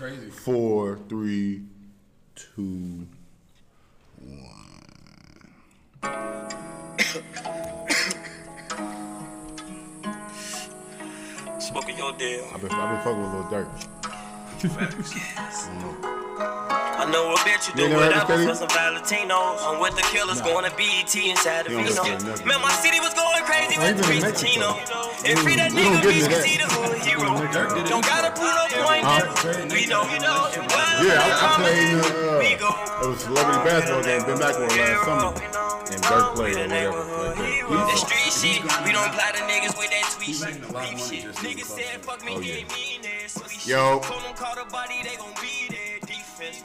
crazy. Four, three, two, Smoking your deal. I've been, I've been fucking with Lil Durk. Mm. I know a bitch you You do ain't never had whatever for some Valentinos. I'm with the killers going to BET inside the You don't Vino. Man, my city was going crazy Oh, he with the. Chino. And free that don't nigga, get bitch, into can that. see the hood hero. Don't gotta prove no point. We know, you know. Yeah, I, I played the, uh, it was a celebrity basketball game, been back one last summer. And Durk played or whatever. That. That street shit, we don't play the niggas with that tweet shit. a of Beef shit. Niggas the said fuck me, Oh, yeah. get me in there. Sweet Yo. Told them call the body, they gon' be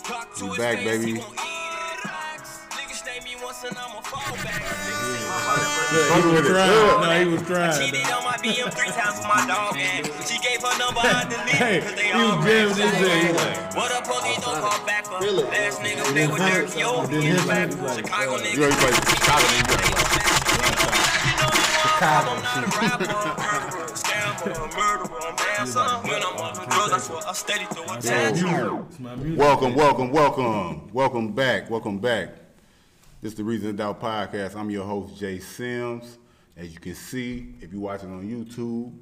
We his back, face, baby. he won't eat it. Niggas stay me once and I'ma fall back. Fuck with it. Trying. Yeah. No, he was trying. Cheated on my BM three times with my dog, and she gave her number, I deleted Hey, cause they he all was jamming ran his shit. day. What up, police? Don't call back up. Feel. Last nigga play with Durk, yo. Didn't he back. that? Chicago You know he played Chicago nigga. Chicago Welcome, welcome, welcome. Welcome back, welcome back. This is the Reason to Doubt podcast. I'm your host, Jay Sims. As you can see, if you're watching on YouTube,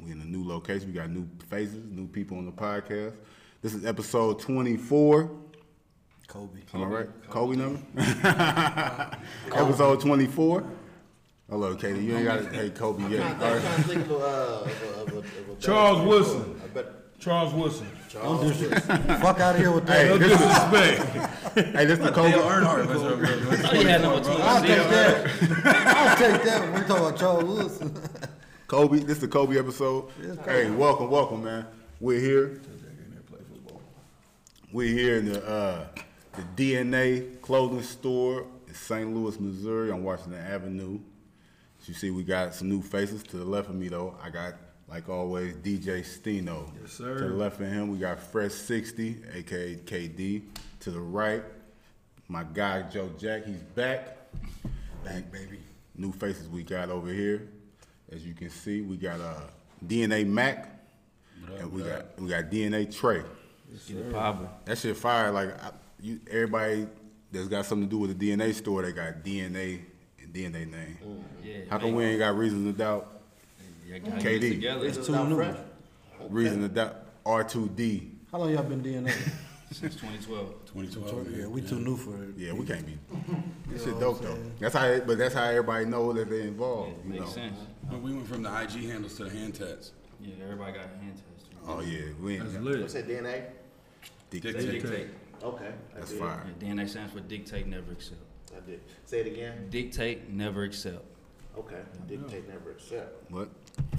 we're in a new location. We got new faces, new people on the podcast. This is episode 24. Kobe. Am I right? Kobe number? episode 24. Hello, Katie. You ain't got to hey Kobe yet. I'm All right. trying to think of uh, of a, of a, of a Charles better- Woodson. I bet Charles Woodson. Charles Woodson. Fuck out of here with Hey, that. No this disrespect. Hey, this is Kobe. Dale Earnhardt was over there. I'll take that. I'll take that when we're talking about Charles Wilson. Kobe, this is the Kobe episode. Yes, Hey, welcome, welcome, man. We're here. We're here in the uh, the DNA clothing store in St. Louis, Missouri on Washington Avenue. As you see, we got some new faces to the left of me, though. I got, like always, DJ Stino. Yes, sir. To the left of him, we got Fresh 60, aka KD. To the right, my guy Joe Jack. He's back. Back, baby. New faces we got over here. As you can see, we got uh, DNA Mac, and we got we got DNA Trey. Get it. That shit fire. Like I, you, everybody that's got something to do with the DNA store, they got DNA and DNA name. Yeah. How come we ain't got reason to doubt? Yeah, gotta KD. get it together. It's too new. Reason to doubt R2D. How long y'all been DNA? Since 2012. 2012. yeah, we too new for it. Yeah, we can't be. That shit dope though. That's how, but that's how everybody know that they involved. You know. Makes sense. But we went from the IG handles to the hand tats. Yeah, everybody got hand tests. Oh yeah, we ain't That's got lit. say DNA? dictate. Dictate. Dictate. Okay. I That's did. fire. Yeah, DNA stands for dictate, never accept. I did. Say it again. Dictate, never accept. Okay. Dictate never accept. What?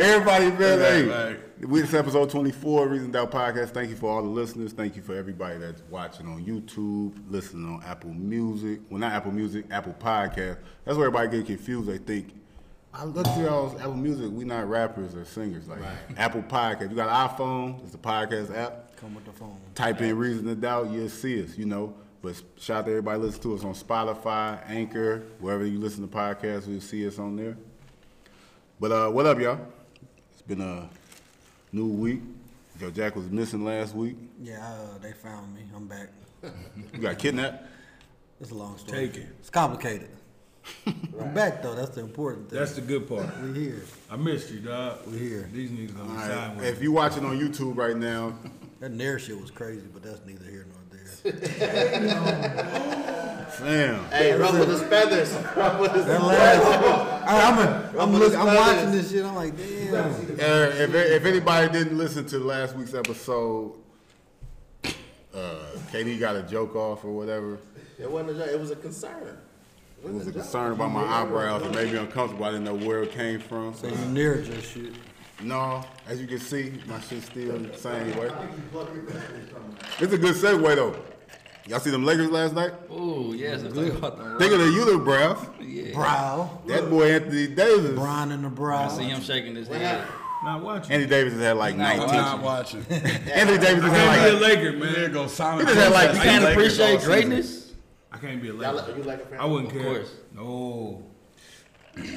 Everybody, man, hey, Right, we this episode 24, Reason Doubt Podcast. Thank you for all the listeners. Thank you for everybody that's watching on YouTube, listening on Apple Music. Well, not Apple Music, Apple Podcast. That's where everybody get confused. They think, I look to y'all's Apple Music. We not rappers or singers. Like Apple Podcast. You got an iPhone. It's a podcast app. Come with the phone. Type in Reason to Doubt, you'll see us, you know. But shout out to everybody listening to us on Spotify, Anchor, wherever you listen to podcasts, you'll see us on there. But uh, what up, y'all? It's been a new week. Joe Jack was missing last week. Yeah, uh, they found me. I'm back. You got kidnapped. It's a long story. Take it. It's complicated. I'm back though. That's the important thing. That's the good part. we here. I missed you, dog. We here. These niggas gonna All be right. sideways. If you watching on YouTube right now, That Nair shit was crazy, but that's neither here nor there. Fam, Hey, ruffle his feathers. Ruffle his That last, I, I'm, a, I'm, look, I'm watching this shit. I'm like, damn. uh, if, if anybody didn't listen to last week's episode, uh, KD got a joke off or whatever. It wasn't a joke. It was a concern. It was a concern about my eyebrows. It made me uncomfortable. I didn't know where it came from. So you near just shit. No, as you can see, my shit's still the same way. It's a good segue though. Y'all see them Lakers last night? Ooh, yes, let's talk about the Think of the unibrows. Yeah. Brow. That boy Anthony Davis. Brian in the brow. I see him shaking his head. Not watching. Anthony Davis has had like I'm 19. not watching. Anthony Davis has I had can't be a like. Laker, There man. goes Simon. He just had like You can't appreciate greatness? I can't be a Laker. you like a fan? I wouldn't Of care. course. No.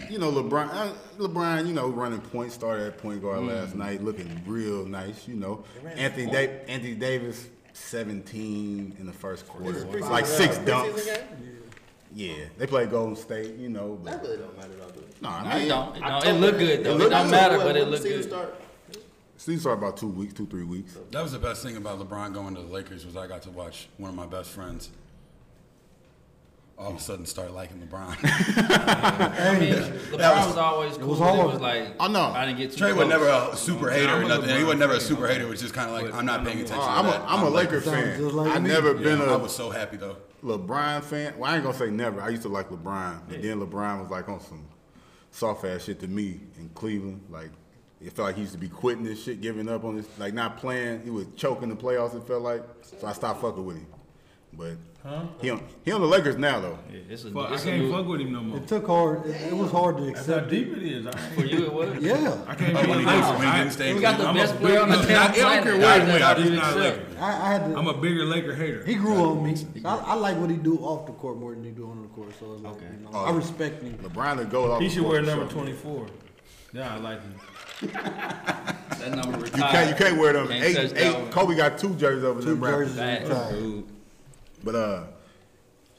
You know, LeBron, uh, LeBron, you know, running point, started at point guard last night, looking real nice. You know, Anthony da- Anthony Davis, seventeen in the first quarter, like six dunks. Yeah, they play Golden State. You know, That really don't matter though, dude. no, I No, it mean, don't. It, don't. it October- look good though. It, look don't good. matter, When- but it when look the season good. start? season started about two weeks, two three weeks. That was the best thing about LeBron going to the Lakers was I got to watch one of my best friends all of a sudden start liking LeBron. I mean, LeBron was, always cool. was It was, hard. like I know. I didn't get too Trey was never a super hater or I'm a nothing. He LeBron was never a super hater. It was just kind of like I'm not paying attention. I'm to a, that. I'm a Laker fan. like I me. never Yeah, been I a was so happy though. LeBron fan. Well, I ain't gonna say never. I used to like LeBron, but then LeBron was like on some soft ass shit to me in Cleveland. Like it felt like he used to be quitting this shit, giving up on this, like not playing. He was choking the playoffs. It felt like so I stopped fucking with him. But he on he on the Lakers now though. Yeah, it's a, Fuck, I it's a can't new, fuck with him no more. It took hard. It, it was hard to That's how accept. deep it is. I ain't- for you. It was. Yeah, I can't Oh, be when he a didn't- Laker. when he I- didn't stay in We got the I'm a best player on the no, damn I don't care planet. where he That's how He's you not a accept. Laker. I, I had to. I'm a bigger Laker hater. he grew on me. I, I like what he do off the court more than he do on the court. So it's like, Okay. you know, oh, I respect him. LeBron to go off. He the should court wear number sure. 24. Yeah, I like him. That number You retired. can't you can't wear them. Can't eight, touch that eight. one. Kobe got two jerseys over Two them. rappers. jerseys. That, Right. dude. But uh,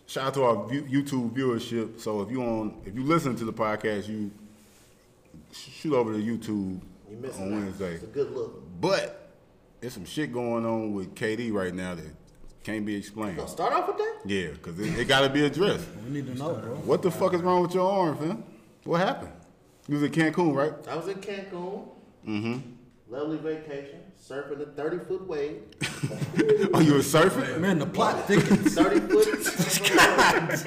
shout out to our YouTube viewership. So if you on, if you listen to the podcast, you shoot over to YouTube on out. Wednesday. It's a good look. But there's some shit going on with KD right now that can't be explained. Gonna start off with that? Yeah, because it, it got to be addressed. We need to know, bro. What the fuck is wrong with your arm, fam? What happened? You was in Cancun, right? I was in Cancun. Mm-hmm. Lovely vacation, surfing a 30 foot wave. Oh, you was surfing? Man, the plot thickens. 30 foot. God.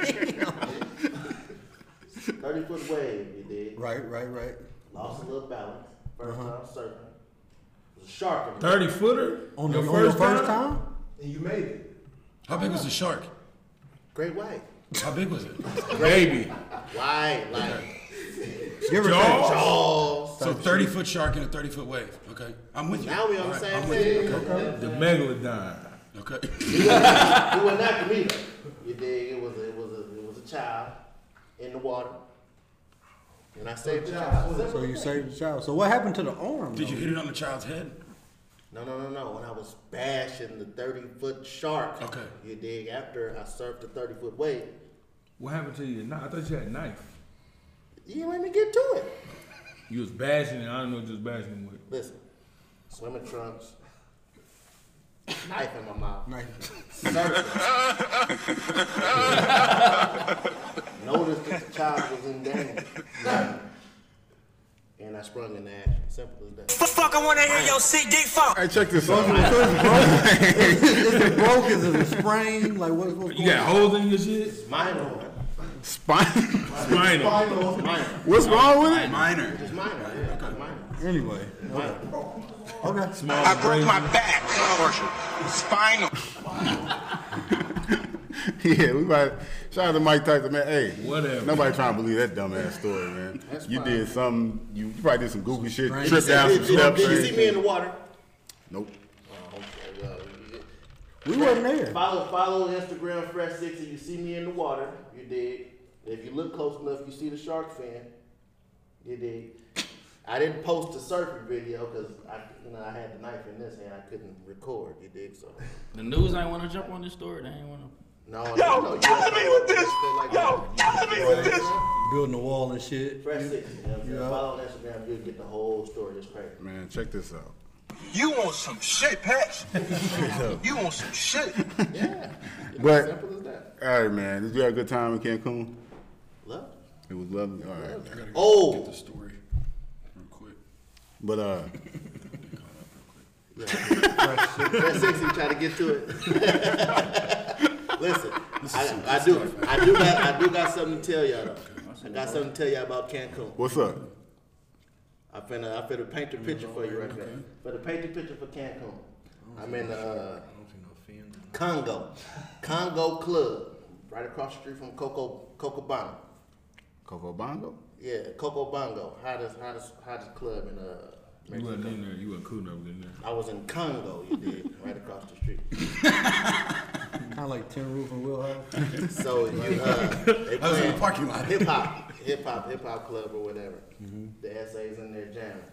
30 foot wave, you did. right, right, right. Lost a little balance. 1st uh-huh. time surfing. There's a shark in 30 footer? On the, Your on your first time? And you made it. How big was the shark? Great white. How big was it? Baby. White, like Give or take. Jaws. jaws. So 30 foot shark in a 30 foot wave. Okay, I'm with you. Now we on the right, same I'm with you. page. The megalodon. Okay. He wasn't after me though. You dig? It was a, it was a it was a child in the water, and I saved the child. So you saved the child. So what happened to the arm? Did you hit it on the child's head? No, no, no, no. When I was bashing the thirty foot shark. Okay. You dig? After I surfed the thirty foot wave, What happened to you? Nah, I thought you had a knife. you didn't let me get to it. You was bashing it. I don't know what you was bashing with. Listen, swimming trunks, knife in my mouth. Nice. Noticed that the child was in danger. And I sprung in the action. Simple as that. Fuck, I wanna hear your CD fuck. Hey, check this out. Is it broke? Is it a sprain? Like what, what's You going got on? holes in your shit? Minor one. Spine. Spinal. Minor. What's wrong with it? Minor. It's minor. Yeah, minor. Anyway. Okay. Okay. Small I broke my back. Spinal. Yeah, we might. Shout out to Mike Tyson, man. Hey, Whatever. Nobody trying to believe that dumbass story, man. That's you fine. did something. You, you probably did some goofy shit. Right. Tripped down some Did, did, steps. did you see me in the water? Nope. Oh, okay. Well, We wasn't there. follow follow Instagram Fresh Six Sixty. You see me in the water. You did. If you look close enough, you see the shark fin. You did. I didn't post the surfing video because I, you know, I had the knife in this hand. I couldn't record. You dig? So The news ain't want to jump on this story. They ain't want to. no. Yo, no, no, you tell me with this. Like Yo, tell me with this. Building the wall and shit. Fresh Sixty. You know what I'm saying? Yeah. Follow on Instagram. You'll get the whole story. It's crazy. Man, check this out. You want some shit, Patch? you want some shit? Yeah. But- simple as that. All right, man. Did you have a good time in Cancun? Love. It was lovely. All right. I gotta go Oh. get the story real quick. But uh, Fresh Sixty try to get to it. Listen, I, I do, I do got, I do got something to tell y'all though. I got something to tell y'all about Cancun. what's up? I finna, I finna paint the picture for you right there. Finna paint the picture for Cancun. I'm in uh, Congo, Congo Club, right across the street from Coco Cocobongo. Coco Bongo? Yeah, Coco Bongo, hottest, hottest, hottest club in uh. You wasn't in there. You wasn't cool enough in there. I was in Congo, you did, right across the street. Kind of like Tin Roof and Wheelhouse. So you, uh, they I was in the playing parking lot. hip hop, hip hop hip hop club or whatever. The essays in there jamming.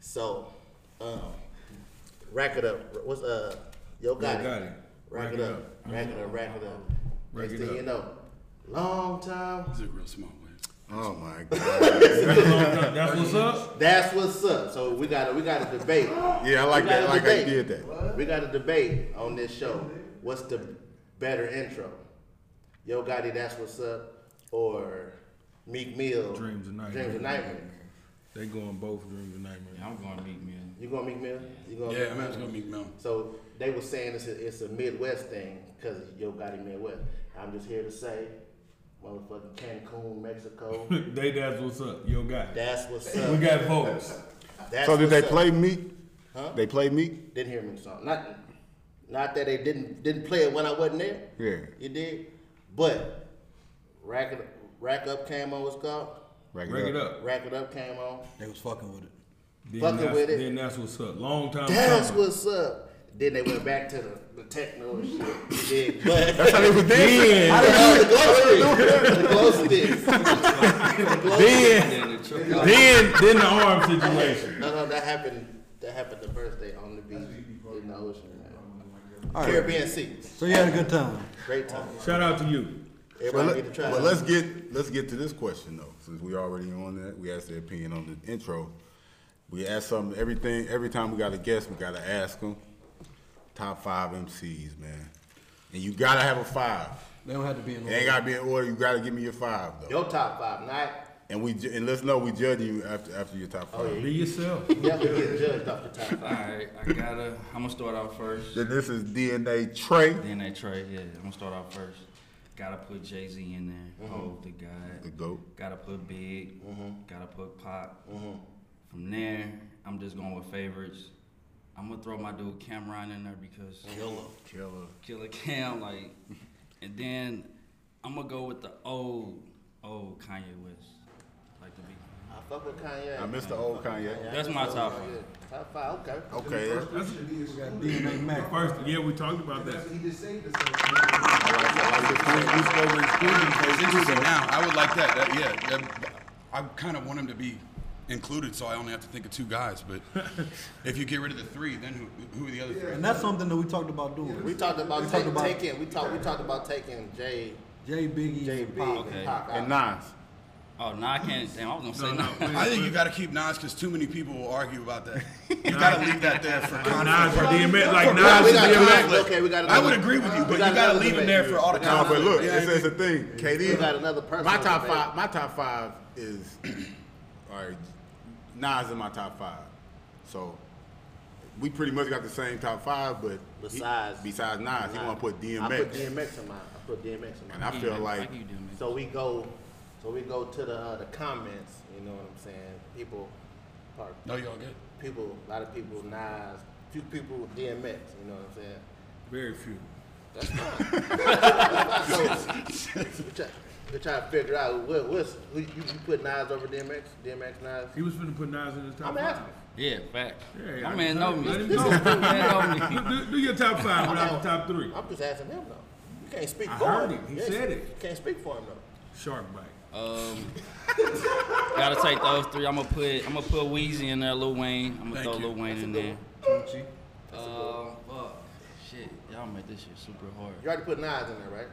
So, um, rack it up. What's uh, yo got Yo it. Gotti. Rack it up. Rack it up. Rack it up. Rack Next it thing up. you know, long time. He's a real small? way. Oh my god. That's what's up. That's what's up. So we got to we got to debate. Yeah, I like that. gotta I like how you debate. did that. We got a debate on this show. What's the better intro? Yo Gotti, that's what's up, or Meek Mill, Dreams of Nightmare. Dreams of Nightmare. They going both dreams of nightmare. Yeah, I'm going to meet me. You going Meek Mill? You going Yeah, Meek I'm just gonna meet Mill. So they were saying it's a, it's a Midwest thing because Yo Gotti Midwest. I'm just here to say, motherfucking Cancun, Mexico. they that's what's up. Yo Gotti. That's what's up. We got votes. That's So did they up. play Meek? Huh? They played Meek? Didn't hear me song. Not, not that they didn't didn't play it when I wasn't there. Yeah. You did, but rack it, rack up came on. What's called? Rack Break it up. Rack it up came on. They was fucking with it. Then Fucking that's, with it. Then that's what's up. Long time ago. That's coming. what's up. Then they went back to the, the techno and shit. You did, but That's how they was dancing. Then, the glow stick, the glow sticks. The glow then, then, then the arm situation. No, no, that happened. That happened the first day on the beach in the ocean. Man. All right. Caribbean Sea, So you had a good time. great time. Shout out to you. But, Everybody let, get to try But let's get let's get to this question though, since we already on that. We asked their opinion on the intro. We ask something everything every time we got a guest, we gotta ask them top five MCs, man. And you gotta have a five. They don't have to be in order. It ain't gotta be in order. You gotta give me your five though. Your top five, not And we ju- and let's know we judging you after after your top five. Oh, yeah. Be yourself. You definitely get judged off the top All five. right, I gotta. I'm gonna start out first. Then this is DNA Trey, Then they trade. Yeah, I'm gonna start out first. Gotta put Jay Z in there. Mm-hmm. Oh, the the guy. goat. Gotta put Big. Mm-hmm. Gotta put Pac. Mm-hmm. From there, I'm just going with favorites. I'm gonna throw my dude Cam'ron in there because Killer. Killer killer Cam, like, and then I'm gonna go with the old, old Kanye West. Like to be. I fuck with Kanye. I missed the old Kanye. That's my top five. Yeah, Top five, okay. Okay, yeah. That's We got DNA Mac. first. Yeah, we talked about that. He just saved us. We spoke with exclusion, so it's interesting now. I would like that. that yeah, that, I kind of want him to be included, so I only have to think of two guys. But if you get rid of the three, then who, who are the other three? And that's something that we talked about doing. We talked about, We take, talked about- taking. We talked. We talked about taking Jay, Jay Biggie Jay and Big, Pac. Okay. and Pac And. Nas. Oh, no, I can't. Damn, I was gonna say No, no. no. I think you got to keep Nas because too many people will argue about that. You got to leave that there for Nas conflict. for DMX, like Nas got- we for DMX. Okay, we got. I would agree with you, but got you got to leave him debate. there for all the No, but look, Yeah, it's, it's the thing. KD. We got another My top five. My top five is all right. Nas in my top five. So we pretty much got the same top five, but he- Besides- besides Nas, he want to put DMX. I put DMX in mine. I put DMX in And mine. I feel like you do, man. So we go, so we go to the uh, the comments. You know what I'm saying? People, part, No, y'all good. people, a lot of people Nas, few people with DMX. You know what I'm saying? Very few. That's fine. so, we try, we try to figure out what, what's who you, you put Nas over DMX, DMX Nas. He was finna put Nas in his top I'm five. asking. Yeah, fact. Yeah, My I man just- know me. let him This know. is my man know me. Do, do, do your top five without the top three. I'm just asking him though. You can't speak I for heard him. him. He Yes, said it. You can't speak for him though. Shark bite. Um, gotta take those three. I'm gonna put I'm gonna put Weezy in there, Lil Wayne. I'm gonna Thank throw you. Lil Wayne in a there. good Uh, fuck, shit, y'all make this shit super hard. You already put Nas in there, right?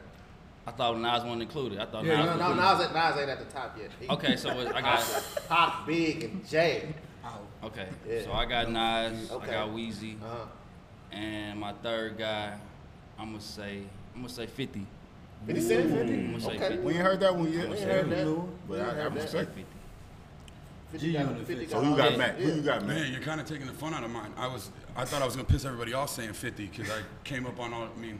I thought Nas wasn't included. I thought Yeah, Nas. No, no. Nas, ain't- Nas ain't at the top yet. He- Okay, so I got Pac, Big, and Jay. Oh. Okay. Yeah. So I got Nas. Okay. I got Weezy, Uh-huh. and my third guy, I'm gonna say I'm gonna say 50. 50 Cent, 50? I'm gonna say Okay. 50. we ain't heard that one yet. We ain't heard that. But I, ain't I heard that. respect. 50. 50 got, 50 So who got that. Mac? Who you got Mac? Man, you're kind of taking the fun out of mine. I was, I thought I was gonna piss everybody off saying 50 because I came up on all. I mean,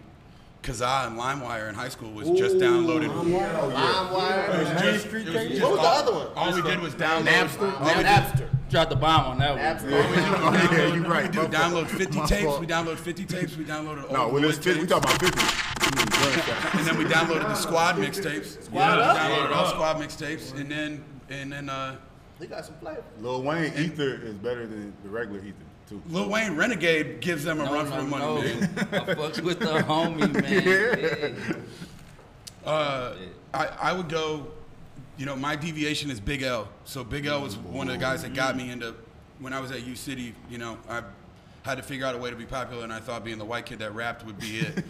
Kazaa and LimeWire in high school was just downloaded. LimeWire. It was just- it was just What was the other one? All we did was download. Napster? All we Napster. Dropped the bomb on that one. Napster. Oh, yeah, you're right. We download 50 tapes. We download 50 tapes. We downloaded No, when it's 50, we tapes. talking about 50. And then we downloaded the squad mixtapes. Squad we up? downloaded all squad mixtapes, and then and then uh, He got some flavor. Lil Wayne Ether is better than the regular Ether too. Lil Wayne Renegade gives them a No, run no, for the money, no. man. I fucks with the homie, man. Yeah. Uh, I I would go you know, my deviation is Big L. So Big L was one of the guys that got me into when I was at U City. You know, I had to figure out a way to be popular, and I thought being the white kid that rapped would be it.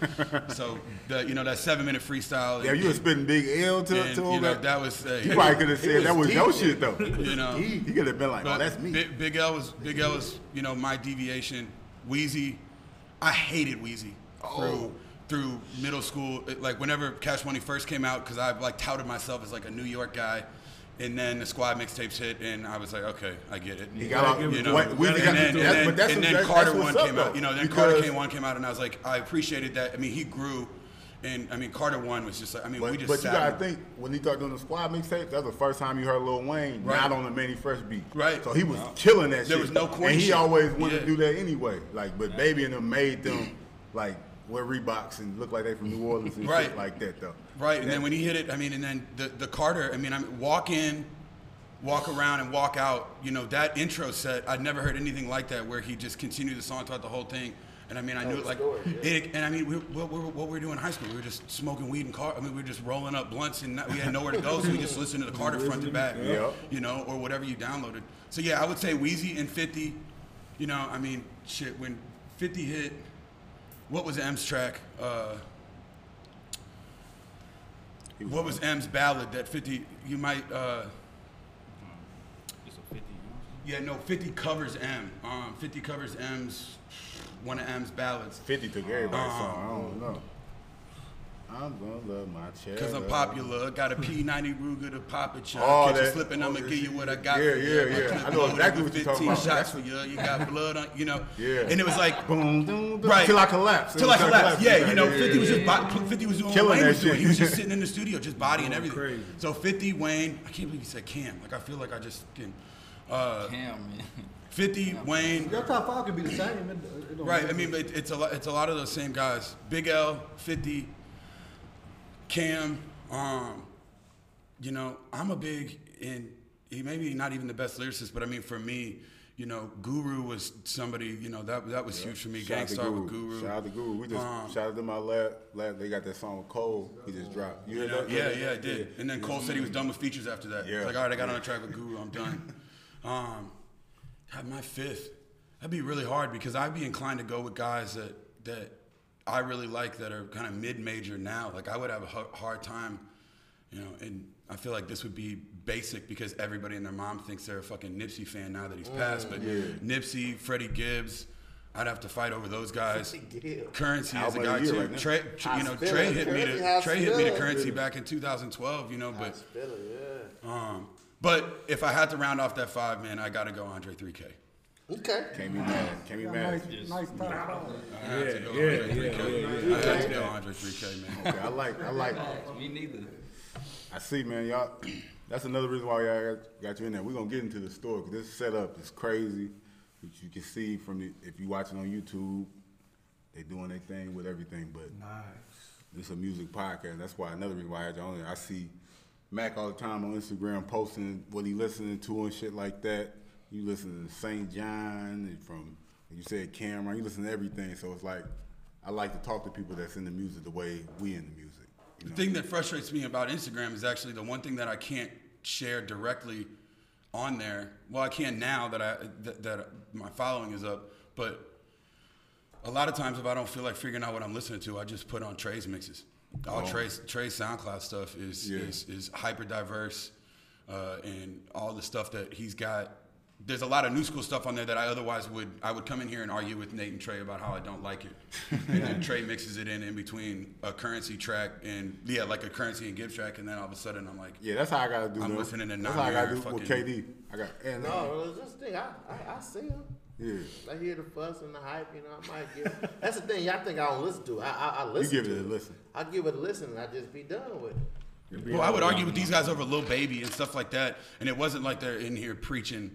so the you know that seven minute freestyle. Yeah, you were spitting big L to, and, to you him. know, that was uh, you probably could have said that was deep your shit though. You know. he, he could have been like, oh, that's me. Big, Big L was Big L was you know my deviation. Weezy, I hated Weezy Oh. through through middle school. Like whenever Cash Money first came out, because I like touted myself as like a New York guy, and then the Squad mixtapes hit, and I was like, okay, I get it. He got you know, what- we and, got- then, and then, but that's and then that's- Carter that's one what's up, came out. You know, then Carter because- came one came out, and I was like, I appreciated that. I mean, he grew, and I mean Carter one was just like, I mean, we But, just but you sat gotta think when he started doing the squad mixtape, that's the first time you heard Lil Wayne Right. not on the Mannie Fresh beat. Right. So he was killing that shit. There shit. was no question. And he always wanted Yeah. to do that anyway. Like, but Baby and them made them like wear Reeboks and look like they from New Orleans and Right. shit like that though. Right, and then when he hit it, I mean, and then the the Carter, I mean, I mean, walk in, walk around, and walk out. You know, that intro set, I'd never heard anything like that, where he just continued the song throughout the whole thing. And I mean, I knew it like, it, and I mean, we, what, we were- what we were doing in high school, we were just smoking weed and car. I mean, we were just rolling up blunts, and not, we had nowhere to go, so we just listened to the Carter front to back, Yeah. you know, or whatever you downloaded. So yeah, I would say Weezy and 50. You know, I mean, shit, when 50 hit, what was M's track? Uh, He what was M's ballad that 50, you might, uh, It's a 50, yeah, no, 50 covers M. Um, 50 covers M's, one of M's ballads. 50 took everybody's Uh, song. I don't know. I'm gonna love my chair. Cause I'm popular, got a P90 Ruger to pop it, Oh, y'all. Catch you that- slipping, I'ma oh, give you what I got yeah, for you. yeah, My yeah. I know loaded exactly what you're talking 15 about. shots for you. You got blood on, you know. Yeah. And it was like, Boom, boom, boom, Right. Till I collapse. Till I collapsed. Yeah, you know, Yeah, 50 was yeah, just yeah. bo- 50 was doing Killing what Wayne that was doing. shit. He was just sitting in the studio, just bodying everything. crazy. So 50 Wayne, I can't believe he said Cam. Like I feel like I just can. Uh, Damn, man. 50 Wayne. Your top five could be the same. It, it Right. matter. I mean, it- it's a lot. It's a lot of those same guys. Big L, 50, Cam. Um, you know, I'm a big and he maybe not even the best lyricist, but I mean, for me, you know, Guru was somebody. You know, that that was huge for me. Shout to Gang Starr with Guru. Shout out to Guru. We just Um, shout out to my lab. lab they got that song with Cole. He just dropped. You heard know, that? yeah, yeah, I did. And then Cole said he was done with features after that. Yeah. Like, all right, I got on a track with Guru, I'm done. Um, God, my fifth. That'd be really hard because I'd be inclined to go with guys that that I really like that are kind of mid-major now. Like I would have a hard time, you know, and I feel like this would be basic because everybody and their mom thinks they're a fucking Nipsey fan now that he's passed. But yeah. Nipsey, Freddie Gibbs, I'd have to fight over those guys. Currency as a guy too. right. Trey, Tr- you know, Trey hit me to Trey hit me to Hospital. currency back in 2012. You know, but Spiller, yeah. um, but if I had to round off that five, man, I got to go Andre 3K. Okay. Can't be mad. Can't be mad. nice, nice top five. I had yeah, yeah, yeah, I had to go Andre 3K, man. Okay, I like. I like. Me neither. I see, man. Y'all. That's another reason why y'all got, got you in there. We're gonna get into the store because this setup is crazy. Which you can see from the if you watching on YouTube, they doing their thing with everything. But this is a music podcast. That's why another reason why I had you on there. I see Mac all the time on Instagram posting what he listening to and shit like that. You listen to St. John and from you said Cam'ron. You listen to everything. So it's like I like to talk to people that's in the music the way we in the music. The know? thing that frustrates me about Instagram is actually the one thing that I can't share directly on there. Well, I can now that I that, that my following is up, but a lot of times if I don't feel like figuring out what I'm listening to, I just put on Trey's mixes. All Trey's Trey's SoundCloud stuff is Yeah. is, is hyper diverse, uh, and all the stuff that he's got. There's a lot of new school stuff on there that I otherwise would I would come in here and argue with Nate and Trey about how I don't like it, and then Trey mixes it in in between a currency track and yeah like a currency and Gibbs track, and then all of a sudden I'm like, Yeah, that's how I gotta do. It. I'm though. listening to That's how I gotta do Nightmare with fucking- KD. I got and No, it's just the thing. I, I, I see him. yeah. I hear the fuss and the hype, you know, I might give That's the thing, y'all think I don't listen to. I, I, I You listen give to it a listen. I give it a listen and I just be done with it. Well, I would argue with these guys over Lil Baby and stuff like that, and it wasn't like they're in here preaching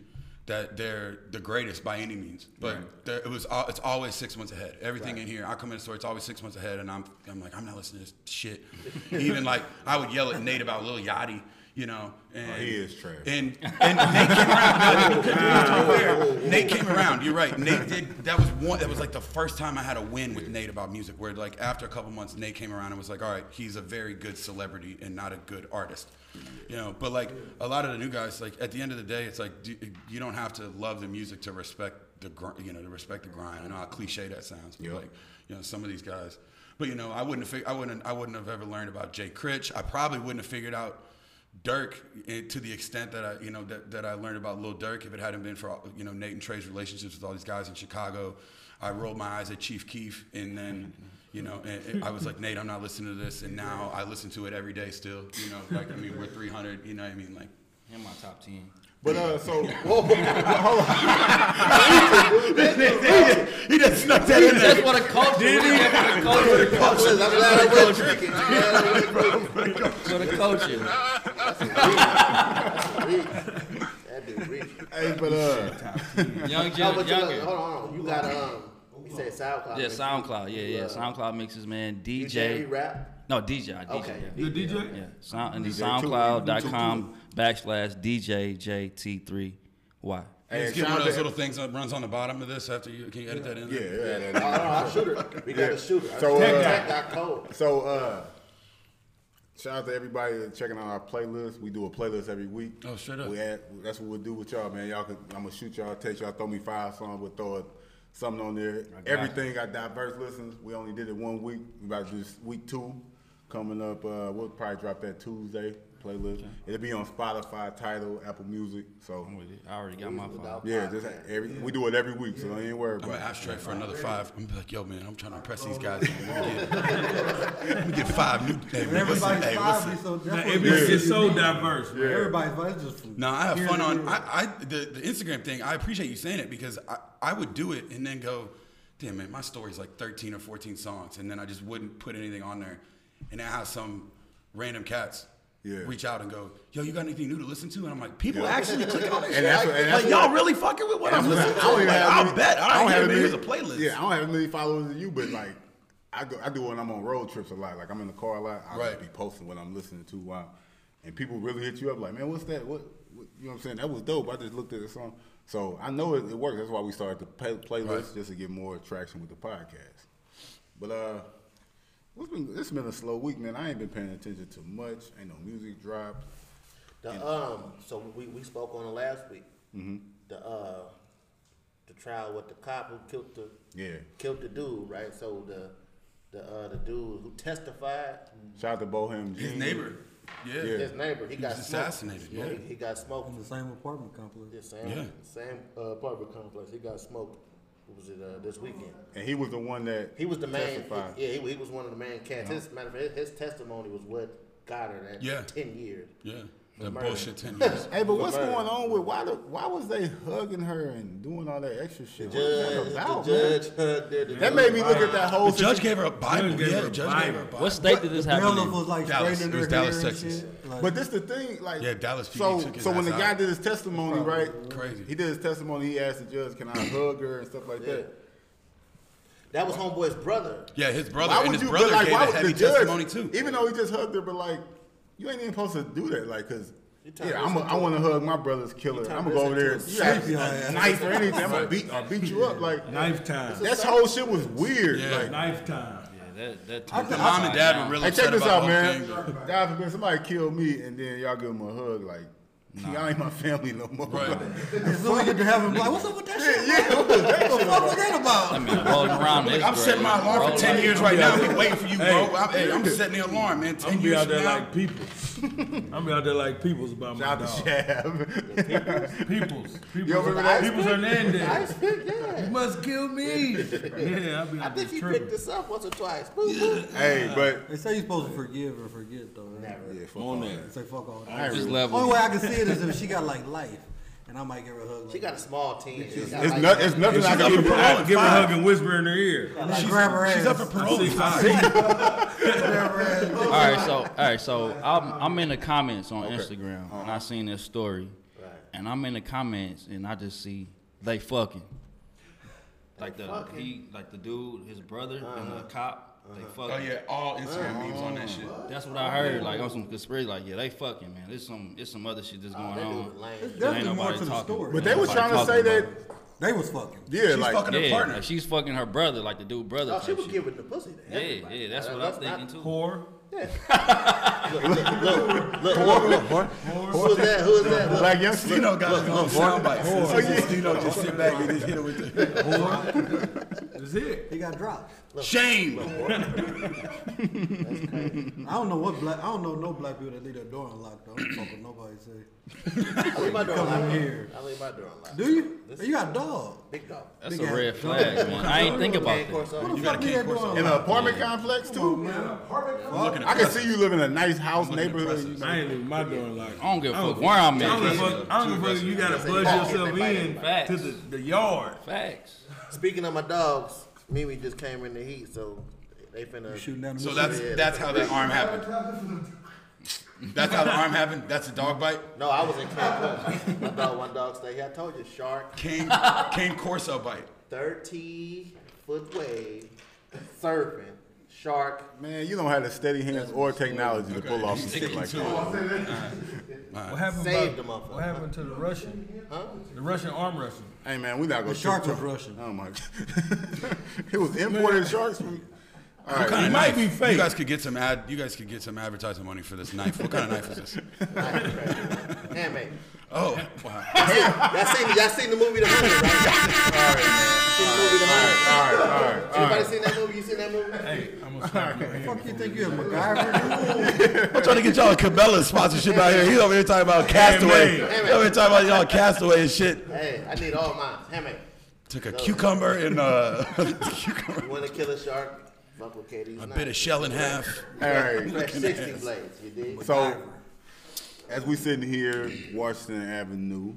that they're the greatest by any means. But there- it was it's always six months ahead. Everything in here, I come in the store, it's always six months ahead, and I'm I'm like I'm not listening to this shit. Even like I would yell at Nate about Lil Yachty. You know. And, Oh, he is trash. And and Nate came around. No, fair, Nate came around. You're right. Nate did. That was one. That was like the first time I had a win with Nate about music. Where like after a couple months, Nate came around and was like, "All right, he's a very good celebrity and not a good artist." You know, but like a lot of the new guys, like at the end of the day, it's like do, you don't have to love the music to respect the gr- you know to respect the grind. I know how cliche that sounds, but Yep. like you know some of these guys. But you know, I wouldn't have fig- I wouldn't I wouldn't have ever learned about Jay Critch. I probably wouldn't have figured out Durk to the extent that I you know that, that I learned about Lil Durk, if it hadn't been for you know Nate and Trey's relationships with all these guys in Chicago. I rolled my eyes at Chief Keef and then you know and, and I was like Nate, I'm not listening to this, and now I listen to it every day still. You know, like I mean we're 300. You know what I mean? Like In my top ten. But uh, so whoa, hold on. he just snuck that in That's what a culture. Did he? For the culture. I'm glad I wasn't drinking. I'm glad I wasn't drinking. For the culture. That dude rich. hey, but uh, Young Oh, Jim, but you, younger. hold on, hold on. You got um. You said SoundCloud. Yeah, mixes. SoundCloud. Yeah, yeah. Uh, SoundCloud mixes, man. You DJ. rap? No, DJ. I DJ. Okay. Yeah. The DJ? Yeah. Sound, and DJ too. SoundCloud.com backslash DJJT3Y. hey, Let's get shout one of those little things that runs on the bottom of this after you can you edit that in. yeah, there? yeah, Oh, yeah. no, I shoot it. We got a shooter. So, So, uh, got cold. So, uh, shout out to everybody that's checking out our playlist. We do a playlist every week. Oh, straight up. We add, that's what we'll do with y'all, man. Y'all can, I'm gonna shoot y'all, text y'all, throw me five songs, we'll throw it, something on there. Everything got diverse listens. We only did it one week. We about to do this week two coming up. Uh, we'll probably drop that Tuesday playlist. It'll be on Spotify, Tidal, Apple Music. So. I'm with it. I already got my phone. Yeah, just every we do it every week, so don't even worry I'm about gonna it. ask for another five. I'm be like, yo, man, I'm trying to impress these guys. Let me get, let me get five new. Hey, man, listen, Everybody's hey, five listen. so Now, that's it what it's so diverse, man. Everybody's five is just No, I have fun on. I, I the, the Instagram thing. I appreciate you saying it because I, I would do it and then go, damn man, my story's like 13 or 14 songs, and then I just wouldn't put anything on there, and then I have some random cats Yeah. reach out and go, yo, you got anything new to listen to? And I'm like, people actually clicking on this And shit. that's and that's like y'all really fucking with what I'm listening I to? don't even Like, have I'll bet. I don't have yeah, man, many- here's a playlist. Yeah, I don't have as many followers as you, but like I go, I do when I'm on road trips a lot. Like I'm in the car a lot. I Right. be posting what I'm listening to while, and people really hit you up like, man, what's that? What, what you know what I'm saying? That was dope. I just looked at the song, so I know it, it works. That's why we started the play, playlist Right. just to get more traction with the podcast. But uh. What's been, it's been a slow week, man. I ain't been paying attention to much. Ain't no music dropped. The, um, so we, we spoke on it last week. Mm-hmm. The uh, the trial with the cop who killed the Yeah. killed the dude, right? So the the uh, the dude who testified, Shout out to Botham. His Jean. neighbor. Yeah. Yeah. his neighbor, he, He got was smoked. assassinated, yeah. He, he got smoked. in the same apartment complex. The same Yeah. same uh, apartment complex. He got smoked. What was it uh, this weekend? And he was the one that He was the main. testified. Yeah, he, he was one of the main cats. His matter of fact, his testimony was what got her that Yeah. ten years. Yeah. That Murder. bullshit 10 years. Hey, but what's murder. going on with why? The, why was they hugging her and doing all that extra shit? What Judge, was that about, the judge, the That made me look at that whole. Thing. The judge gave her a Bible. Judge gave yeah, the judge Bible. gave her a Bible. What state did this The happen bailiff in? was like Dallas. It was Dallas, Texas. Like, But this the thing, like Yeah, Dallas PD So, took his so when the guy out. did his testimony, right? Crazy. He did his testimony. He asked the judge, "Can I hug her and stuff like Yeah. that?" That was homeboy's brother. Yeah, his brother Why and would his you? brother like, gave why a would heavy the judge, testimony too. Even though he just hugged her, but like, you ain't even supposed to do that, like, cause. You trying to Yeah, I'm a, listen I to want to hug my brother's killer. I'm gonna go over there. listen You to have Sleepy a ass. knife or anything. I'm gonna beat or beat you up. Like Knife time. that's whole shit was weird. Yeah. Like, Knife time. Yeah, that, that I turned think- The mom and dad upside were real Hey, check this about out, man. whole. God forbid somebody kill me and then y'all give him a hug. Like, y'all ain't my family no more. Right. as soon as we get to heaven, like, what's up with that shit? yeah, what was What the fuck was that about? I mean, rolling around this I'm setting my alarm for 10 years right now. I'm waiting for you, bro. Hey. I'm, hey, I'm setting the alarm, man. 10 I'm be years out there now. like people. I'm be out there like people's about my Shout out dog. to Shab. Peoples. Peoples. Yo, remember that? Peoples Hernandez. Ice pick, yeah. You must kill me. Yeah, I be I out there think he tripping. picked this up once or twice. Boop, boop. hey, but They say you're supposed to forgive and forget, though. Right? Never. yeah, fuck On all there. that. Say fuck all I that. ain't This really- level. Only way I can see it is if she got like life, and I might give her a hug. Like She got a small team. She's got It's, like- not, it's nothing I She's can give for I give her a hug and whisper in her ear. that. Like, grab her ass. She's up for parole. in five. grab her ass. All right, so all right, so I'm I'm in the comments on Instagram and I uh-huh. seen this story, Right. and I'm in the comments and I just see they fucking. Like the fucking? he like the dude, his brother and the uh-huh. cop. They Uh-huh. fucking. Oh yeah, all Instagram memes on that shit. That's what I heard. Like on some conspiracy, like yeah, they fucking man. There's some, it's some other shit that's going that on. dude lame. It's There definitely ain't more nobody to the talking. story. But they was trying to say that. They was fucking. Yeah, She's like fucking her Yeah, partner. like she's fucking her brother, like the dude brother. Oh, she was shit. giving the pussy to Yeah, everybody. yeah, yeah, that's Uh, what I'm thinking too. Whore. Look, look, look, look, look, look. Who is that? Who is that? Look. Black youngster. Stino got his own sound bites. So Stino just sit back and just hit it with the That's it. He got dropped. shame. I don't know what black. I don't know no black people that leave their door unlocked. though. I don't fuck with nobody say. I leave my door unlocked. here. I leave my door unlocked. Do you? You got a dog. Big dog. That's Big a ass red flag, man. I ain't think about Man, that. Corso. The You fuck got a leave kid their door course In unlocked? an apartment complex too. Looking I can see you live in a nice house neighborhood. I ain't leaving my door unlocked. I don't give a I don't fuck where I'm I don't give a at. fuck. I don't give a fuck. You gotta buzz yourself in Facts. to the, the yard. Facts. Speaking of my dogs, Mimi just came in the heat, so they finna. Shooting down the So middle. that's that's how that arm happened. That's how the arm happened. That's a dog bite. No, I was in Cancun. my dog, one dog stay here. I told you, shark, Cane cane Corso bite. 30 foot wave, surfing, shark. Man, you don't have the steady hands or technology to pull off some shit like that. What happened? Saved about- motherfucker. What happened to the Russian? Huh? The Russian arm wrestling. Hey man, we not gonna The shark shoot- was Russian. Oh my god, it was imported sharks from. All What right, kind of might knife? be fake. You guys could get some ad. You guys could get some advertising money for this knife. What kind of knife is this? Handmade. Oh, wow. Y'all seen, y'all seen the movie The Mummy, right? Seen the movie The Mummy? all right, all right, all Everybody right. seen that movie? You seen that movie? Hey, I'm gonna slap your. Fuck you think you a MacGyver? I'm trying to get y'all a Cabela sponsorship out here. He over here talking about Castaway. He man. over here talking about y'all Castaway and shit. Hey, I need all mine. Handmade. Took a cucumber and uh, cucumber, You want to kill a shark? Fuck with Katie's a knife. bit of shell in half. All right. Fresh 60 blades, you dig? So, as we sitting here, Washington Avenue,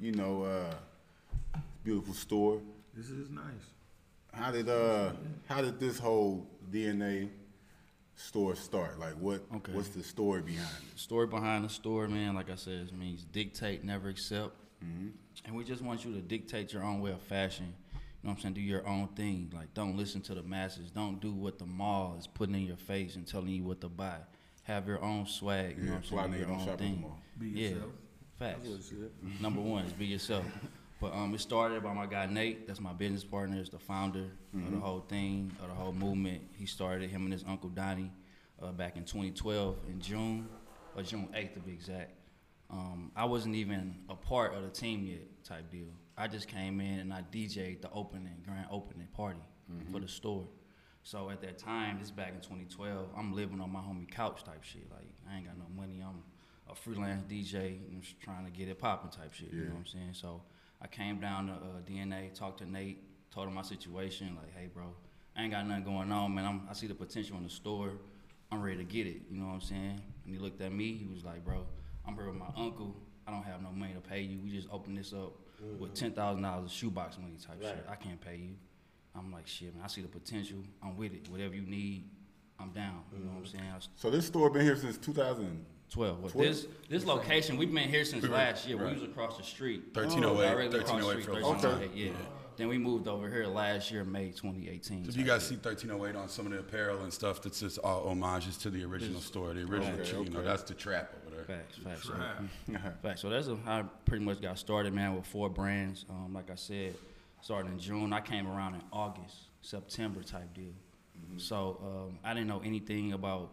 you know, uh, beautiful store. This is nice. How did uh, how did this whole DNA store start? Like, what Okay. what's the story behind it? story behind the store, man, like I said, it means dictate, never accept. And we just want you to dictate your own way of fashion. You know what I'm saying? Do your own thing. Like, don't listen to the masses. Don't do what the mall is putting in your face and telling you what to buy. Have your own swag. You know what I'm saying? Do your own shop at the thing. mall. Be yeah, yourself. facts. Number one is be yourself. But um, it started by my guy Nate. That's my business partner. Is the founder of the whole thing, of the whole movement. He started him and his uncle Donnie uh, back in 2012 in June, or June 8th to be exact. Um, I wasn't even a part of the team yet, type deal. I just came in and I DJ'd the opening, grand opening party for the store. So at that time, this back in 2012, I'm living on my homie couch type shit. Like I ain't got no money. I'm a freelance DJ. I'm just trying to get it popping type shit. You know what I'm saying? So I came down to uh, DNA, talked to Nate, told him my situation. Like, hey, bro, I ain't got nothing going on, man. I'm, I see the potential in the store. I'm ready to get it. You know what I'm saying? And he looked at me. He was like, bro, I'm here with my uncle. I don't have no money to pay you. We just opened this up Mm-hmm. with ten thousand dollars of shoebox money type shit. I can't pay you. I'm like, shit, man. I see the potential. I'm with it. Whatever you need, I'm down. You know what I'm mm-hmm. saying? I was So this store been here since 2000. 12. But this this location, we've been here since last year. We was across the street. 1308, Directly across the 1308 street, Frozen. 1308, yeah. Then we moved over here last year, May 2018. So If you guys see 1308 on some of the apparel and stuff, that's just all homages to the original store, the original. Okay, tree, You know, that's the trap over there. Facts, facts. So, facts. So that's how I pretty much got started, man, with four brands. Um, like I said, started in June. I came around in August, September type deal. So um, I didn't know anything about,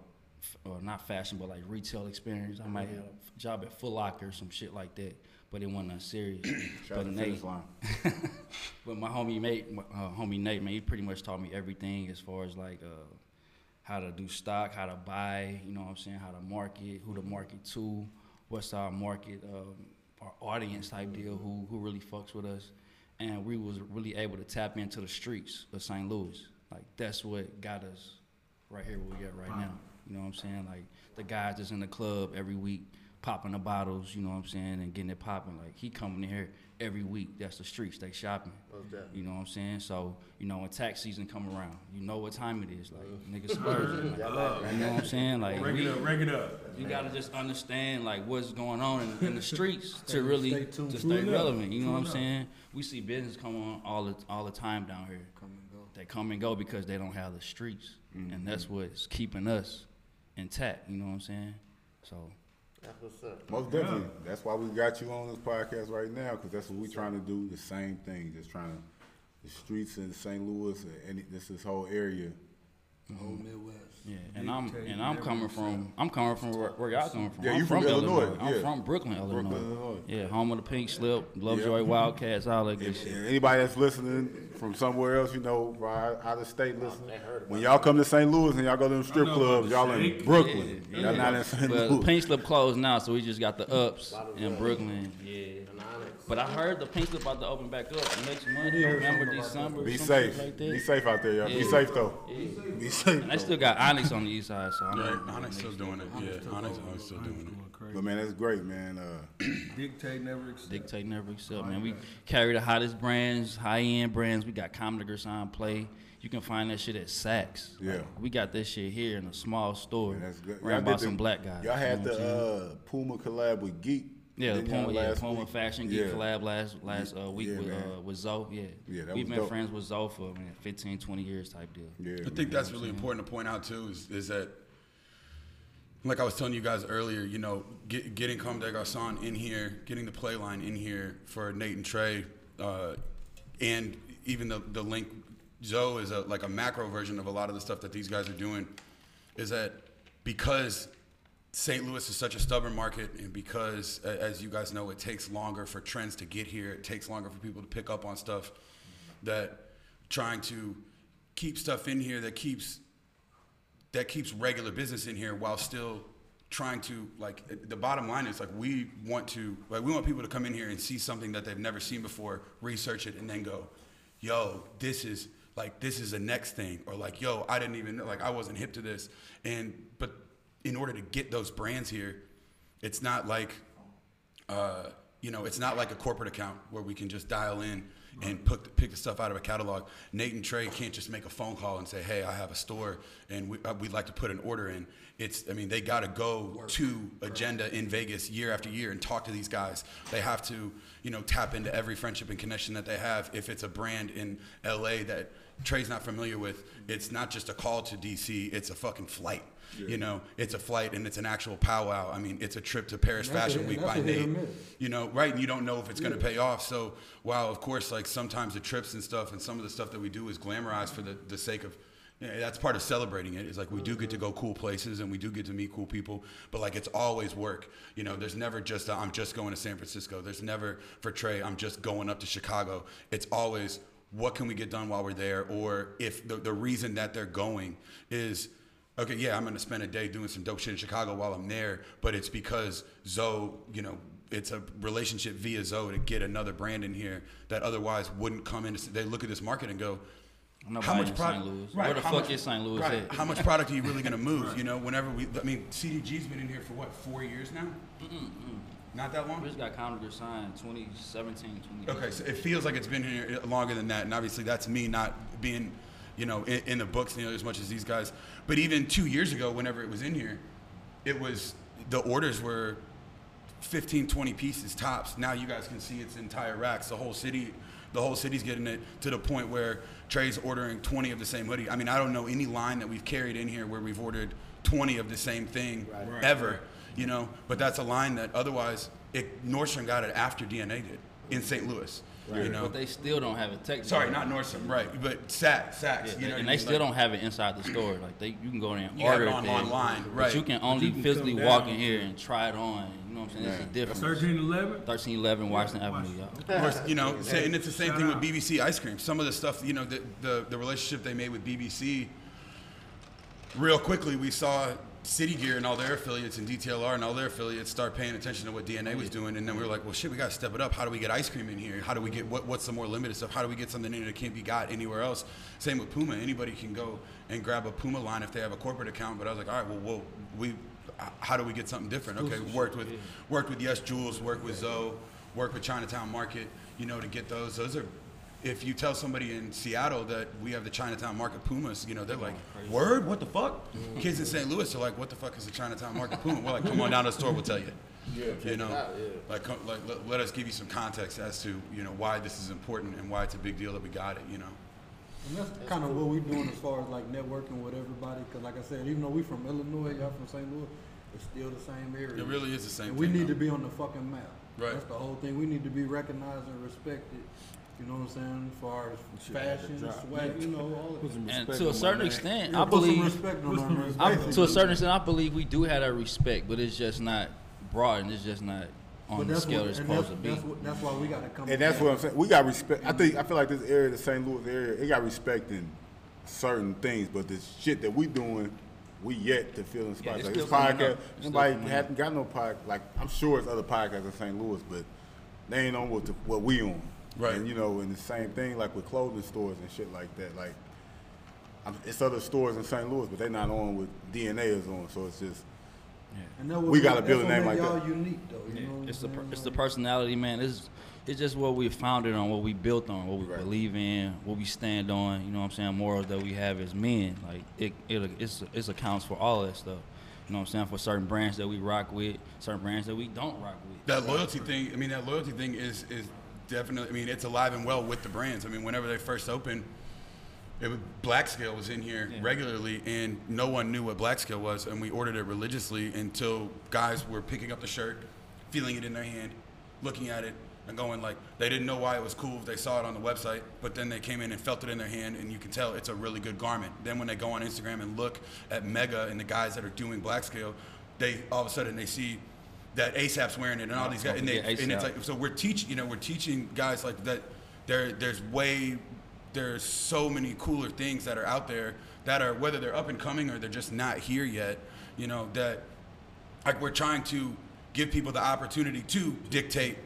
or not fashion, but like retail experience. I might have a job at Foot Locker, some shit like that, but it wasn't serious. But Nate, but my homie Nate, my, uh, homie Nate, man, he pretty much taught me everything as far as like uh, how to do stock, how to buy, you know what I'm saying, how to market, who to market to, what's our market, um, our audience type deal, who who really fucks with us, and we was really able to tap into the streets of St. Louis. Like that's what got us right here where we at right now. You know what I'm saying? Like the guys that's in the club every week popping the bottles, you know what I'm saying, and getting it popping. Like he coming in here every week. That's the streets. They shopping. Most. You know what I'm saying? So, you know, when tax season come around, you know what time it is. Like uh-huh. niggas splurging. Like, you know what I'm saying? Like Rank we, it up, rank it up. you gotta just understand like what's going on in, in the streets to really stay tuned. to True stay enough. relevant. You know True what I'm enough. saying? We see business come on all the all the time down here. Come and go. they come and go because they don't have the streets, and that's mm-hmm. what's keeping us intact. You know what I'm saying? So That's what's up. Most definitely. That's why we got you on this podcast right now, because that's what we're trying to do. The same thing, just trying to the streets in St. Louis and any, this this whole area. Whole mm-hmm. Midwest. yeah, and I'm and I'm coming from I'm coming from where, where y'all coming from. Yeah, I'm you from Illinois, I'm yeah. from Brooklyn, Illinois. Brooklyn, Illinois. Yeah, home of the Pink Slip, Lovejoy Yeah. Wildcats, all that good And, shit. and anybody that's listening from somewhere else, you know, right out of state listening, they heard about when y'all come to St. Louis and y'all go to them strip clubs, y'all in. Brooklyn. Yeah, Y'all not in St. Well, the Louis. Pink Slip closed now, so we just got the ups in. Brooklyn. Yeah. And Onyx. But I heard the Pink Slip about to open back up next month, Yeah, November, December. Be safe. Like that. Be safe out there, y'all. Be safe though. Yeah. Be safe. And they though. still got Onyx on the east side, so I'm Right. Onyx still doing it. Yeah, Onyx Onyx still doing it. But man, that's great, man. Uh, Dictate never accept. Dictate never accept, man. We carry the hottest brands, high end brands. We got Comme des Garçons Play. You can find that shit at Saks. Yeah. we got this shit here in a small store. man, that's good. Ran did by the- some black guys. Y'all you had know what I'm saying? the uh, Puma collab with Geek. Yeah, the didn't Puma, yeah, last Puma week? Fashion Geek Yeah. collab last last uh, week Yeah, with man. uh, with Zoe. Yeah, Yeah, that we've was been dope. friends with Zoe for man, 15, 20 years type deal. Yeah, I think that's really important to point out too. Is, is that, like I was telling you guys earlier, you know, get, getting Comme des Garçons in here, getting the play line in here for Nate and Trey, uh, and even the the link. Zoe is a like a macro version of a lot of the stuff that these guys are doing. Is that because St. Louis is such a stubborn market, and because, as you guys know, it takes longer for trends to get here. It takes longer for people to pick up on stuff. That trying to keep stuff in here that keeps that keeps regular business in here while still trying to like the bottom line is like we want to like we want people to come in here and see something that they've never seen before research it and then go yo this is like this is the next thing or like yo i didn't even like i wasn't hip to this and but in order to get those brands here it's not like uh, you know, it's not like a corporate account where we can just dial in and put the, pick the stuff out of a catalog. Nate and Trey can't just make a phone call and say, "Hey, I have a store and we, uh, we'd like to put an order in." It's, I mean, they got to go to Agenda in Vegas year after year and talk to these guys. They have to, you know, tap into every friendship and connection that they have. If it's a brand in LA that Trey's not familiar with, it's not just a call to DC; it's a fucking flight. You know, it's a flight and it's an actual powwow. I mean, it's a trip to Paris that's Fashion Week by that's a hit or Nate. You know, right? And you don't know if it's going to pay off. So, while of course, like sometimes the trips and stuff, and some of the stuff that we do is glamorized for the, the sake of. Yeah, that's part of celebrating it. Is like we do get to go cool places and we do get to meet cool people, but like it's always work. You know, there's never just i I'm just going to San Francisco. There's never for Trey I'm just going up to Chicago. It's always what can we get done while we're there, or if the the reason that they're going is okay, yeah, I'm going to spend a day doing some dope shit in Chicago while I'm there, but it's because Zoe, you know, it's a relationship via Zoe to get another brand in here that otherwise wouldn't come in. They look at this market and go, Nobody how much product? Louis. Where the fuck much- is St. Louis right, at? How much product are you really going to move? You know, whenever we, I mean, CDG's been in here for what, four years now? Not that long? We just got Commodore signed 2017, 2018. Okay, so it feels like it's been here longer than that, and obviously that's me not being, you know, in, in the books you know, as much as these guys. But even two years ago, whenever it was in here, it was the orders were 15, 20 pieces tops. Now you guys can see its entire racks. The whole city, the whole city's getting it to the point where Trey's ordering 20 of the same hoodie. I mean, I don't know any line that we've carried in here where we've ordered 20 of the same thing ever. You know, but that's a line that otherwise it, Nordstrom got it after DNA did in St. Louis. You know, But they still don't have it technically. sorry, not Nordstrom, right? But Saks, Saks. Yeah, you know, and they mean? still Like- don't have it inside the store. Like they, you can go in and You have order it on- there, online, But right. you can only can physically walk in here and try it on. You know what I'm saying? It's a difference. 1311? 1311 Washington Avenue, y'all. Or, you know, say- and it's the same Shout thing with. BBC ice cream. Some of the stuff, you know, the, the the relationship they made with BBC. Real quickly, we saw City Gear and all their affiliates and DTLR and all their affiliates start paying attention to what DNA was doing, and then we were like, well, shit, we got to step it up. How do we get ice cream in here? How do we get what, what's the more limited stuff? How do we get something in here that can't be got anywhere else? Same with Puma. Anybody can go and grab a Puma line if they have a corporate account. But I was like, all right, well, well we, how do we get something different? Okay, worked with worked with Yes Jules, worked with Zoe, worked with Chinatown Market, you know, to get those. Those are if you tell somebody in Seattle that we have the Chinatown Market Pumas, you know, they're like, word, what the fuck? Mm-hmm. Kids in St. Louis are like, what the fuck is the Chinatown Market Puma? We're like, come on down to the store, we'll tell you. you know, out, yeah. like, come, like let, let us give you some context as to, you know, why this is important and why it's a big deal that we got it, you know. And that's kind of what we're doing as far as like networking with everybody. Cause like I said, even though we're from Illinois, y'all from St. Louis, it's still the same area. It really is the same And we thing, need though. to be on the fucking map. Right. That's the whole thing. We need to be recognized and respected. You know what I'm saying? As far as fashion, swag, you know, all of that. And to a certain extent, Yeah, I believe respect on our names, I, to a certain extent, I believe we do have that respect, but it's just not broad and it's just not on But the that's scale what- it's supposed that's, to be. That's, what, that's why we gotta come. And that's what I'm saying. We got respect. I think I feel like this area, the St. Louis area, it got respect in certain things, but the shit that we doing, we yet to feel inspired. it's like still this coming podcast, up. It's still nobody coming hasn't got no podcast. Like I'm sure it's other podcasts in St. Louis, but they ain't on what the, what we on. Right. And you know, and the same thing like with clothing stores and shit like that. Like I'm, it's other stores in St. Louis, but they're not on what DNA is on. So it's just And that what We gotta build a name like y'all that. unique though. You know It's the per- it's the personality, man. It's it's just what we founded on, what we built on, what we Right. believe in, what we stand on. You know what I'm saying? Morals that we have as men. Like it it it's it's accounts for all that stuff. You know what I'm saying? For certain brands that we rock with, certain brands that we don't rock with. That loyalty thing, I mean, that loyalty thing is is definitely. I mean, it's alive and well with the brands. I mean, whenever they first opened, it was, Black Scale was in here regularly, and no one knew what Black Scale was, and we ordered it religiously until guys were picking up the shirt, feeling it in their hand, looking at it, and going like they didn't know why it was cool if they saw it on the website, but then they came in and felt it in their hand, and you can tell it's a really good garment. Then when they go on Instagram and look at Mega and the guys that are doing Black Scale, they all of a sudden they see that ASAP's wearing it and all these guys, and, they, Yeah, and it's like so we're teaching you know we're teaching guys like that there there's way there's so many cooler things that are out there that are whether they're up and coming or they're just not here yet you know that like we're trying to give people the opportunity to dictate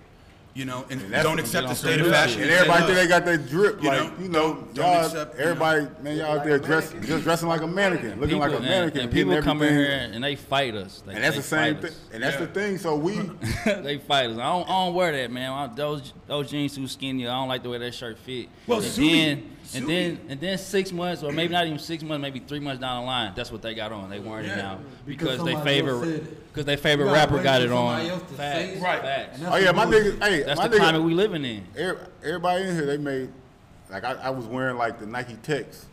you know and, And that's don't what- accept the on state some of new fashion. And everybody think they got that drip, You like know, you know, don't- don't y'all, accept, you know. everybody, man, y'all out there dress, just dressing like a mannequin, looking like a and- mannequin, and, getting people come in everything- here and they fight us. Like, and that's they the same fight thing, us. and that's Yeah. the thing. So we, they fight us. I don't, I don't wear that, man. I, those those jeans too skinny. I don't like the way that shirt fit. Well, and Ksubi- then and Ksubi- then and then six months, or maybe not even six months, maybe three months down the line, that's what they got on. They wearing Yeah. it now Because because, they somebody favor because they favorite rapper got it on. somebody else to say Facts. Right. facts. That's oh yeah, my bullshit. niggas, hey, That's my the climate niggas, we living in. everybody in here, they made, like I, I was wearing like the Nike Techs.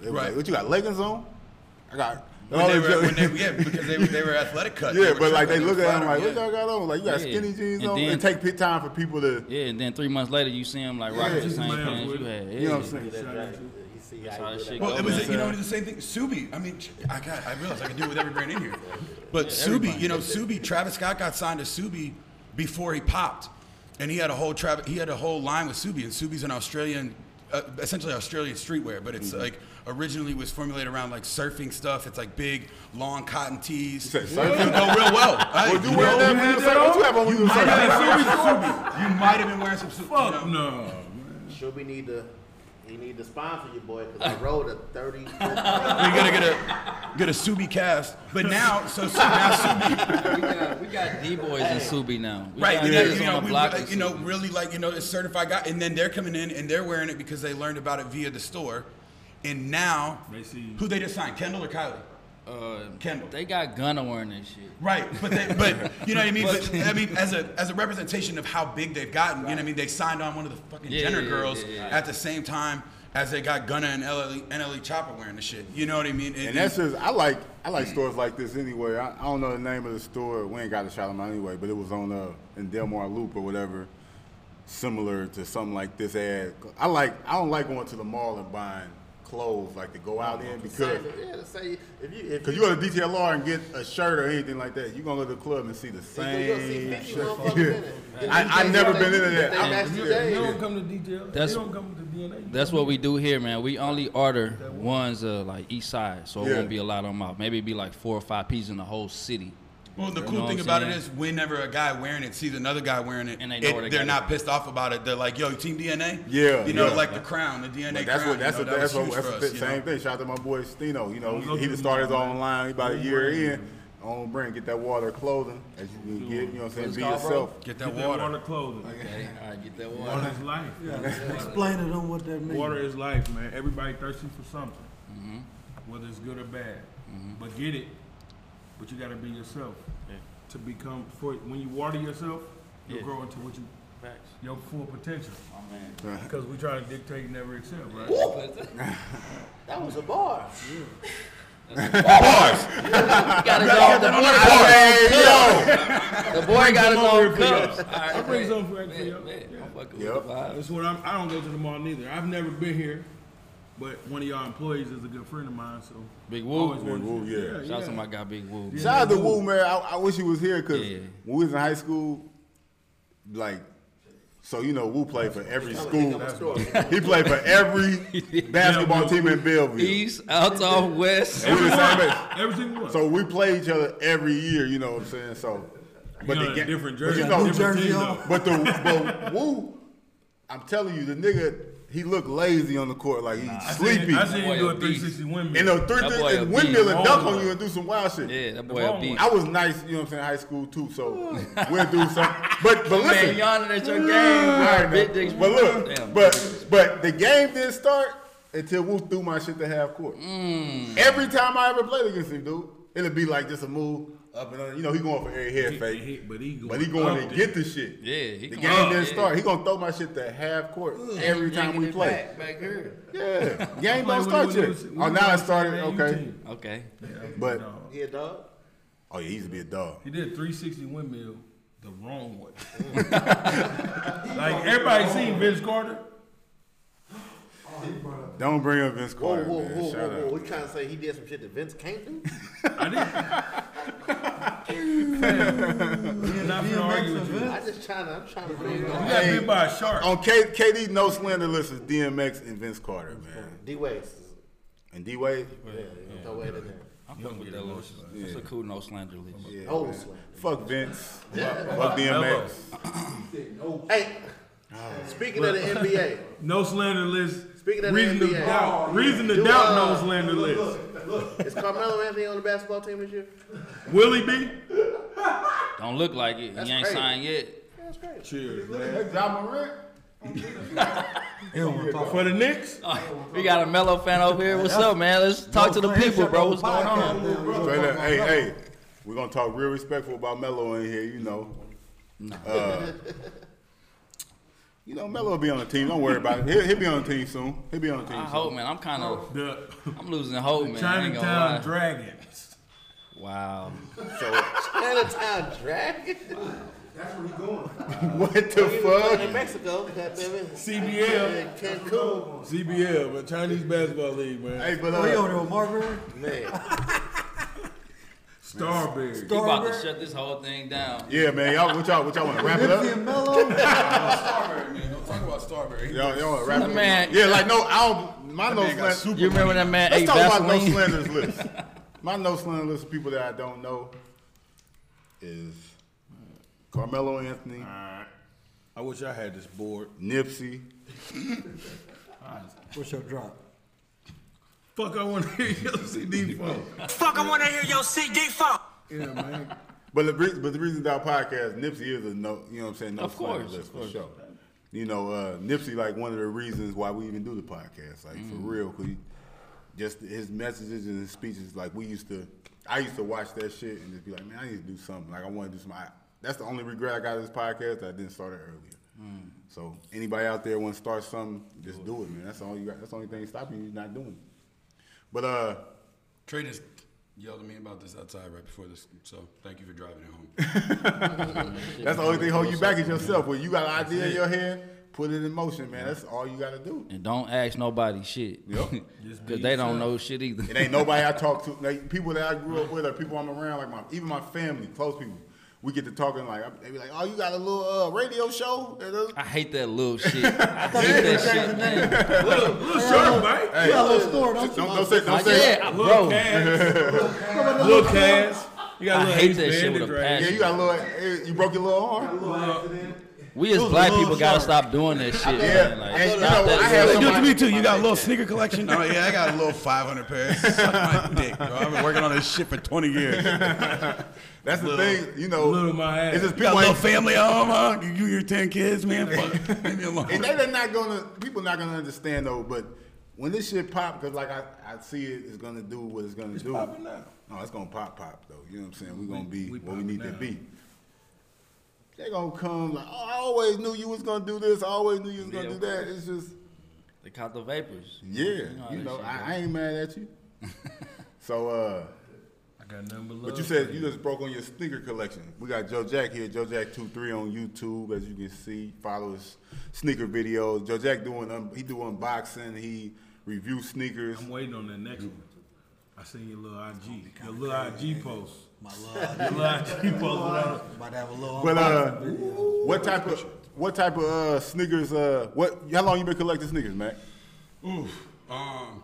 They Right. like, what you got leggings on? I got. When they were, when they, yeah because they, were- they were athletic cut yeah, but like they look at them like, flattering, what y'all got on? Like you got Yeah. skinny jeans And on. then- it take pit time for people to. Yeah, and then three months later, you see them like rocking Yeah. the same pants you it. had. You know what I'm saying? That's right. You see That's how how you that do shit that. Well, it was you know the same thing. Ksubi. I mean, I got I realized I could do it with every brand in here. But Ksubi, you know, Ksubi. Travis Scott got signed to Ksubi before he popped, and he had a whole Travis. He had a whole line with Ksubi, and Ksubi's an Australian, uh, essentially Australian streetwear, but it's like originally was formulated around like surfing stuff. It's like big, long cotton tees. said surfing? go real well. Hey, Would you you wear know, that when you was what you have on when you was might have been wearing some Ksubi. You might have been wearing some Ksubi. Fuck you know. no. Sure, we need to. You need to sponsor your boy because I rode a 30. We gotta get a get a Ksubi cast. But now, so, so now Ksubi. we got we got D boys in Ksubi now. We Right, got and you know, we, block like, you know, really like you know, a certified guy, and then they're coming in and they're wearing it because they learned about it via the store, and now who they just signed, Kendall or Kylie, Uh, Kendall. they got Gunna wearing that shit. Right, but they, but you know what I mean. But I mean, as a as a representation of how big they've gotten, you know what I mean. They signed on one of the fucking Yeah, Jenner yeah, girls yeah, yeah. at the same time as they got Gunna and LLE, NLE Choppa wearing the shit. You know what I mean? And that's just I like I like stores like this anyway. I, I don't know the name of the store. We ain't got to shout them out anyway, but it was on uh in Delmar Loop or whatever, similar to something like this ad. I like I don't like going to the mall and buying clothes like to go out in because yeah, to say if you if because you go to DTLR and get a shirt or anything like that, you are gonna go to the club and see the you'll see same shirt. motherfuckers Yeah. in it. And I- you I think never been into they that. I- that's you, you don't come to detail. That's- you don't come to DNA. That's what we do here, man. We only order ones uh, like east side, so it Yeah. won't be a lot on them out. Maybe it'd be like four or five pieces in the whole city. Well, the You cool thing about it is, whenever a guy wearing it sees another guy wearing it, And they know it- where they they're not it. pissed off about it. They're like, "Yo, Team DNA." Yeah, you know, yeah. like the crown, the DNA But that's crown. what that's you what know, that's that what that's huge the for us, you same know? thing. Shout out to my boy Stino. You know, he, he to just the started his mall, own line. He about a year in. Own brand, get that water clothing as you can get. You know what I'm saying? Be it called, bro? yourself. Get Get that that water. water clothing. Okay, all right, get that Water water. is life. Yeah, explain it on what that means. Water is life, man. Everybody thirsty for something, Mm-hmm. whether it's good or bad. But get it. But you got to be yourself to become. For when you water yourself, you'll Yeah. grow into what you Facts. your full potential. My man. Because we try to dictate, and never accept, right? That was a bar. got his own, the boy got his own cups. The boy got his own cups. I'll bring man. something for you. man, Yep. with the vibes. That's what I'm. I don't go to the mall neither. I've never been here, but one of y'all employees is a good friend of mine. So Big always Woo. wanted Woo, to- yeah. Shout out to my guy Big Woo. Shout out to Woo, man. I, I wish he was here because Yeah. when we was in high school, like, so you know, Woo played for every school. he played for every basketball team in Belleville. East, out off west. We the same age. every single one. So we play each other every year. You know what I'm saying? So, but You know, the ga- different but jersey, you know, different jersey though. But the but Woo, I'm telling you, the nigga he looked lazy on the court, like he's I sleepy. Seen, I seen him do a a 360 windmill. and the three That boy a and beast. windmill and dunk on you and do some wild shit. Yeah, that boy wrong a beast. I was nice, you know what I'm saying, in high school too, so we'll do something. But but Man, listen, yawning at your game. I bro. Big dicks. but look, Damn. but but the game didn't start until Woo threw my shit to half court. Mm. Every time I ever played against him, dude, it'd be like just a move up and under. You know, he going for every head He- fake, he- but he going, but he going to there. get the shit. Yeah, he The game up, didn't yeah. start. He gonna throw my shit to half court every time we play. Back, back here. Yeah, game don't start yet. Oh, now it started. on Okay, team. Okay. but No. He a dog. oh yeah, he used to be a dog. He did 360 windmill the wrong way. like everybody seen Vince Carter. Oh, Don't bring up Vince Carter, whoa, man. whoa, Shout whoa, out. whoa. We trying to say he did some shit that Vince can't do? I did. Not gonna argue with you. I just trying to, I'm trying to bring You it got Hey. bit by a shark. On K- KD No Slender list is DMX and Vince Carter, man. D Ways. And D Wade. Yeah, Throw it in there. I'm fucking with that list. It's a cool no slander list. Yeah, Old man. Slim. Fuck Vince. Fuck DMX. Hey, speaking of the NBA, No slander list. Speaking of the reason to NBA. doubt. Reason to Do, doubt uh, no slander list. is Carmelo Anthony on the basketball team this year? Will he be? Don't look like it. He ain't crazy. signed yet. That's great. Cheers, man. Ja Morant. He don't want to talk. For the Knicks? We got a Melo fan over here. What's up, man? Let's talk to the people, bro. What's going on? Up. Hey, hey. We're gonna talk real respectful about Melo in here, you know. Uh, you know, Melo will be on the team. Don't worry about it. He'll, he'll be on the team soon. He'll be on the team I soon. hope, man. I'm kind of, I'm losing hope, man. I ain't gonna Chinatown lie. Dragons. Wow. So, Chinatown Dragon. what the In fuck? Mexico, goddamn CBL. In Cancun. CBL, but Chinese Basketball League, man. Hey, but Oh, he over uh, there with Marbury? Man, Starbury. You about to shut this whole thing down. yeah, man. Y'all, what y'all, what y'all want to wrap it Nipsey up? and Melo? Starbury, man. Don't talk about Starbury. Y'all, y'all want to wrap That it man- Yeah, like no, I don't. My no man slander. You remember when that man Let's ate talk about no Vaseline? slanders list. My no slander list of people that I don't know is Carmelo Anthony, I wish I had this board. Nipsey. What's your drop? Fuck, I want to hear your CD for. Fuck, I wanna hear your CD fuck. Yeah, man. But the reason, but the reason that podcast, Nipsey is a no, you know what I'm saying, no Of course, list of for course. sure. You know, uh, Nipsey like one of the reasons why we even do the podcast, like Mm. for real, cause he, just his messages and his speeches, like we used to, I used to watch that shit and just be like, man, I need to do something. Like I want to do something. I, that's the only regret I got of this podcast that I didn't start it earlier. Mm. So anybody out there want to start something, just do it, man. That's all you got. That's the only thing stopping you not doing it. But uh, Trey just yelled at me about this outside right before this, so thank you for driving it home. That's the only thing holding you back is yourself. When you got an idea in your head, put it in motion, man. That's all you got to do. And don't ask nobody shit. Yep. Because they don't know shit either. It ain't nobody I talk to. Like, people that I grew up with or people I'm around, like my even my family, close people. We get to talking like they be like, "Oh, you got a little uh, radio show?" I hate that little shit. I hate that shit, man. Little short, right? Hey, You got a little store, don't don't, don't say, don't Like, say. yeah, Little bro. Cass. Little Cass. You got a I little I hate that shit with a bandage, right? Yeah, you got a little. eh, You broke your little arm. We as black people gotta stop doing that shit, Yeah, man. Like, and you stop know, that I have shit. Yo, somebody- me too. You got a little sneaker collection? Oh yeah, I got a little 500 pairs. Suck my dick, bro. I've been working on this shit for 20 years. That's the thing, you know. Little my ass. It's just You got a little family at home, huh? You, you your 10 kids, man. Fuck, leave me alone. and they, they're not gonna. People not gonna understand though. But when this shit pop, because like I, I see it is gonna do what it's gonna do. popping now. No, it's gonna pop, pop though. You know what I'm saying? We're gonna be we what we popping need to be. They gonna come like, oh, I always knew you was gonna do this. I always knew you was gonna Yeah, do of that. It's just, They caught the vapors. yeah, how you know, shit I. I ain't mad at you. so, uh, I got nothing but love. but you said you just broke on your sneaker collection. We got Joe Jack here, Joe Jack 23 on YouTube, as you can see. Follow his sneaker videos. Joe Jack doing um, he do unboxing. He review sneakers. I'm waiting on that next one. I seen your little IG, your little IG post. My Your love. little IG About to have a little. But uh, what type of what type of uh, sneakers? Uh, what? How long you been collecting sneakers, Mac? Oof. Um.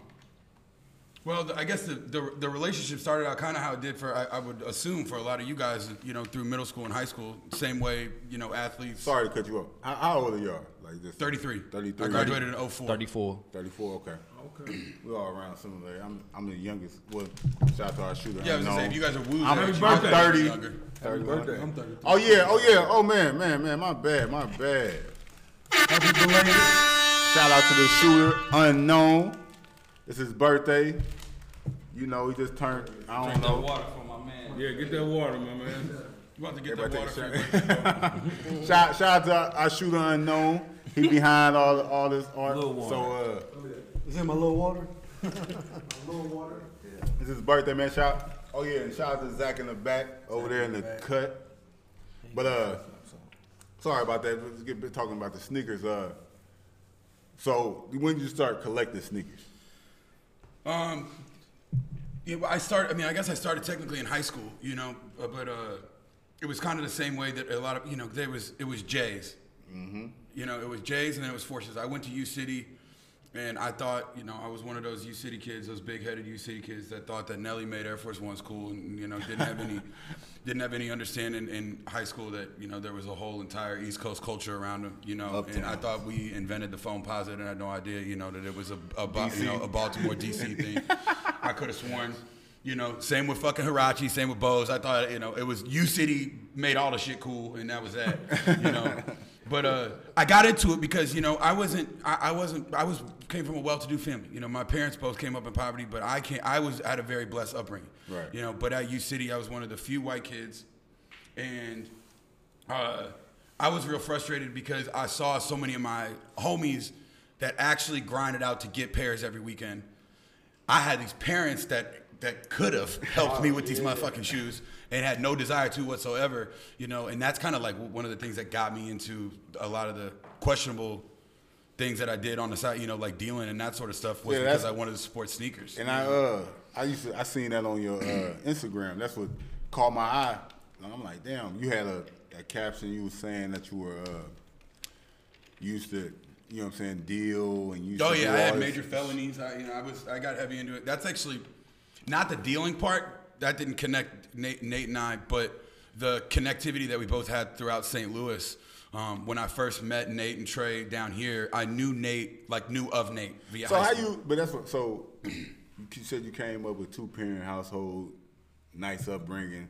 Well, the, I guess the, the the relationship started out kind of how it did for I, I would assume for a lot of you guys, you know, through middle school and high school. Same way, you know, athletes. Sorry to cut you off. How, how old are y'all? Like this? 33. 33. I graduated in 04. 34. 34. Okay. Okay. We're all around similar. I'm I'm the youngest. Well, shout out to our shooter. Yeah, I was gonna say, if you guys are woo, I'm, I'm guys are 30. younger. 30. birthday. I'm 33. Oh yeah. Oh yeah. Oh man, man, man. My bad. My bad. Happy belated. Shout out to the shooter, unknown. It's his birthday. You know, he just turned. I don't know. That water for my man. Yeah, get that water, my man. You about to get that water for your Shout, shout out to our, our shooter unknown. He behind all all this art. Lil Water. So uh, Is in my little water? it's his birthday, man. Shout. Oh yeah, and shout out to Zach in the back over there in the cut. But uh, sorry about that. Let's get talking about the sneakers. Uh, so when did you start collecting sneakers? Um, yeah, I started. I mean, I guess I started technically in high school, you know, uh, but uh, it was kind of the same way that a lot of you know there was it was J's. Mm-hmm. You know, it was J's and then it was Forces. I went to U City, and I thought, you know, I was one of those U City kids, those big-headed U City kids that thought that Nelly made Air Force Ones cool, and you know, didn't have any, didn't have any understanding in high school that you know there was a whole entire East Coast culture around them, you know, and I thought we invented the Foamposite, and I had no idea, you know, that it was a, a Ba- you know a Baltimore DC thing. I could have sworn. You know, same with fucking Huarache, same with Bose. I thought, you know, it was U City made all the shit cool, and that was that. You know, but uh, I got into it because you know I wasn't, I, I wasn't, I was came from a well-to-do family. You know, my parents both came up in poverty, but I can't. I was had a very blessed upbringing. Right. You know, but at U City, I was one of the few white kids, and uh, I was real frustrated because I saw so many of my homies that actually grinded out to get pairs every weekend. I had these parents that that could have helped me with these motherfucking shoes and had no desire to whatsoever, you know. And that's kind of like one of the things that got me into a lot of the questionable things that I did on the side, you know, like dealing and that sort of stuff was Yeah, because I wanted to support sneakers. And I uh I used to I seen that on your uh, Instagram. That's what caught my eye. And I'm like, damn, you had a, a caption you were saying that you were uh used to you know what I'm saying, deal and you Oh yeah, I had major felonies. I you know I was I got heavy into it. That's actually not the dealing part. That didn't connect Nate, Nate and I, but the connectivity that we both had throughout St. Louis. Um, when I first met Nate and Trey down here, I knew Nate, like knew of Nate via So how you but that's what so you said you came up with two parent household, nice upbringing.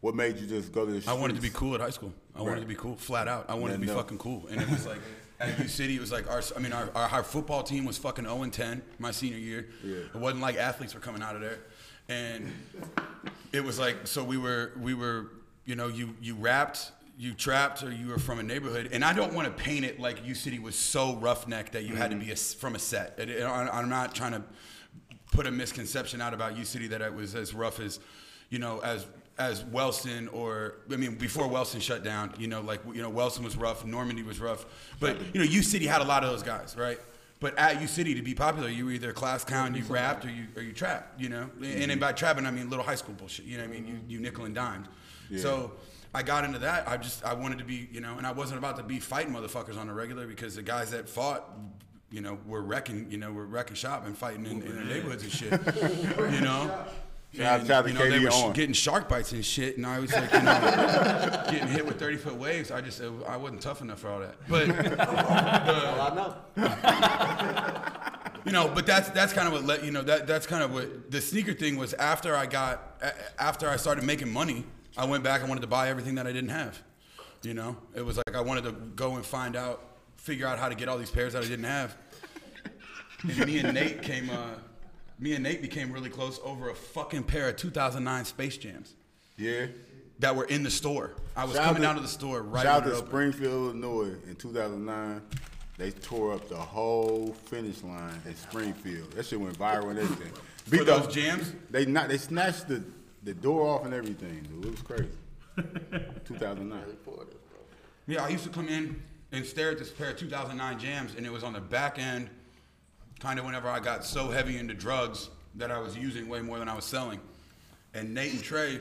What made you just go to the I wanted to be cool at high school. I wanted to be cool, flat out. I wanted to be else. fucking cool, and it was like at U City, it was like our. I mean, our, our, our football team was fucking 0 and 10 my senior year. Yeah. It wasn't like athletes were coming out of there, and it was like so we were we were you know you you rapped. You trapped, or you were from a neighborhood, and I don't want to paint it like U City was so roughneck that you had to be a s mm-hmm. from a set. It- it- I- I'm not trying to put a misconception out about U City that it was as rough as, you know, as as Wellston or I mean before Wellston shut down. You know, like you know Wellston was rough, Normandy was rough, but you know U City had a lot of those guys, right? But at U City to be popular, you were either class clown, you rapped, or you or you trapped. You know, and then by trapping I mean little high school bullshit. You know what I mean? You you nickel and dimed. So. I got into that. I just I wanted to be, you know, and I wasn't about to be fighting motherfuckers on the regular because the guys that fought you know, we're wrecking, you know, we're wrecking shop and fighting in, in the neighborhoods and shit, you know. Shout And, shout you know, they were sh- getting shark bites and shit, and I was like, you know, getting hit with thirty foot waves. I just, I wasn't tough enough for all that. But All I know. you know, but that's that's kind of what let you know that that's kind of what the sneaker thing was. After I got, after I started making money, I went back and wanted to buy everything that I didn't have. You know, it was like I wanted to go and find out, figure out how to get all these pairs that I didn't have. And me and Nate came, uh, me and Nate became really close over a fucking pair of 2009 Space Jams. Yeah. that were in the store. I was Shout out coming to- down to the store right Shout out to. Springfield, Illinois in 2009. They tore up the whole finish line in Springfield. That shit went viral and everything. For the- those jams? They not they snatched the, the door off and everything, dude. It was crazy. 2009. Yeah, I used to come in and stare at this pair of 2009 jams, and it was on the back end, kind of whenever I got so heavy into drugs that I was using way more than I was selling. And Nate and Trey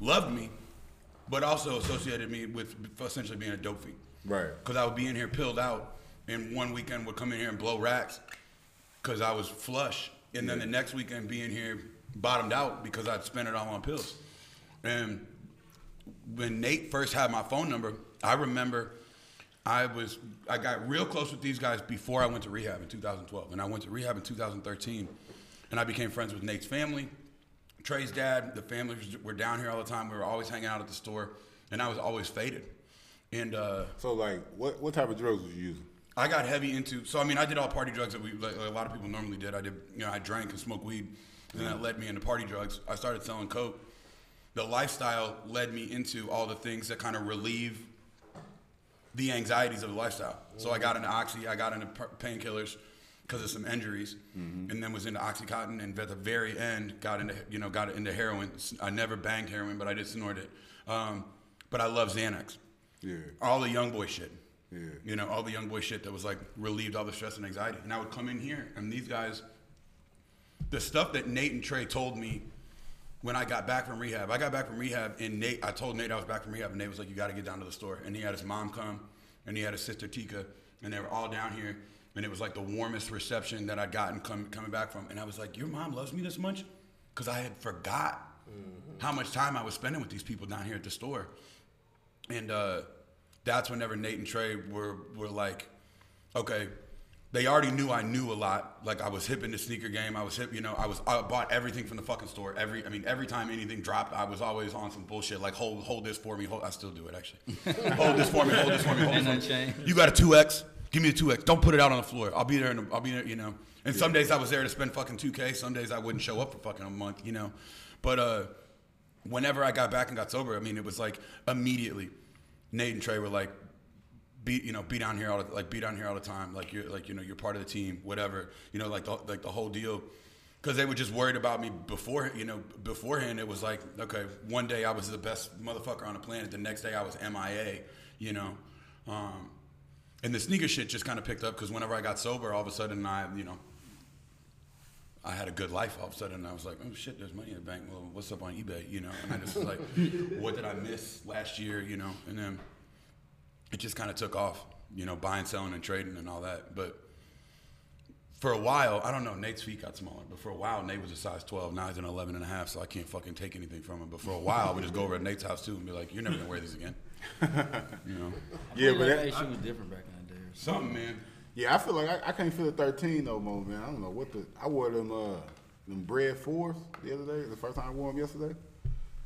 loved me, but also associated me with essentially being a dope fiend. Right. Because I would be in here pilled out, and one weekend would come in here and blow racks because I was flush, and then the next weekend be in here bottomed out because I'd spent it all on pills. And when Nate first had my phone number, I remember I was I got real close with these guys before I went to rehab in 2012, and I went to rehab in 2013, and I became friends with Nate's family, Trey's dad. The families were down here all the time. We were always hanging out at the store, and I was always faded. And uh, So like, what what type of drugs was you using? I got heavy into. So I mean, I did all party drugs that we like, a lot of people normally did. I did, you know, I drank and smoked weed, and that led me into party drugs. I started selling coke. The lifestyle led me into all the things that kind of relieve the anxieties of the lifestyle. So I got into oxy, I got into p- painkillers because of some injuries, and then was into oxycontin, and at the very end got into you know got into heroin. I never banged heroin, but I did snort it. Um, but I love Xanax. Yeah. All the young boy shit. Yeah. You know, all the young boy shit that was like relieved all the stress and anxiety. And I would come in here, and these guys, the stuff that Nate and Trey told me when I got back from rehab, I got back from rehab, and Nate, I told Nate I was back from rehab, and Nate was like, "You got to get down to the store." And he had his mom come, and he had his sister Tika, and they were all down here, and it was like the warmest reception that I'd gotten com- coming back from. And I was like, "Your mom loves me this much," because I had forgot how much time I was spending with these people down here at the store. And uh, that's whenever Nate and Trey were were like, okay, they already knew I knew a lot. Like I was hip in the sneaker game. I was hip, you know. I was I bought everything from the fucking store. Every I mean, every time anything dropped, I was always on some bullshit like hold hold this for me. Hold, I still do it actually. hold this for me. Hold this for me. Hold this for me. You got a two X. Give me a two X. Don't put it out on the floor. I'll be there. In a, I'll be there. You know. And some days I was there to spend fucking two K. Some days I wouldn't show up for fucking a month. You know. But uh, whenever I got back and got sober, I mean, it was like immediately. Nate and Trey were like, be you know, be down here all the, like be down here all the time, like you're like you know you're part of the team, whatever, you know, like the, like the whole deal. Because they were just worried about me before, you know, beforehand. It was like, okay, one day I was the best motherfucker on the planet. The next day I was MIA, you know. Um, and the sneaker shit just kind of picked up because whenever I got sober, all of a sudden I, you know, I had a good life all of a sudden. I was like, oh shit, there's money in the bank. Well, what's up on eBay? You know, and I just was like, what did I miss last year? You know, and then it just kind of took off. You know, buying, selling, and trading and all that. But for a while, I don't know, Nate's feet got smaller, but for a while, Nate was a size 12. Now he's an 11 and a half, so I can't fucking take anything from him. But for a while, we just go over at Nate's house too and be like, you're never gonna wear these again. You know, Yeah, but Like, that, hey, she was different back in the day. or something, something. man. yeah, I feel like I, I can't feel the 13 no more, man. I don't know what the. I wore them uh them bread fours the other day. The first time I wore them yesterday.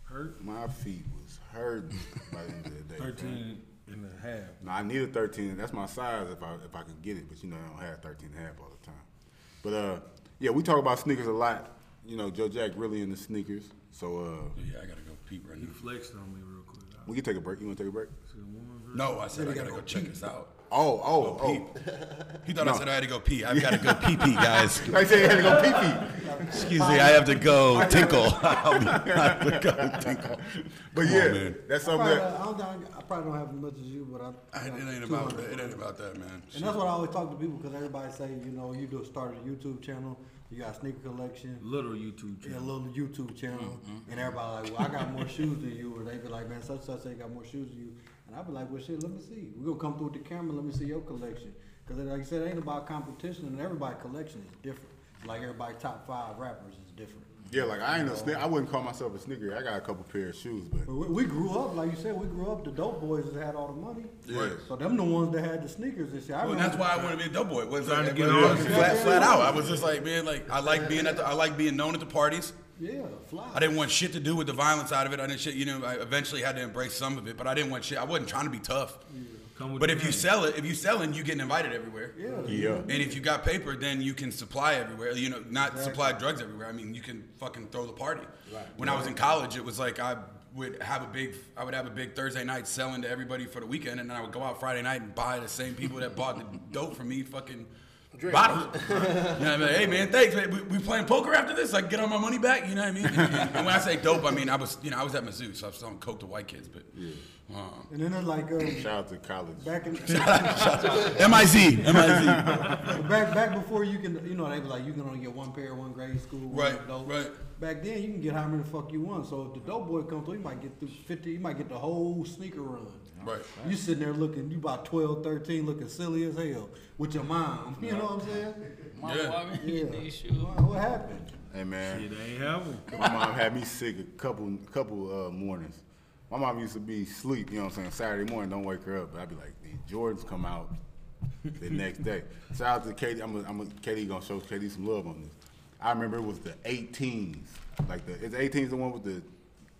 Hurt. My feet was hurting by the end of the day. man. 13 and a half. No, I need a 13. That's my size if I if I could get it, but you know I don't have 13 and a half all the time. But uh, yeah, we talk about sneakers a lot. You know, Joe Jack really into sneakers, so uh, Yeah, I gotta go peep right You now. flexed on me real quick. We can take a break. You want to take a break? said, "Woman, bro." No, I said I gotta go check this out. Oh, oh, oh! Peep. He thought I said I had to go pee. I've got to go pee pee, guys. I said you had to go pee pee. Excuse me, I have to go tinkle. I'll be, I have to go tinkle. But Come yeah, on, man. that's I something probably, that. I, don't, think- I probably don't have as much as you, but I. I, I it ain't about 200. that. It ain't about that, man. And that's what I always talk to people because everybody say, you know, you do start a YouTube channel, you got a sneaker collection, Little YouTube yeah, a channel. little YouTube channel, mm-hmm. and everybody like, well, I got more shoes than you, or they be like, man, such such they got more shoes than you, and I be like, well, shit, let me see. We're gonna come through with the camera, let me see your collection, because like I said, it ain't about competition, and everybody collection is different. Like everybody top five rappers is different. Yeah, like I ain't a sne- I wouldn't call myself a sneaker. I got a couple pair of shoes, but But we, we grew up, like you said, we grew up. The dope boys that had all the money. Yeah. So them the ones that had the sneakers and shit. I Well, that's why I wanted to be a dope boy. Was Trying to get was on. flat, flat out. I was just like, man, like I like being at the, I like being known at the parties. Yeah, fly. I didn't want shit to do with the violence side of it. I didn't shit, you know. I eventually had to embrace some of it, but I didn't want shit. I wasn't trying to be tough. Come with But the if you game. sell it, if you selling, you getting invited everywhere. Yeah. yeah, And if you got paper, then you can supply everywhere. You know, not supply drugs everywhere. I mean, you can fucking throw the party. When I was in college, it was like I would have a big I would have a big Thursday night selling to everybody for the weekend, and then I would go out Friday night and buy the same people that bought the dope from me fucking bottles. you know what I mean? Hey man, thanks. Man. We, we playing poker after this? I can get all my money back. You know what I mean? And, and- and when I say dope, I mean I was you know I was at Mizzou, so I was selling coke to white kids, but um, And then it's like um, Shout out to college. back in MIZ, MIZ. back back before you can you know they was like you can only get one pair one grade school one Right, adult. right. Back then you can get how many the fuck you want. So if the dope boy comes through, you might get through fifty. You might get the whole sneaker run. Right. You sitting there looking, you about 12, 13, looking silly as hell with your mom. You know what I'm saying? Mama, Yeah. why Yeah. getting these shoes? What, what happened? Hey man, Shit, ain't have 'em. my mom had me sick a couple couple uh, mornings. My mom used to be asleep, you know what I'm saying, Saturday morning, don't wake her up. But I'd be like, these Jordans come out the next day. Shout out to Katie. I'm a, I'm a, Katie gonna show Katie some love on this. I remember it was the 18s. Like the is the 18s the one with the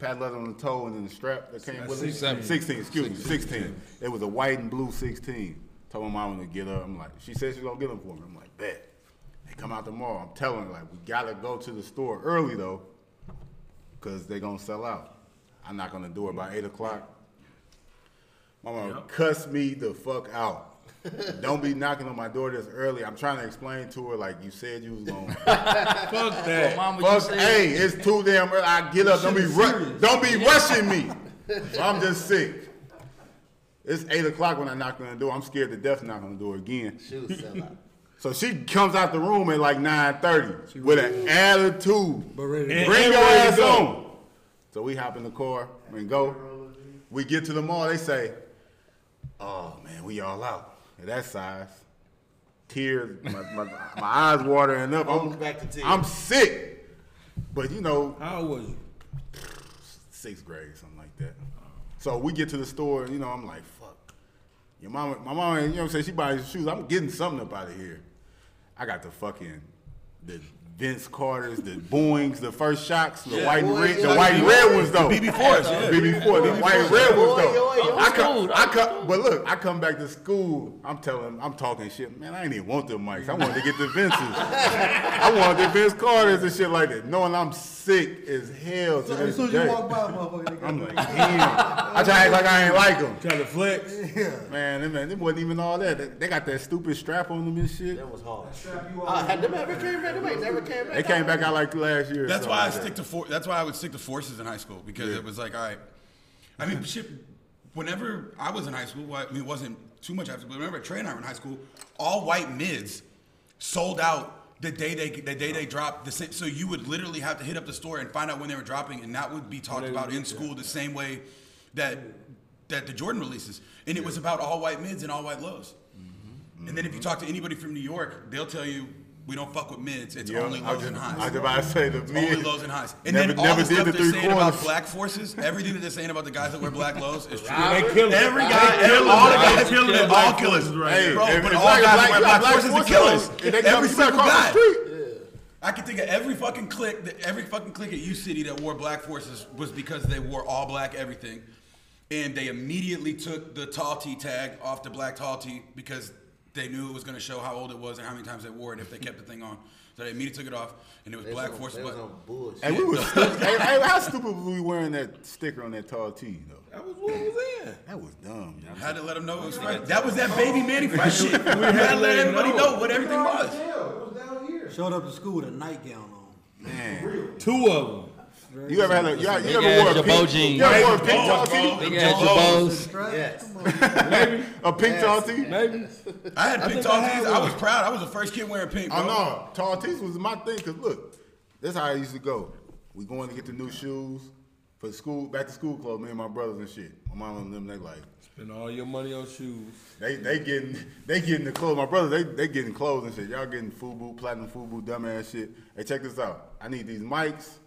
pad leather on the toe and then the strap that came with it? 16. 16, excuse me, 16. It was a white and blue 16. Told my mom to get up. I'm like, she said she's gonna get them for me. I'm like, bet. They come out tomorrow. I'm telling her like we gotta go to the store early though, cause they're gonna sell out. I knock on the door by eight o'clock. My mom Yep. cuss me the fuck out. Don't be knocking on my door this early. I'm trying to explain to her like you said you was gonna. Fuck that. Mama, you Fuck, said- hey, it's too damn early. I get up. Don't be Shit ru- don't be rushing me. I'm just sick. It's eight o'clock when I knock on the door. I'm scared to death to knock on the door again. Shoes sell out. So she comes out the room at like 9:30 with an attitude. But ready And- Bring and your ass go. on. So we hop in the car and go. We get to the mall. They say, "Oh man, we all out at that size." Tears, my, my, my eyes watering up. I'm, back to tears. I'm sick, but you know, How old was you? sixth grade, something like that. So we get to the store, and you know, I'm like, fuck. Your mama, my mama, you know what I'm saying? She buys shoes. I'm getting something up out of here. I got the fucking the Vince Carter's, the Boeings, the first shocks, the white and boy, red, the yeah, white and red ones though. BB4s, yeah. BB4, the white and red ones though. yo, yo, I come, I come, but look, I come back to school. I'm telling, I'm talking shit. Man, I ain't even want the mics. I wanted to get the Vinces. I wanted the Vince Carters and shit like that, knowing I'm sick as hell to So this as soon as day. you walk by, motherfucker, I'm like, damn. I try to act like I ain't like them. Try to flex. Yeah. Man, them, man, them wasn't even all that. They, they got that stupid strap on them and shit. That was hard. Uh, had them ever came back? Them ain't never came back. They came back out like last year. That's something why I like that. stick to for, That's why I would stick to forces in high school because Yeah. it was like, all right. I mean, shit. Whenever I was in high school, I mean, it wasn't too much after. But remember, Trey and I were in high school. All white mids sold out the day they the day they dropped. The same, so you would literally have to hit up the store and find out when they were dropping, and that would be talked about in school the same way that that the Jordan releases. And it was about all white mids and all white lows. Mm-hmm. And then if you mm-hmm. talk to anybody from New York, they'll tell you we don't fuck with mids. It's Yeah, only I was lows and highs. I was about to say the It's mid. only lows and highs. And Never- then all never the did stuff the they're three saying about black forces, everything that they're saying about the guys that wear black lows is true. They kill Every They guy, killing every, all the guys, They killing they're them all black killers, right Hey, there. bro. But all black- guys that wear got black black forces are forces killers. on, they Every single guy. I can think of every fucking clique, that every fucking clique at U City that wore black forces was because they wore all black everything, and they immediately took the tall T tag off the black tall T because they knew it was going to show how old it was and how many times they wore it if they kept the thing on. So they immediately took it off, and it was They black was on- was But on bullshit. We was stupid. hey, hey, how stupid were we wearing that sticker on that tall tee though? That was what was in. That was dumb. man. had to let them know it was fresh. That was that baby Mannie Fresh shit. We had to let everybody know what everything was. Showed up to school with a nightgown on. Man, Two of them. You ever had a you, you ever wore a Jabot pink? jeans. You ever wore a pink Jabot, tall bro. tee? Big ass Jabos. Yes. Maybe. A pink tall tee? Maybe. I had pink think tall I tees. I was proud. I was the first kid wearing pink, bro. Oh no, tall tees was my thing. Cause look, that's how I used to go. We going to get the new shoes for school, back to school clothes. Me and my brothers and shit. My mom and them, they like, Spend all your money on shoes. they they getting they getting the clothes. My brothers, they they getting clothes and shit. Y'all getting FUBU, platinum FUBU, dumbass shit. Hey, check this out. I need these mics.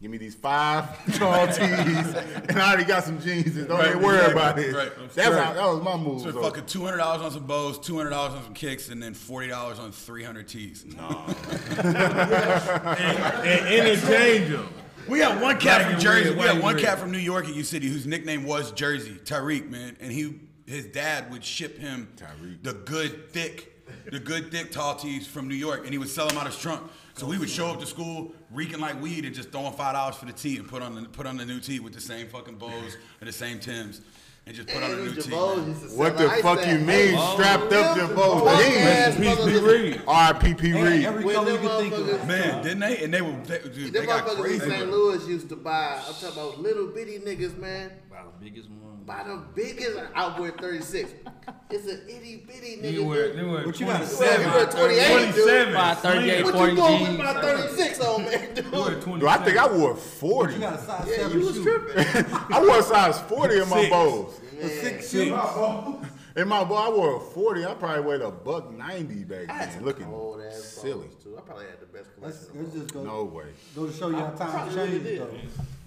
Give me these five tall tees, and I already got some jeans. And don't Right, even worry exactly, about it. right. That's how that was my move. So so. fucking two hundred dollars on some bows, two hundred dollars on some kicks, and then forty dollars on three hundred tees. No, and interchange them. We had one cat Black from Jersey. red, we had one and cat from New York at U City whose nickname was Jersey, Tariq, man, and he his dad would ship him Tariq. the good thick the good thick tall tees from New York, and he would sell them out his trunk. So we would show up to school reeking like weed and just throwing five dollars for the tee and put on the put on the new tee with the same fucking bows and the same Tims, and just put on a new tee. What the fuck you mean? Strapped up your boat? Ass Peace be motherfuckers- read. R.I.P.P. Reed. every When color you them can think of. motherfuckers- Man, didn't they? And they were, they, dude, they got motherfuckers in crazy. St. Louis used to buy. I'm talking about little bitty niggas, man. About the biggest one. Buy the biggest. I wear 36. It's an itty bitty nigga. You wear, dude. they wear What you got, a 27, You wear 28, dude. 27. About 38, What 40 you doing with my 36 on, man, dude? You wear 27. Dude, I think I wore But 40. you got a size Yeah, seven you was shoe. tripping. I wore a size 40 in my Six. bows. Man. Six Six. In my boy, I wore a 40. I probably weighed a buck 90 back That's then. Looking old ass silly. balls, too. I probably had the best Let's, collection. let's just go, No way. go to show you how times probably change did. though.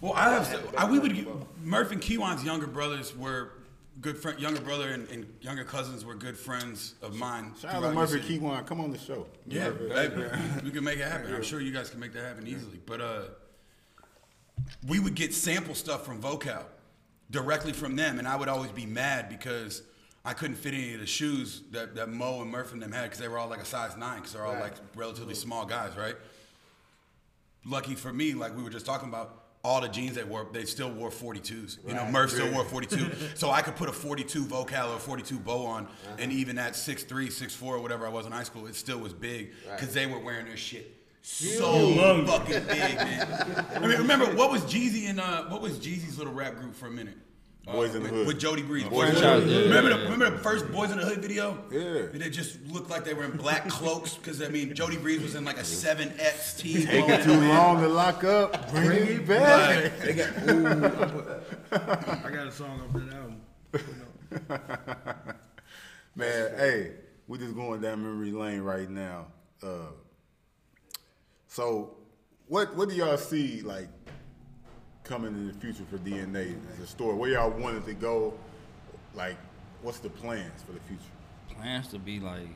Well, I have. I, we would. get- Murph and Kiwan's younger brothers were good friend. Younger brother and, and younger cousins were good friends of mine. Shout out to throughout Murphy the city. Keywan. Come on the show. Yeah, hey, we can make it happen. I'm sure you guys can make that happen easily. But uh, we would get sample stuff from Vocal directly from them, and I would always be mad because I couldn't fit any of the shoes that, that Mo and Murph and them had because they were all like a size nine because they're all like relatively small guys, right? Lucky for me, like we were just talking about, all the jeans they wore, they still wore 42s. You know, Murph still wore 42. so I could put a 42 Vocal or a 42 bow on, and even at 6'3, 6'4, or whatever I was in high school, it still was big because they were wearing their shit so fucking big, man. I mean, remember what was Jeezy and uh, what was Jeezy's little rap group for a minute? Boys in the with, Hood. with Jody Breeze. Boys Boys in in the the Hood. Hood. Yeah, Remember, the, remember the first Boys in the Hood video? Yeah. And they just looked like they were in black cloaks because I mean Jody Breeze was in like a seven X T. Taking too long to lock up. Bring it back. They got, ooh, I, got a song off that album. Man, hey, we just going down memory lane right now. Uh, so, what what do y'all see like coming in the future for DNA as a store? Where y'all wanted to go? Like, what's the plans for the future? plans to be like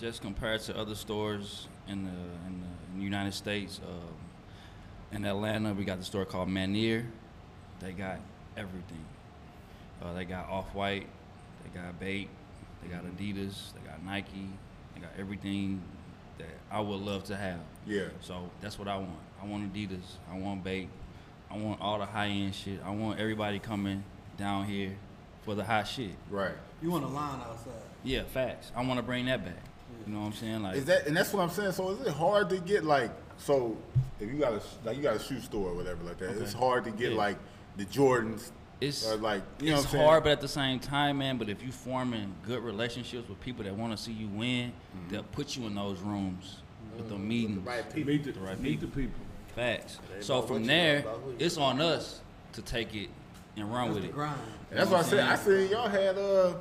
just compared to other stores in the in the, United States. Um, in Atlanta, we got the store called Maniere. They got everything. Uh, they got Off White. They got Bape. They got Adidas. They got Nike. They got everything that I would love to have. Yeah. So that's what I want. I want Adidas. I want Bape. I want all the high end shit. I want everybody coming down here for the hot shit. Right. You want a line outside. Yeah, facts. I want to bring that back. You know what I'm saying? Like, Is that and that's what I'm saying. So, is it hard to get like so? If you got a like you got a shoe store or whatever like that, it's hard to get Yeah. like the Jordans. it's or like you know it's what I'm hard, but at the same time, man. But if you forming good relationships with people that want to see you win, Mm-hmm. they'll put you in those rooms with the meetings. right people. Meet the, The right meet the people. People. Facts. So from there, know, about who you it's on us to take it and run That's with the it. grind. That's what I said. I said y'all had uh.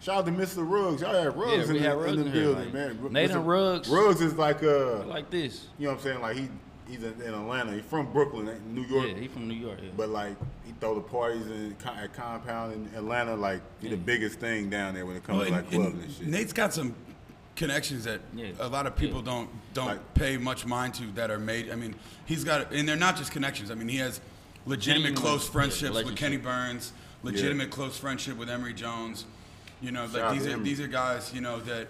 Shout out to Mr. Ruggs. Y'all had Ruggs Yeah, in, had the, Ruggs in the here, building, like, man. Ru- Nathan Mr. Ruggs. Ruggs is like uh, Like this. you know what I'm saying? Like he he's in, in Atlanta. He's from Brooklyn, New York. Yeah, he from New York. Yeah. But like he throw the parties in at Compound in Atlanta. Like he the biggest thing down there when it comes Well, to and- like clubbing and and shit. Nate's got some connections that Yeah. a lot of people Yeah. don't don't Like- pay much mind to that are made. I mean, he's got, and they're not just connections. I mean, he has legitimate Genuine, close yeah, friendships with. Kenny Burns, legitimate close friendship with Emery Jones. You know, Shout like these are Emery. these are guys. You know that,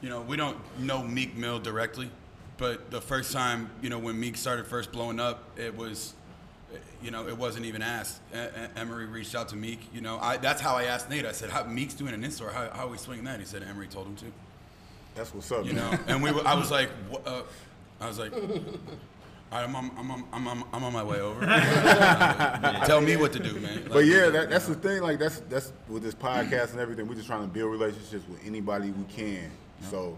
you know, we don't know Meek Mill directly, but the first time, you know, when Meek started first blowing up, it was. You know, it wasn't even asked. E- E- Emery reached out to Meek. You know, I, that's how I asked Nate. I said, "How Meek's doing an in-store? How, how are we swinging that?" He said, "Emery told him to." That's what's up. you know. And we, were, I was like, wha- uh, I was like, I'm on, I'm on, I'm on, I'm on my way over. Tell me what to do, man. But yeah, that, that's the thing. Like that's that's with this podcast and everything. We're just trying to build relationships with anybody we can. So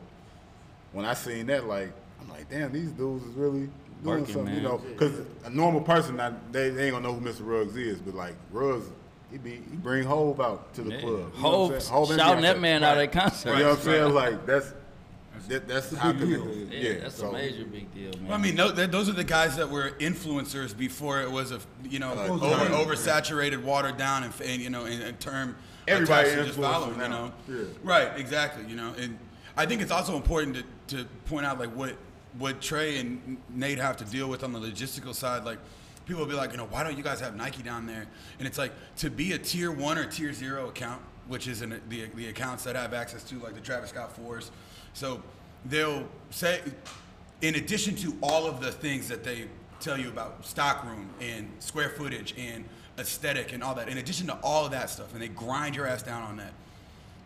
when I seen that, like I'm like, damn, these dudes is really doing Working, something. You know, because a normal person, not, they, they ain't gonna know who Mr. Ruggs is. But like Ruggs, he be he bring Hov out to the Yeah. club. You know what I'm Hov saying? Hov and shouting that Beyonce. man out Right. at concert. You know what I'm saying? Like that's that, that's how connected. Yeah, Yeah, that's so, a major big deal, man. Well, I mean, no, th- those are the guys that were influencers before it was a, you know, Uh, over, time. oversaturated, watered down, and, and you know, in, in term Everybody attached just following, you know. Yeah. Right, exactly. You know, and I think it's also important to, to point out like what what Trey and Nate have to deal with on the logistical side. Like people will be like, you know, why don't you guys have Nike down there? And it's like to be a tier one or tier zero account which is in the the accounts that I have access to, like the Travis Scott fours. So they'll say, in addition to all of the things that they tell you about stockroom and square footage and aesthetic and all that, in addition to all of that stuff, and they grind your ass down on that.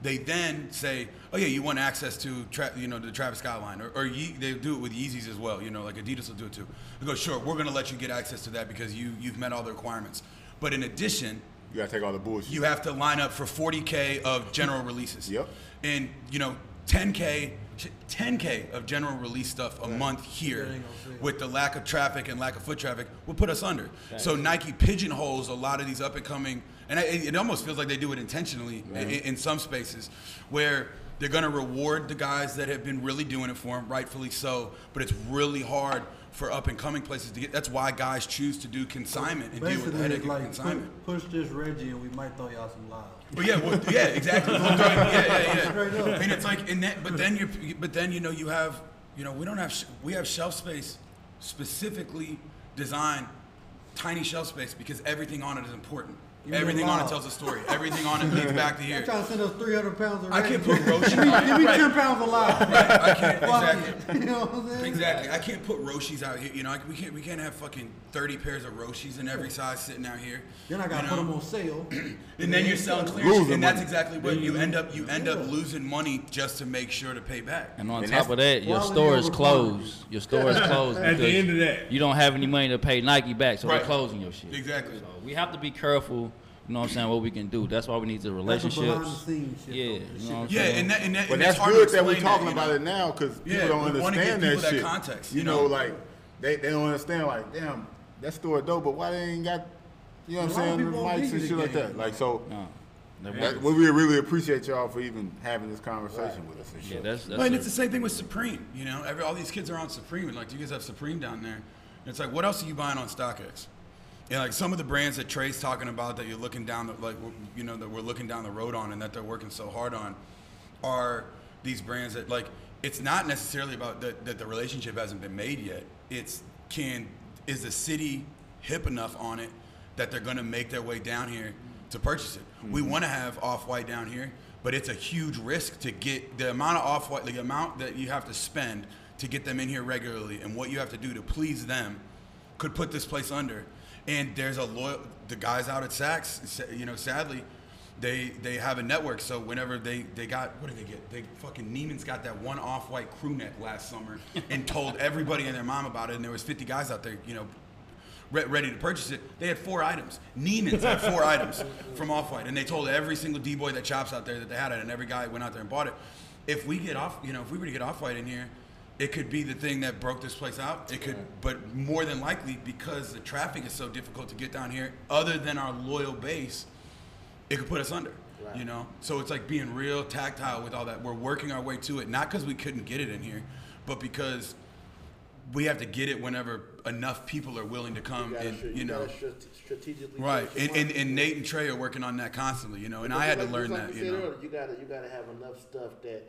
They then say, "Oh yeah, you want access to tra- you know the Travis Scott line, or, or Ye- they do it with Yeezys as well. You know, like Adidas will do it too. They go, "Sure, we're gonna let you get access to that because you you've met all the requirements." But in addition, You gotta take all the bullshit. you have to line up for 40k of general releases. Yep. And you know, 10k, 10k of general release stuff a month here, That ain't gonna fit. with the lack of traffic and lack of foot traffic, will put us under. So Nike pigeonholes a lot of these up and coming, and it, it almost feels like they do it intentionally in, in some spaces, where they're gonna reward the guys that have been really doing it for them, rightfully so. But it's really hard for up and coming places to get. That's why guys choose to do consignment and deal with the headache like consignment. push, push this Reggie and we might throw y'all some live. Well, yeah, well, yeah, exactly. Yeah, yeah, yeah. up. And it's like, and that, but then you, but then you know, you have, you know, we don't have, sh- we have shelf space specifically designed, tiny shelf space because everything on it is important. You mean Everything on it tells a story. Everything on it leads back to You're here. trying to send us 300 pounds of I can't put Roshe. Give me, give me 10 pounds of live. I can't Fuck exactly. it. You know what I'm saying? Exactly. I can't put Roshes out here. You know, I, we can't. We can't have fucking thirty pairs of Roshes in every size sitting out here. Then I gotta you put them on sale. And then you're selling clearance, Losing and that's exactly what you end up. You end up losing money just to make sure to pay back. And on And top of that, your store is over quantity. closed. Your store is closed At the end of that. you don't have any money to pay Nike back, so Right. they're closing your shit. Exactly. So we have to be careful. You know what I'm saying? What we can do. That's why we need the That's the relationships. behind the scenes shit. Yeah, you know what I'm Yeah, saying? and that, and that, But and that's it's hard good to that we're talking you about know? it now because people Yeah, don't we wanna give understand that that shit. context, you you know, know? like they, they don't understand. Like, damn, that store dope, but why they ain't got, you know what I'm saying, people mics and shit the like that. Like, so No, they're that, we really, really appreciate y'all for even having this conversation with us and yeah, that's that's. Well, and a- it's the same thing with Supreme. You know, every all these kids are on Supreme, and like, do you guys have Supreme down there? And it's like, what else are you buying on StockX? And like some of the brands that Trey's talking about that you're looking down the like you know that we're looking down the road on and that they're working so hard on are these brands that like it's not necessarily about that, that the relationship hasn't been made yet. It's can is the city hip enough on it that they're going to make their way down here to purchase it. We mm-hmm. want to have off white down here, but it's a huge risk to get the amount of off white, the amount that you have to spend to get them in here regularly, and what you have to do to please them could put this place under. And there's a loyal the guys out at Saks, you know, sadly, they they have a network. So whenever they they got what did they get? They fucking Neiman's got that one off white crew neck last summer and told everybody and their mom about it. And there was 50 guys out there, you know, re- ready to purchase it. They had four items. Neiman's had four items from Off White, and they told every single D boy that chops out there that they had it, and every guy went out there and bought it. If we get off, you know, if we were to get Off White in here, it could be the thing that broke this place out. It could, but more than likely, because the traffic is so difficult to get down here, other than our loyal base, it could put us under. You know, so it's like being real tactile with all that. We're working our way to it, not because we couldn't get it in here, but because we have to get it whenever enough people are willing to come You and str- you know strategically. right and, and, and nate and trey are working on that constantly you know and i had to like- learn like that you know earlier, you gotta you gotta have enough stuff that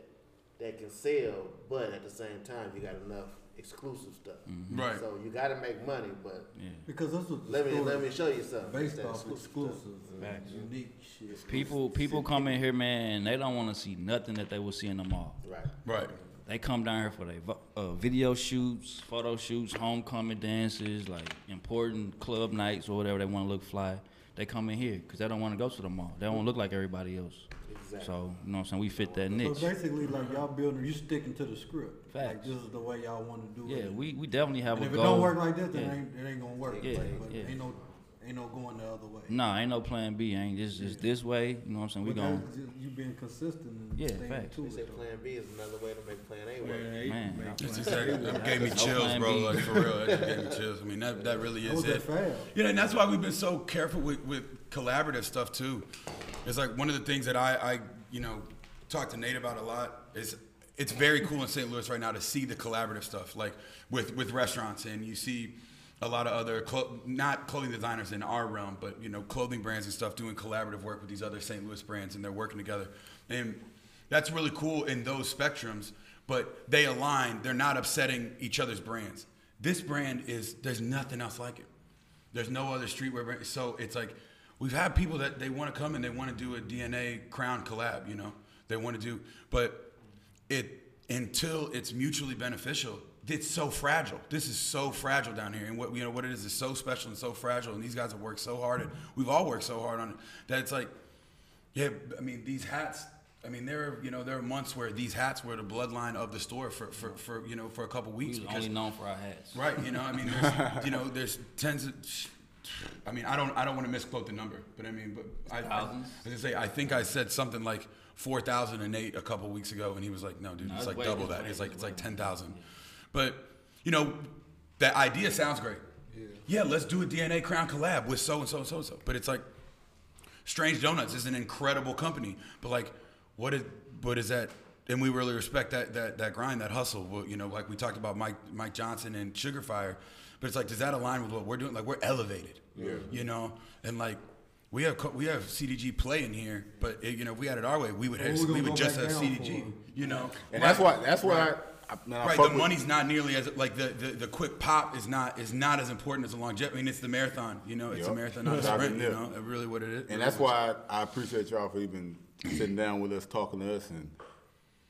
that can sell, but at the same time you got enough exclusive stuff. Mm-hmm. Right. So you gotta make money, but Because that's what let me let me show you something. based off exclusive stuff. exclusives and unique shit. people people come in here, man. They don't want to see nothing that they will see in the mall. Right. right They come down here for their uh, video shoots, photo shoots, homecoming dances, like important club nights or whatever they want to look fly. They come in here because they don't want to go to the mall. They don't look like everybody else. Exactly. So you know what I'm saying? We fit that niche. So niche. basically, like y'all building, you sticking to the script. Like this is the way y'all want to do it. Yeah, we, we definitely have And a if it don't work like this, then Yeah. it, ain't, it ain't gonna work. Yeah, Like, but yeah. ain't no, ain't no going the other way. Nah, ain't no plan B. Ain't this just this way? You know what I'm saying? We But going that's- you being consistent and Yeah, staying facts. to They say plan B is another way to make plan A work. man. that's exactly that gave me chills plan bro B. like for real that just gave me chills i mean that, that really That is was that it fast. Yeah, and that's why we've been so careful with, with collaborative stuff too. It's like one of the things that I, I, you know, talk to Nate about a lot is it's very cool in St. Louis right now to see the collaborative stuff, like with with restaurants, and you see a lot of other clo- not clothing designers in our realm, but you know, clothing brands and stuff doing collaborative work with these other St. Louis brands, and they're working together, and that's really cool in those spectrums. But they align; they're not upsetting each other's brands. This brand is there's nothing else like it. There's no other streetwear brand. So it's like we've had people that they want to come and they want to do a DNA crown collab. You know, they want to do, but it until it's mutually beneficial. It's so fragile. This is so fragile down here, and what you know what it is is so special and so fragile. And these guys have worked so hard, and we've all worked so hard on it that it's like, yeah. I mean, these hats. I mean, there are you know there are months where these hats were the bloodline of the store for for, for you know for a couple We weeks was because only known for our hats. Right, you know, I mean, there's, you know, there's tens of, I mean, I don't, I don't want to misquote the number, but I mean, but I, I, I Thousands? was gonna say, I think I said something like four thousand and eight a couple weeks ago, and he was like, no, dude, it's like way- double that. way- It's like, it's like ten thousand, but you know, that idea sounds great. Yeah. let's do a DNA crown collab with so and so and so and so, but it's like, Strange Donuts is an incredible company, but like, what is what is that? And we really respect that that that grind, that hustle. Well, you know, like we talked about Mike Mike Johnson and Sugar Fire, but it's like, does that align with what we're doing? Like, we're elevated, yeah. you know, and like. We have we have CDG play in here, but it, you know if we had it our way, we would oh, have, we're we would just have CDG. You know, And that's why that's why Right. I, I, man, I Right, the with- money's not nearly as like the, the, the quick pop is not is not as important as the longevity. I mean, it's the marathon. You know, it's a marathon, not a sprint. You know, really what it is. And that's why I appreciate y'all for even sitting down with us, talking to us, and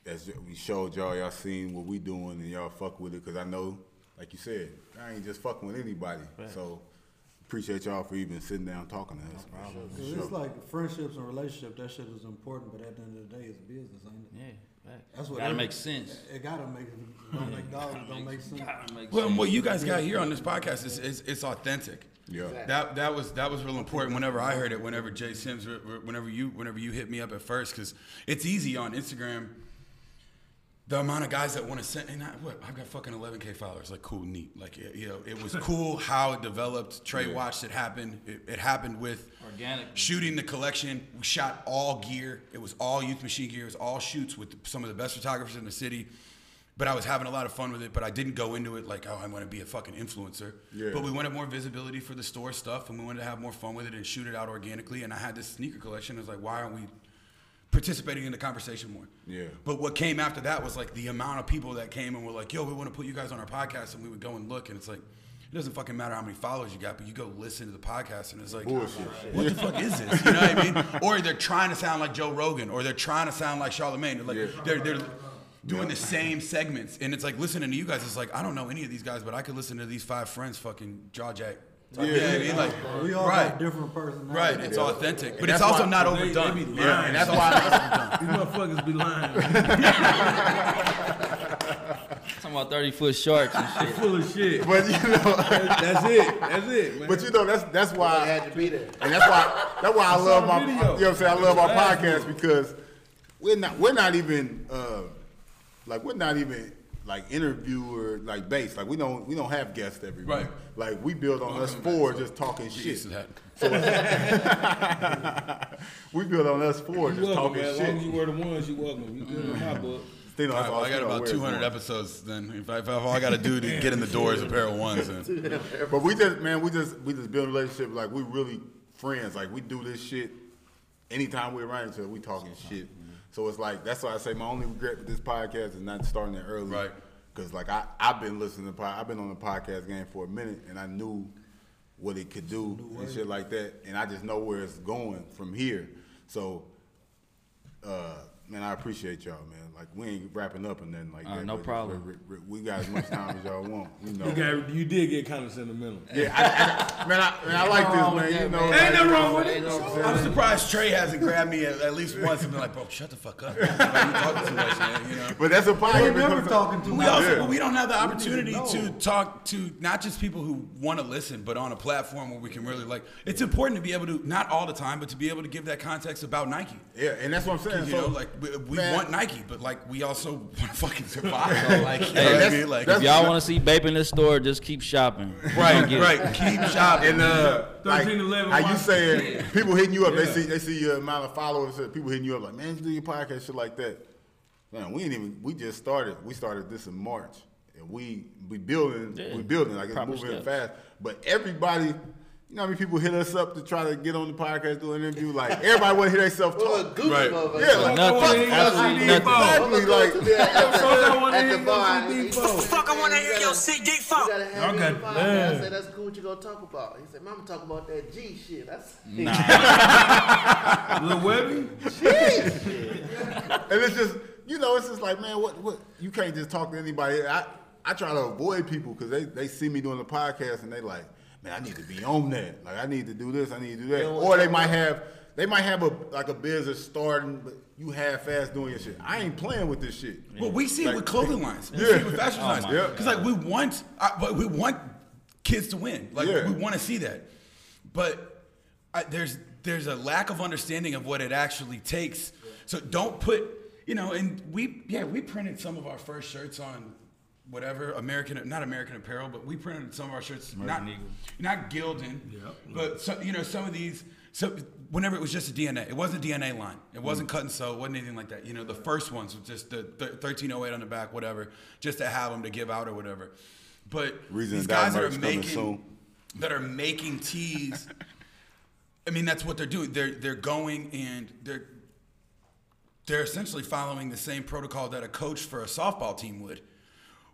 as we showed y'all, y'all seen what we doing, and y'all fuck with it. Cause I know, like you said, I ain't just fucking with anybody. So appreciate y'all for even sitting down talking to us. man. Cause sure. it's like friendships and relationships. That shit is important, but at the end of the day, it's business, ain't it? Yeah, right. That's what gotta every- make sense. It gotta make. Don't make dollars. It don't make sense. Gotta make Well, sense. what you guys got here on this podcast is, is it's authentic. Yeah. That that was that was real important. Whenever I heard it, whenever Jay Sims, whenever you whenever you hit me up at first, because it's easy on Instagram. The amount of guys that want to send, and I, what I've got fucking 11k followers. Like cool, neat. Like you know, it was cool how it developed. Trey watched it happen. It, it happened with Organically. shooting the collection. We shot all gear. It was all youth machine gear. It was all shoots with some of the best photographers in the city. But I was having a lot of fun with it. But I didn't go into it like, oh, I want to be a fucking influencer. Yeah. But we wanted more visibility for the store stuff, and we wanted to have more fun with it and shoot it out organically. And I had this sneaker collection. I was like, why aren't we participating in the conversation more? Yeah. But what came after that was like the amount of people that came and were like, yo, we want to put you guys on our podcast, and we would go and look, and it's like. It doesn't fucking matter how many followers you got, but you go listen to the podcast and it's like, Bullshit. what the fuck is this? You know what I mean? Or they're trying to sound like Joe Rogan, or they're trying to sound like Charlemagne. They're like, Yeah. they're, they're doing the same segments, and it's like listening to you guys. It's like I don't know any of these guys, but I could listen to these five friends fucking jaw jack. Yeah, you know what I mean, like We all right, got different personalities. right. It's authentic, but that's it's also why- not they- they overdone. be yeah, lying. and that's why. These motherfuckers be lying. Talking about thirty foot sharks and shit. Full of shit. But you know, That's it. That's it, man. but you know that's that's why I had to be there. And that's why that's why I love the my you know what I'm saying I love our podcast because we're not we're not even uh, like we're not even like interviewer like based like we don't we don't have guests every Right. week like we build on us four just talking shit Used we build on us four You just welcome, talking man. As long as you were the ones, you welcome. You good in my book. They know All that's right, well, I got about 200 episodes. Then, if, I, if all I got to do to get in the door is a pair of ones, then But we just man, we just we just build a relationship like we really friends. Like we do this shit anytime we're around each other, we talking shit. So it's like that's why I say my only regret with this podcast is not starting it early. Right. Cause like I I've been listening to pod, I've been on the podcast game for a minute and I knew what it could do and shit like that, and I just know where it's going from here. So, uh, man, I appreciate y'all, man. Like we ain't wrapping up and then like Uh, that. no problem. We, we- we got as much time as y'all want. You know. You, got, you did get kind of sentimental. Yeah, I, I, man, I, man, I like this, man. You know, Ain't nothing wrong with you it. know I'm saying? Surprised Trey hasn't grabbed me at, at least once and been like, bro, shut the fuck up. Like, you talking too much, man, you know? But that's a We podcast. never because- talking too We much. also Yeah. but we don't have the opportunity to talk to not just people who want to listen, but on a platform where we can really like. It's important to be able to not all the time, but to be able to give that context about Nike. Yeah, and that's what I'm saying. You So, know, like we, we man, want Nike, but like we also want to fucking survive. like, you know what I that's- mean? Like, that's- If y'all want to see Bape in this store, just keep shopping. Right, right. Keep shopping. And uh, like, 13, 11 how you watch. saying people hitting you up? They see they see your amount of followers. People hitting you up like, man, you do your podcast, shit like that. Man, we ain't even. We just started. We started this in March, and we we building. Yeah. We building like it's Proper moving steps. fast. But everybody You know how many people hit us up to try to get on the podcast, do an interview? Like everybody want to hear themselves Well, talk. goofy Right. Yeah, like Nothing. absolutely Nothing. exactly. Like Like, the Fuck, I wanna hear your shit get You fucked. gotta have Okay. me on the. I said, that's cool. What you gonna talk about? He said, Mama, talk about that G shit. That's nah. Lil Webby? Shit. And it's just you know, it's just like man, what what you can't just talk to anybody. I I try to avoid people because they they see me doing the podcast and they like, man, I need to be on that. Like I need to do this, I need to do that. Or they might have they might have a like a business starting, but you half ass doing your shit. I ain't playing with this shit. Well, we see it with clothing lines. We Yeah. see it with fashion Oh lines. my Yeah. Because like we want, uh, but we want kids to win. Like Yeah. we want to see that. But I, there's there's a lack of understanding of what it actually takes. So don't put, you know, and we yeah we printed some of our first shirts on whatever American not American Apparel, but we printed some of our shirts not Eagle. not Gildan, but so, you know some of these. So whenever it was just a DNA, it wasn't a DNA line. It wasn't cut and sew. It wasn't anything like that. You know, the first ones was just the th- 1308 on the back, whatever, just to have them to give out or whatever. But Reason these guys that are making that are making teas. I mean, that's what they're doing. They're they're going and they're they're essentially following the same protocol that a coach for a softball team would,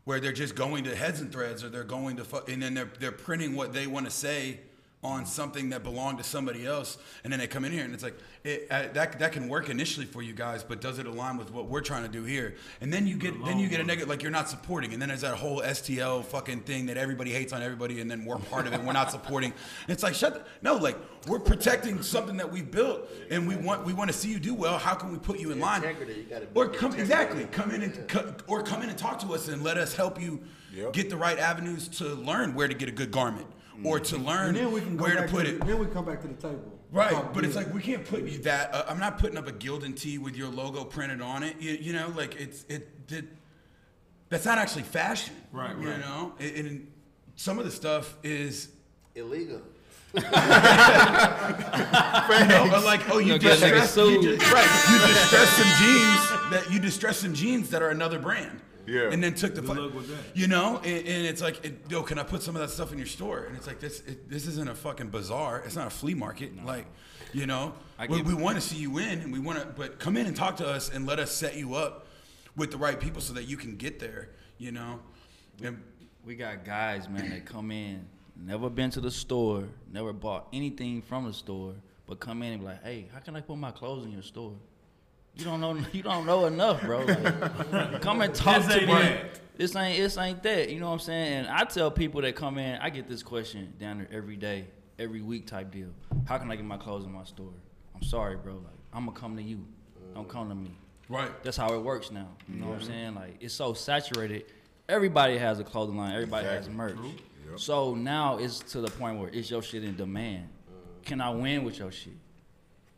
where they're just going to heads and threads, or they're going to fu- and then they're they're printing what they want to say on something that belonged to somebody else, and then they come in here and it's like it, uh, that that can work initially for you guys, but does it align with what we're trying to do here? And then you get then you get a negative like you're not supporting, and then there's that whole STL fucking thing that everybody hates on everybody, and then we're part of it, and we're not supporting. And it's like shut the, no, like we're protecting something that we built, and we want we want to see you do well. How can we put you in line? Integrity, you gotta be Or come integrity. exactly come in and co- or come in and talk to us and let us help you Yep. get the right avenues to learn where to get a good garment or to learn then we can where to put to it. Then we come back to the table. Right, Talk but it's like we can't put you that. Uh, I'm not putting up a Gildan tee with your logo printed on it. You, you know, like it's it, it. That's not actually fashion. Right, You right. know, and, and some of the stuff is. illegal. You know, or like oh you You'll get distress, niggas you sued. just, right you distress some jeans that you distress some jeans that are another brand Yeah. and then took the Good luck with that. you know and, and it's like it, yo can I put some of that stuff in your store and it's like this it, this isn't a fucking bazaar it's not a flea market like you know I we, get- we want to see you win and we want to but come in and talk to us and let us set you up with the right people so that you can get there you know and We got guys, man, that come in, never been to the store, never bought anything from the store, but come in and be like, "Hey, how can I put my clothes in your store?" You don't know, you don't know enough, bro. Like, come and talk This to me. that. This ain't, this ain't that. You know what I'm saying? And I tell people that come in, I get this question down there every day, every week type deal. How can I get my clothes in my store? I'm sorry, bro. Like, I'm gonna come to you. Don't come to me. right That's how it works now. You know what I'm saying? Like it's so saturated. Everybody has a clothing line. Everybody has merch. So now it's to the point where it's your shit in demand. Can I win with your shit?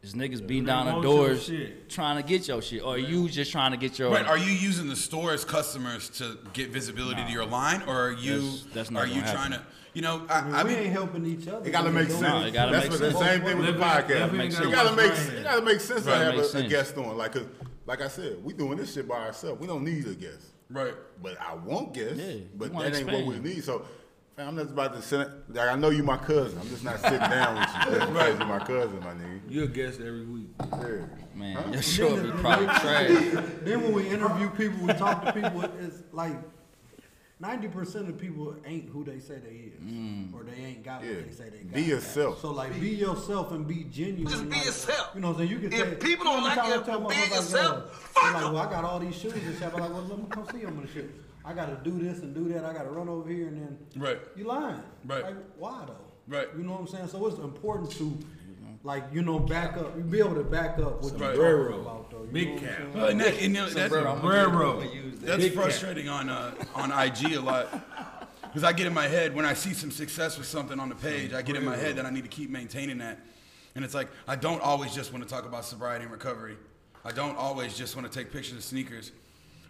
Is niggas beating They down the doors shit. trying to get your shit, or are you just trying to get your? Right. Are you using the store as customers to get visibility to your line, or are you That's- that's not are you gonna trying to? You know, I I, mean, I we ain't helping each other. It gotta make sense. No, it gotta That's make what sense. the same thing with the podcast. living Makes gotta gotta make my it gotta make sense to have makes a, a guest on. Like, 'cause like I said, we doing this shit by ourselves. We don't need a guest. right. But I want guests. Yeah, but we wanna that ain't what we need. So fam, I'm just about to sit. Like I know you my cousin. I'm just not sitting down with you just because you my cousin, my nigga. You're a guest every week. Yeah. man, your shit be probably trash. Then when we interview people, we talk to people, it's like ninety percent of people ain't who they say they is, or they ain't got Yeah. what they say they got. Be yourself. So like, be yourself and be genuine. Just be like, yourself. You know, what I'm saying you can. If say, people don't you know, like how many you times for I being was like, yourself, uh, fuck they're like, 'em. well, I got all these shoes and shit. I'm like, well, let me come see them and shit. I got to do this and do that. I got to run over here and then. Right. You lying. Right. Like, why though? Right. You know what I'm saying? So it's important to, like, you know, back up. You be able to back up what Right. you're about though. You Big know what I'm cap. saying? Well, and that, and, you know, that's, Sombrero. that's Big cat. frustrating on uh, on IG a lot. Because I get in my head when I see some success with something on the page, I get in my head that I need to keep maintaining that. And it's like I don't always just want to talk about sobriety and recovery. I don't always just want to take pictures of sneakers.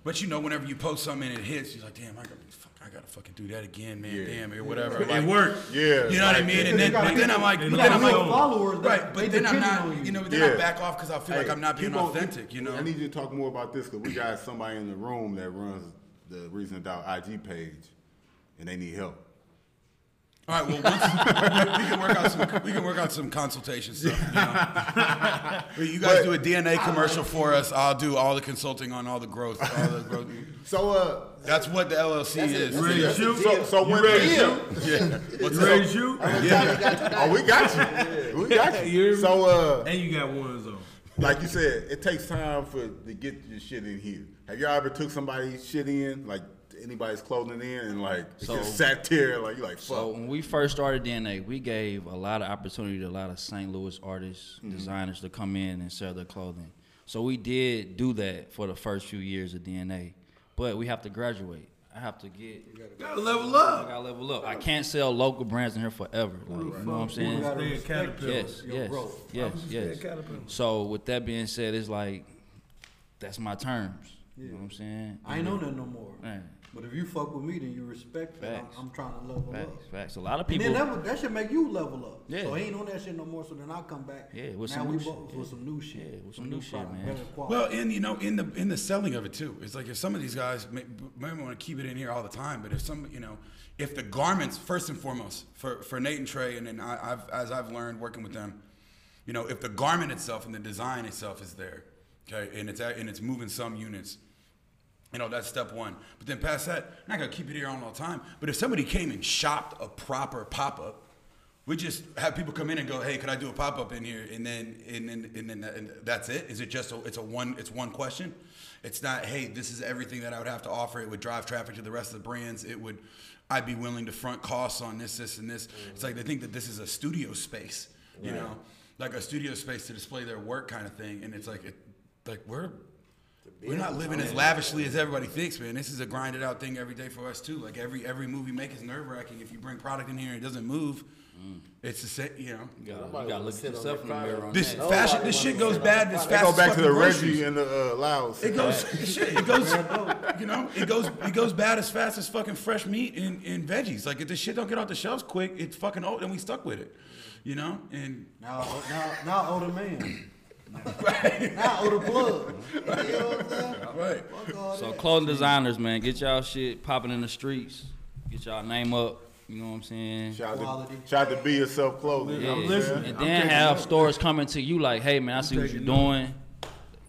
But you know, whenever you post something and it hits, you're like, damn, I gotta, fuck, I gotta fucking do that again, man. Yeah. Damn, or whatever. It worked. Yeah. You know what I mean? And then, but then I'm like, but then I'm like, followers right? But then I'm not, you. you know, but then I back off because I feel like I'm not being keep authentic. You know? I need you to talk more about this because we got somebody in the room that runs the Reason Doubt IG page, and they need help. All right. Well, once, we, we can work out some. We can work out some consultation stuff. You, know? But you guys do a DNA commercial for us. I'll do all the consulting on all the growth. All the growth. So uh, That's what the LLC is. You ready to shoot? so so You when ready to yeah. shoot? Yeah. What's You up? ready to shoot? Oh, we got you. We got You you. hear me? So uh, And you got ones on. like you said, it takes time for to get your shit in here. Have y'all ever took somebody's shit in, like anybody's clothing in, and like it So- just sat there, like you like fuck. So when we first started DNA, we gave a lot of opportunity to a lot of St. Louis artists, mm-hmm. designers to come in and sell their clothing. So we did do that for the first few years of DNA, but we have to graduate. I have to get. Gotta level I up. gotta level up. I can't sell local brands in here forever. Like, you know what I'm saying? gotta Stay at. Yes, yes, growth. yes, yes. stay at Caterpillar. So with that being said, it's like that's my terms. You know what I'm saying? I ain't on that no more. Right. But if you fuck with me, then you respect that. I'm, Facts. I'm trying to level Facts, up. facts. A lot of And people. then that, would- that should make you level up. Yeah. So he ain't on that shit no more. So then I'll come back. Yeah, with now some we new both shit, with some new shit. Yeah, with some new shit, man. better quality. Well, and you know, in the in the selling of it too, it's like if some of these guys may, maybe want to keep it in here all the time, but if some, you know, if the garments first and foremost for for Nate and Trey, and then I, I've as I've learned working with them, you know, if the garment itself and the design itself is there, okay, and it's at, and it's moving some units, you know, that's step one. But then past that, I'm not gonna keep it here on all the time. But if somebody came and shopped a proper pop up, we just have people come in and go, "Hey, could I do a pop up in here?" And then, and then, and then, and that's it. Is it just a? It's a one. It's one question. It's not. Hey, this is everything that I would have to offer. It would drive traffic to the rest of the brands. It would. I'd be willing to front costs on this, this, and this. It's like they think that this is a studio space. You know, like a studio space to display their work kind of thing. And it's like, it, like we're we're not living as lavishly as everybody thinks, man. This is a grinded out thing every day for us too. Like every every move we make is nerve wracking. If you bring product in here and it doesn't move, it's the same. You know, You gotta, you gotta look at on yourself in the mirror on this that. Nobody fashion, this shit goes bad the as product. fast go back to the. Reggie and the uh, Laos. It goes, shit, it goes, you know, it goes, it goes bad as fast as fucking fresh meat and, and veggies. Like if this shit don't get off the shelves quick, it's fucking old, and we stuck with it, you know. And now, now, now, older man. Right, Now, older plug. You know what I'm saying? right. Fuck all So that. clothing designers, man, get y'all shit popping in the streets. Get y'all name up. You know what I'm saying? Shout out, Quality. to, shout out to Be Yourself Clothing. Yeah. I'm listening. And I'm then taking have notes. stores coming to you like, hey man, I see what you're taking doing.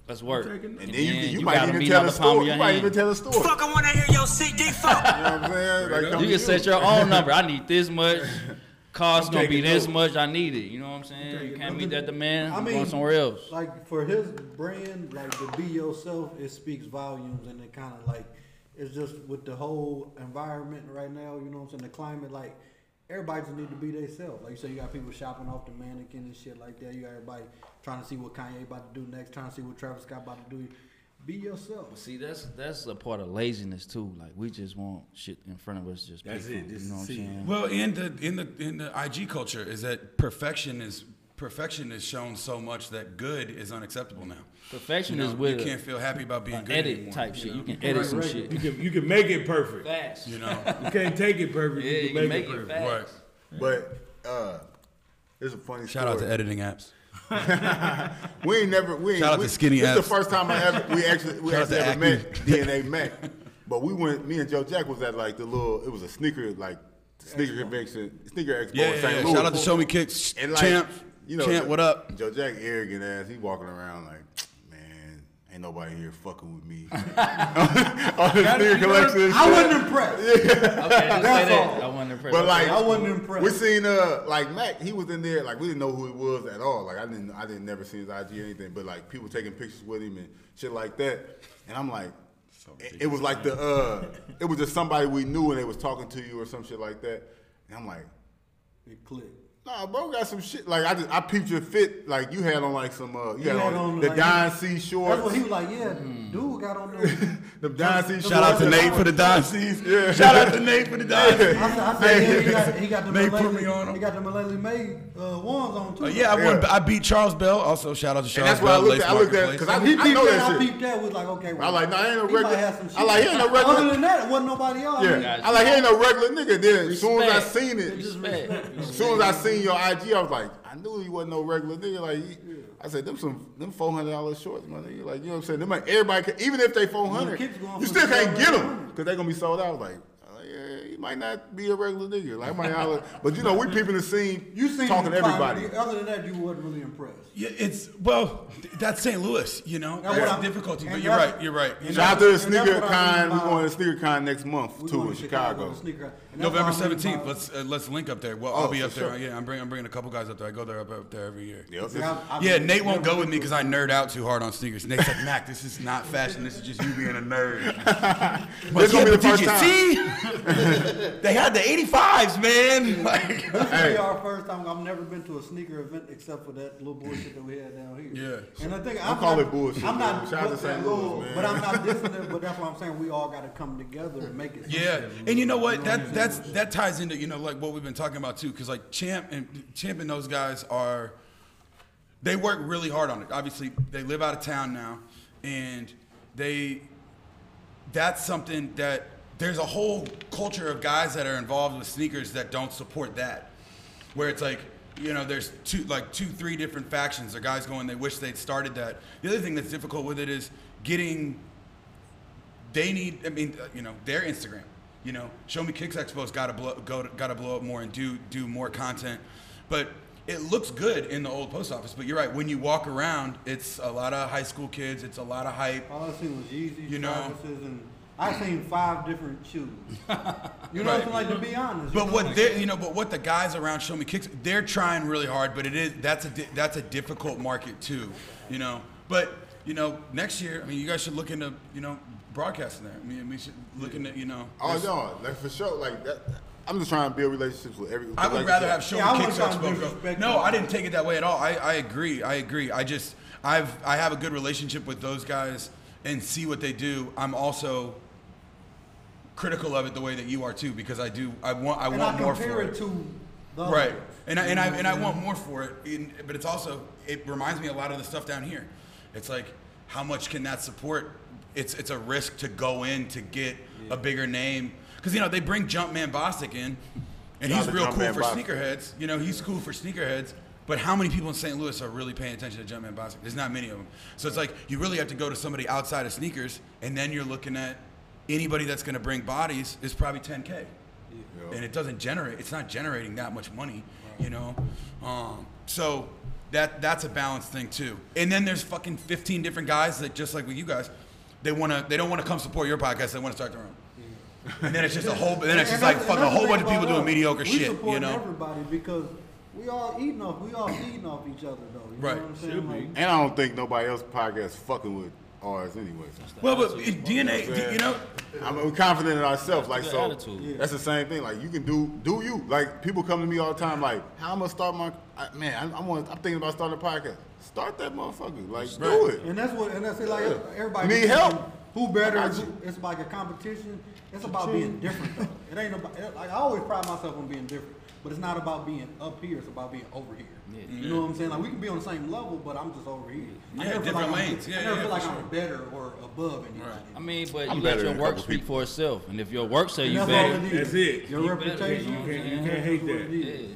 Let's work. taking And notes. Then you, can, you, might even tell a story. of your You might even tell a story. Fuck, I wanna hear your CD fuck. what I'm saying? Like, come You to can set your own number. I need this much. Cost gonna be this notes. much. I need it. You know what I'm saying? You can't meet that demand. I I'm mean, going somewhere else. Like for his brand, like to be yourself, it speaks volumes, and it kind of like it's just with the whole environment right now. You know what I'm saying? The climate, like everybody just need to be themselves. Like you say, you got people shopping off the mannequin and shit like that. You got everybody trying to see what Kanye about to do next, trying to see what Travis Scott about to do. Be yourself. See, that's that's a part of laziness too. Like we just want shit in front of us, just That's it, from, just You know what I'm saying? Well, in the in the in the IG culture is that perfection is perfection is shown so much that good is unacceptable now. Perfection You know, is with you can't feel happy about being good edit anymore, type you shit. know? You can edit some Right, shit. You can you can make it perfect. Facts. You know, You can't take it perfect. Yeah, you can make, it perfect. right. But uh, it's a funny Shout story. out to editing apps. We ain't never. We ain't, Shout out we, to Skinny This is the first time I ever we actually we Shout actually ever Acme. met DNA Mac. But we went. Me and Joe Jack was at like the little. It was a sneaker like sneaker convention, sneaker expo Yeah, in yeah, St. yeah. Louis. Shout out to Show Me Kicks, And like, Champ, you know, Champ, what up? Joe Jack arrogant ass. He walking around like, man, ain't nobody here fucking with me. On the sneaker collection. and I wasn't impressed. Okay, just say that. all. I wasn't impressed. But like I wasn't impressed. We seen uh like Mac, he was in there, like we didn't know who he was at all. Like I didn't I didn't never see his IG or anything, but like people taking pictures with him and shit like that. And I'm like it, it was like the uh it was just somebody we knew and they was talking to you or some shit like that. And I'm like, It clicked. Nah, bro, got some shit. Like I just I peeped your fit. Like you had on like some uh you had, had on, on, the like, Don he- C That's what he was like. Yeah, dude got on there. the Don C shorts. Shout out to Nate for the Don C's. Yeah. Shout out to Nate for the Don C's. I said, I said yeah, he got, he got the Nate put Mullally- me on him. He got the Mullally May uh, ones on too. Uh, yeah, I won. Yeah. I beat Charles Bell. Also, shout out to And Charles that's what I Bell. looked at. I looked at because I, He I peeped know that. that I peeped that. Was like, okay. I like, nah, ain't no he might regular- have some shit. I like, he ain't no regular- Other than that, it wasn't nobody else. Yeah, I like he ain't no regular nigga. Then as soon as I seen it, Respect. as soon as I seen your IG, I was like, I knew he wasn't no regular nigga. Like, he, I said, them some them four hundred dollars shorts, my nigga. Like, you know what I'm saying? Them like, everybody, can, even if they four hundred, kicks you still can't get them because they gonna be sold out. Like, yeah, he might not be a regular nigga. Like, my might holler, but you know, we peeping the scene, You seen talking to everybody. Other than that, you wasn't really impressed. Yeah, it's well, that's St. Louis, you know. That's That's what the I'm- difficulty, but you're right. You're right. You and know, Shout out to the sneaker what I mean con. We by- going to sneaker con next month too in to Chicago. To sneaker- and November what I mean seventeenth. Let's uh, let's link up there. Well, Oh, I'll be for up there. sure. Yeah, I'm bringing I'm bringing a couple guys up there. I go there up, up there every year. Yep. See, I've- I've Yeah, Nate won't go with me because I nerd out too hard on sneakers. Nate's like, Mac, this is not fashion. This is just you being a nerd. This gonna be the first time. see? they had the 85s, man. Like, This will Hey. be our first time. I've never been to a sneaker event except for that little bullshit that we had down here. Yeah. And I think I'm call not, it bullshit, I'm not. man. Shout out to but- St. but- Louis, man. But I'm not dissing it. But that's what I'm saying. We all got to come together and make it. Yeah, shit. and you know what? That that's that ties into you know like what we've been talking about too, because like Champ and Champ and those guys are, they work really hard on it. Obviously, they live out of town now, and they, that's something that there's a whole culture of guys that are involved with sneakers that don't support that, where it's like. You know, there's two, like two, three different factions. The guys going, they wish they'd started that. The other thing that's difficult with it is getting they need. I mean, you know, their Instagram. You know, Show Me Kicks Expo's got to blow, go, got to blow up more and do do more content. But it looks good in the old post office. But you're right. When you walk around, it's a lot of high school kids. It's a lot of hype. All I seen was Yeezys, You know. And I seen five different shoes. You know, Right. what like to be honest. But what they, you know, but what the guys around Show Me Kicks, they're trying really hard. But it is that's a di- that's a difficult market too. You know, but you know, next year, I mean, you guys should look into you know broadcasting that. I mean, we should look into you know. Oh this- no, like for sure. Like that. I'm just trying to build relationships with every. I would like rather have Show Yeah, I Me wasn't Kicks trying to Expo go. disrespect No. I didn't take it that way at all. I, I agree. I agree. I just I've I have a good relationship with those guys and see what they do. I'm also critical of it the way that you are too because I do I want I and want I more for it it. to the Right. And I and I and I want more for it. In, but it's also it reminds me a lot of the stuff down here. It's like how much can that support? It's it's a risk to go in to get a bigger name because you know they bring Jumpman Bostic in, and he's real cool for Bostic. sneakerheads. You know he's cool for sneakerheads. But how many people in St. Louis are really paying attention to Jumpman Bostic? There's not many of them. So it's like you really have to go to somebody outside of sneakers, and then you're looking at anybody that's going to bring bodies is probably 10k and it doesn't generate it's not generating that much money you know um, so that that's a balanced thing too and then there's fucking 15 different guys that just like with you guys they want to they don't want to come support your podcast they want to start their own and then it's just a whole then it's just like that's- fucking a whole bunch of people doing mediocre we shit you supporting know everybody because we all eating off, we all feeding off each other though. You Right. know what I'm saying? Like, And I don't think nobody else podcast fucking with ours anyway. well but in dna d- you know I'm we're confident in ourselves. Like so, attitude. that's the same thing. Like you can do do you. Like people come to me all the time. Like how I'm gonna start my I, man. I'm I'm, wanna, I'm thinking about starting a podcast. Start that motherfucker. Like do it. And that's what, and that's it. Like everybody Need help? Who better? Who, it's like a competition. It's about being different though. It ain't about. It, like I always pride myself on being different, but it's not about being up here. It's about being over here. You know what I'm saying? Like we can be on the same level, but I'm just over here. I Yeah, never feel different like I'm- lanes. Yeah, I never yeah, feel like for I'm better or above anybody. I mean, but I'm you better let your work speak people. for itself, and if your work say And you that's all better, it is. That's it. Your You better, reputation. you can't- you can't hate that. it is. yeah.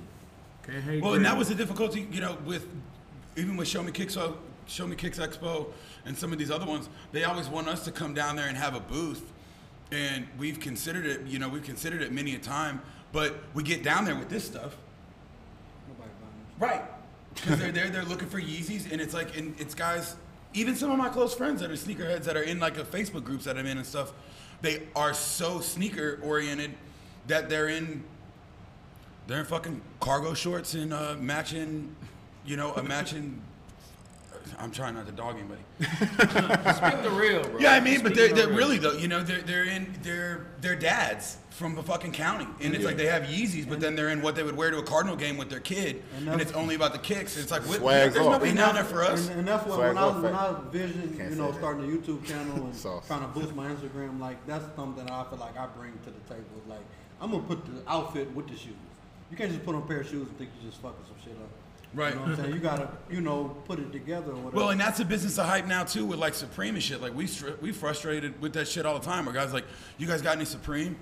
Can't hate Well, and that that. was the difficulty, you know, with even with Show Me Kicks, Show Me Kicks Expo, and some of these other ones. They always want us to come down there and have a booth, and we've considered it. You know, we've considered it many a time, but we get down there with this stuff, right? Because they're there, they're looking for Yeezys, and it's like, and it's guys. Even some of my close friends that are sneakerheads that are in like a Facebook groups that I'm in and stuff, they are so sneaker oriented that they're in they're in fucking cargo shorts and uh, matching, you know, imagine. I'm trying not to dog anybody. Speak the real, bro. Yeah, I mean, but they're, the they're real. really though, you know, they're they're in they're they're dads from the fucking county, and it's like they have Yeezys, but then they're in what they would wear to a Cardinal game with their kid, And and, it's only about the kicks. It's like what, Swags there's off. nobody And down there for us. And, and that's what Swag when I was when. I was vision, Can't you know, starting a YouTube channel and trying to boost my Instagram, like that's something I feel like I bring to the table. Like I'm gonna put the outfit with the shoes. You can't just put on a pair of shoes and think you're just fucking some shit up. Right. You know what I'm saying? You gotta, you know, put it together or whatever. Well, and that's a business of hype now too, with like Supreme and shit. Like we str- we frustrated with that shit all the time. Where guys like, you guys got any Supreme?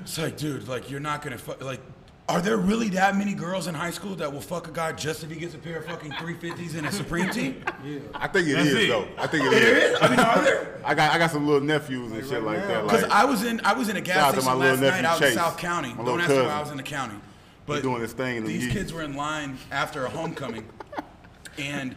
It's like, dude, like you're not gonna fu- like. Are there really that many girls in high school that will fuck a guy just if he gets a pair of fucking 350s and a Supreme tee? I think it That's is it. though. I think it There is. is. I mean, are there? I got I got some little nephews and shit like that. Because Like, I was in I was in a Shout out gas to my station little last night nephew out Chase, in South County. my Don't ask me why cousin. I was in the county. But doing his thing in the these kids were in line after a homecoming, and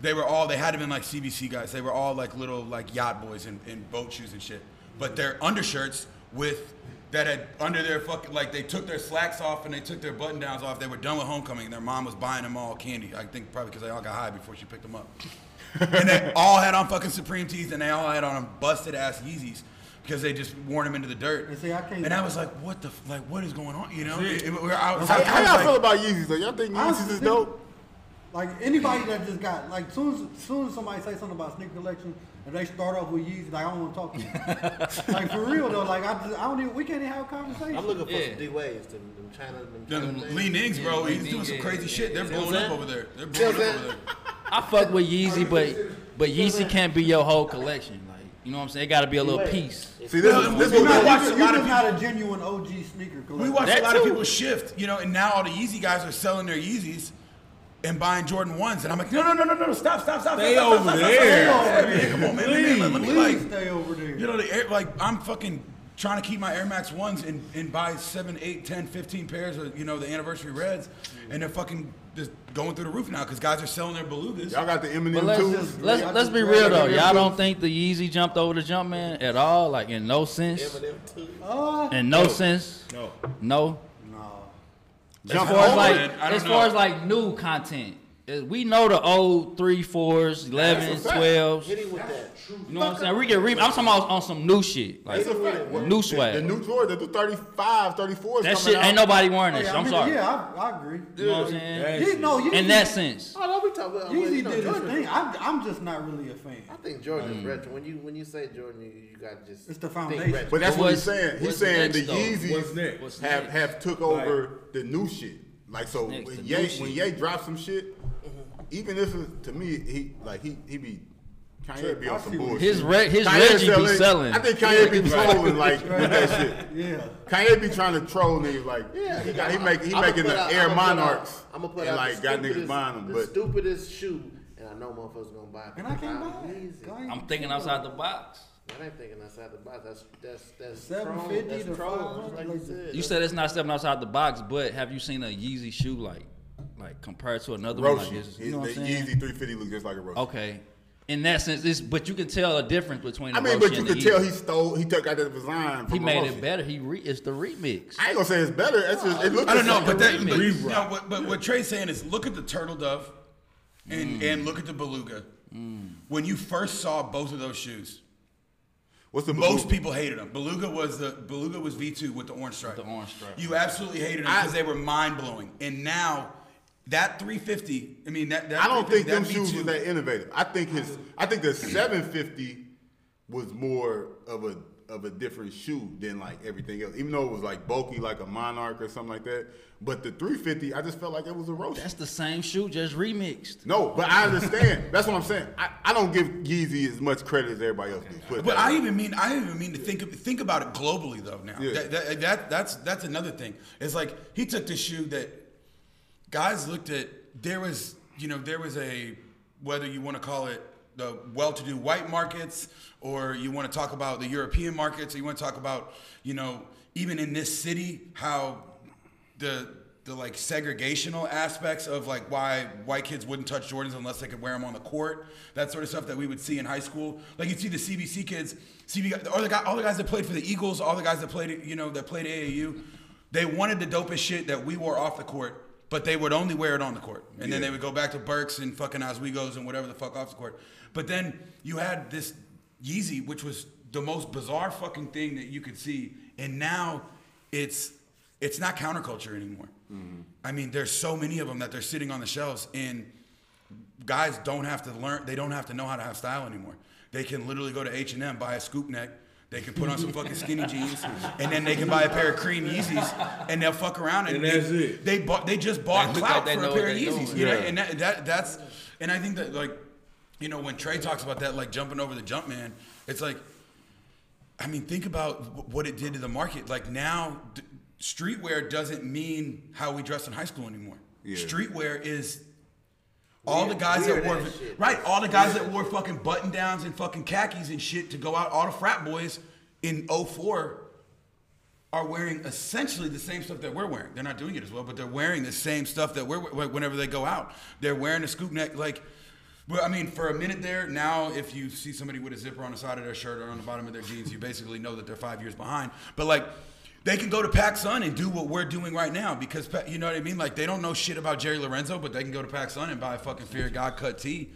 they were all they had to been like CBC guys. They were all like little like yacht boys in, in boat shoes and shit. But their undershirts with that had under their fucking like they took their slacks off and they took their button downs off. They were done with homecoming. and Their mom was buying them all candy. I think probably because they all got high before she picked them up. and they all had on fucking Supreme tees and they all had on busted ass Yeezys because they just worn him into the dirt. And see, I can't- And I was like, what the f- like what is going on? You know? It- it- we're- I was- how, I how y'all like- feel about Yeezys? Though? Y'all think I Yeezys is dope? Like anybody that just got like soon as soon as somebody say something about sneaker collection and they start off with Yeezy, like I don't want to talk to you. like for real though, like I just I don't even we can't even have a conversation. I'm looking for Yeah. some D Wades, them, them China, them Them China things. Li-Nings, bro, Yeah, he's Lee doing some crazy yeah, shit. They're blowing up over there. They're blowing up over there. I fuck with Yeezy, but but Yeezy can't be your whole collection. Like you know what I'm saying? It got to be a little piece. See, this, Well, is we- this we is might what watch You're a lot of just not a genuine OG sneaker collector. We watch That a lot of people shift, you know, and now all the Yeezy guys are selling their Yeezys and buying Jordan ones, and I'm like, no, no, no, no, no, stop, stop, stop, Stay stop, over stop, stop, there. Stop, stop, stop. Yeah, come on, man, let me, let me, Please like, stay over there. you know, the air, like I'm fucking trying to keep my Air Max ones and, and buy seven, eight, 10, 15 pairs of you know the anniversary reds, and they're fucking just going through the roof now because guys are selling their belugas. y'all got the But Eminem let's too. just- let's let's be real though. in Y'all your don't think the Yeezy jumped over the Jumpman at all? Like in no sense. Eminem. Uh, In no sense. No. No. no. As Jump far as like it, I don't as far as like new content, Uh, we know the old three, fours, elevens, twelves. Hit him with that. You know what I'm saying? We get re- I'm talking about on some new shit, like That's a fact. new swag. The new Jordan, the 35, 34 that shit out. ain't nobody wearing Oh, yeah, shit. I I'm mean, sorry. Yeah, I, I agree. You know what I'm saying? Ye- no, Yeezy, In that sense. Oh no, we talking about. Yeezy you know, did his Jordan. thing. I'm, I'm just not really a fan. I think Jordan is mm. retro. When you when you say Jordan, you, you got to just It's the think foundation. retro. But that's what he's saying. He's saying the next, though? Yeezys What's next? What's have have took over the new shit. Like so, when The Ye when. Ye drops some shit, even if it, to me he like he he be Kanye be I on some bullshit. His re- his Kanye Reggie be selling. I think Kanye be trolling like with that shit. Yeah. Kanye be trying to troll niggas like yeah, he got he make he I'ma making the out- Air I'ma out- Monarchs I'ma put and out like got niggas buying them, the but stupidest shoe, and I know motherfuckers gonna buy it. And I can't I'm buy it. Yeezy. I'm thinking outside the box. I ain't thinking outside the box. That's that's that's 750 That's to trolls, 500, like you said. You said it's not stepping outside the box, but have you seen a Yeezy shoe like like compared to another one like Roshe, this? You know what I'm the saying? Yeezy 350 look just like a Roshe. Okay. In that sense, it's but you can tell a difference between. I the mean, Roshe but you and the could tell Yeezy. he stole, he took out the design from he made Roshe. it better. He re- it's the remix. I ain't gonna say it's better. It's just it looks. I don't know, the but that, but, Reebok. no, what, but what Trey's saying is look at the turtle dove and, Mm. and look at the beluga. When you first saw both of those shoes, What's the most Beluga? people hated them. Beluga was the Beluga was V two with the orange stripe. The orange stripe. You absolutely hated them because they were mind blowing. And now that 350, I mean that. that I don't think them shoes that was that innovative. I think his, I think the 750 was more of a of a different shoe than like everything else. Even though it was like bulky, like a Monarch or something like that. But the 350, I just felt like it was a Roshe. That's the same shoe, just remixed. no, but I understand. That's what I'm saying. I, I don't give Yeezy as much credit as everybody else do. Put But I even mean I even mean to think of, think about it globally though. Now Yeah. that, that, that that's that's another thing. It's like he took the shoe that guys looked at. There was you know there was a whether you want to call it the well-to-do white markets or you want to talk about the European markets or you want to talk about you know even in this city how the the like segregational aspects of like why white kids wouldn't touch Jordans unless they could wear them on the court, that sort of stuff that we would see in high school. Like you'd see the CBC kids, CB, all the guys, all the guys that played for the Eagles, all the guys that played, you know, that played AAU, they wanted the dopest shit that we wore off the court, but they would only wear it on the court, and then they would go back to Burks and fucking Oswego's and whatever the fuck off the court. But then you had this Yeezy, which was the most bizarre fucking thing that you could see, and now it's it's not counterculture anymore. Mm-hmm. I mean, there's so many of them that they're sitting on the shelves, and guys don't have to learn. They don't have to know how to have style anymore. They can literally go to H and M, buy a scoop neck. They can put on some fucking skinny jeans, and then they can buy a pair of cream Yeezys, and they'll fuck around. And, And they, that's it. They bought. They just bought They clout like for a pair of Yeezys. You know, Yeah. and that, that that's. And I think that like, you know, when Trey talks about that, like jumping over the Jumpman, it's like I mean, think about what it did to the market. Like now, streetwear doesn't mean how we dress in high school anymore. Yeah. Streetwear is all the guys that wore right, all the guys that wore fucking button downs and fucking khakis and shit to go out. All the frat boys in 04 are wearing essentially the same stuff that we're wearing. They're not doing it as well, but they're wearing the same stuff that we're like, whenever they go out. They're wearing a scoop neck like. Well, I mean, for a minute there, now if you see somebody with a zipper on the side of their shirt or on the bottom of their jeans, you basically know that they're five years behind. But like, they can go to PacSun and do what we're doing right now because you know what I mean. Like, they don't know shit about Jerry Lorenzo, but they can go to PacSun and buy a fucking Fear of God cut tee,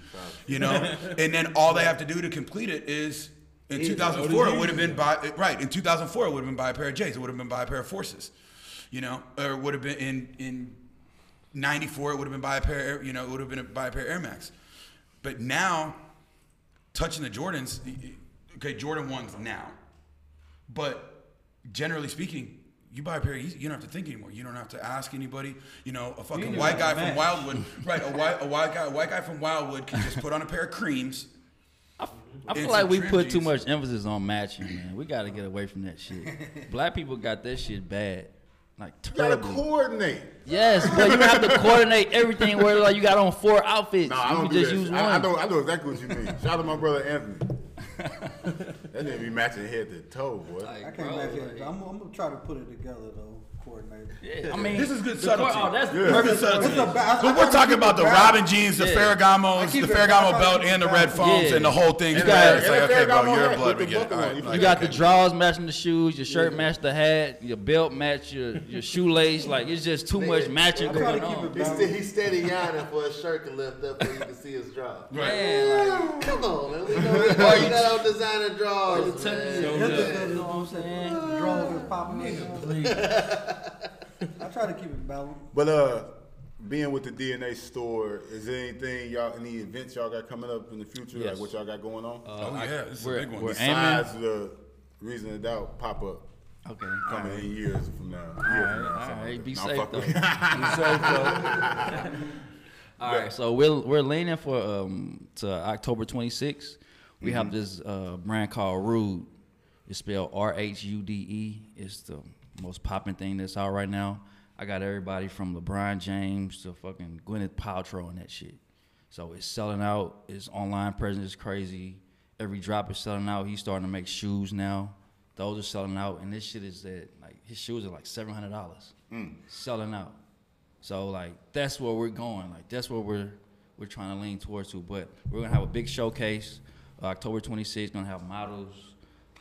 you know. and then all they have to do to complete it is in 2004 it would have been buy right in 2004 it would have been buy a pair of J's. It would have been buy a pair of Forces, you know, or it would have been in in 94 it would have been buy a pair, you know, it would have been a, buy a pair of Air Max. But now, touching the Jordans, okay, Jordan ones now, but generally speaking, you buy a pair, you you don't have to think anymore. You don't have to ask anybody. You know, a fucking ain't white guy from match. Wildwood, right? A white, a white guy, a white guy from Wildwood can just put on a pair of creams. I And feel like we trim put too much emphasis on matching, man. We gotta get away from that shit. Black people got that shit bad, like You gotta coordinate. Yes, but you have to coordinate everything. Where like you got on four outfits, No, I you don't can do just that. use shit. one. I, I know, I know exactly what you mean. Shout out to my brother Anthony. That nigga be matching head to toe, boy. I can't match it. I'm, I'm gonna try to put it together though, coordinate. Yeah, I mean, This is good subtlety. cor- Oh, that's Yeah. perfect This subtlety. subtlety. It's a ba- I- I But we're try to talking about the balanced. Robin jeans, the Yeah. Ferragamos, the keep Ferragamo belt, and the red balanced. foams, Yeah. and the whole thing. You got- It's like, the okay, bro, you're a blood. We the get it. buckle All on. right, You like, You got the drawers matching the shoes, your shirt match the hat, your belt match your your shoelace. Like it's just too much matching I try to going on. He's, balanced. st- steady yawning for his shirt to lift up so you can see his draw. Man, Come on, man. We know we got, we designer drawers, man. your His up, is- you know what I'm saying? The drawers is popping I try to keep it balanced. But uh, being with the DNA store, is there anything y'all, any events y'all got coming up in the future? Yes. Like what y'all got going on? Uh, Oh, yeah, this is a big one. We're Besides aiming. the reason to doubt pop up Okay, coming all right. in years from now. All Years right, from now, all something right. Be safe though. Be safe though. All right, so we're we're leaning for um to October 26th. We have this uh, brand called Rhude. It's spelled R H U D E. It's the most popping thing that's out right now. I got everybody from LeBron James to fucking Gwyneth Paltrow and that shit. So it's selling out. Its online presence is crazy. Every drop is selling out. He's starting to make shoes now. Those are selling out, and this shit is at like his shoes are like seven hundred dollars, selling out. So like that's where we're going. Like that's where we're we're trying to lean towards to. But we're gonna have a big showcase. Uh, October 26th, gonna have models,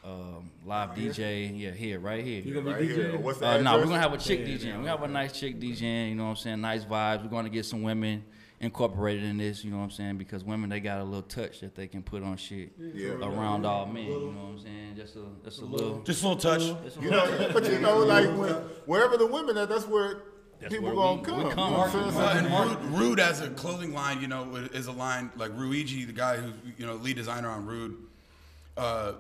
um, live DJ. Yeah, here, right here. You gonna Right be here. DJ? What's the Uh, no, we're gonna have a chick DJing. We have a nice chick DJing. You know what I'm saying? Nice vibes. We're gonna get some women incorporated in this. You know what I'm saying? Because women they got a little touch that they can put on shit Yeah. around all men. You know what I'm saying? Just a just a little. Just a little touch. a You little know, but you know, like when, wherever the women are, that's where That's people gonna we- come. we You come. know what I'm saying? Well, and Rhude, Rhude as a clothing line, you know, is a line like Rhuigi, the guy who's you know lead designer on Rhude. Uh,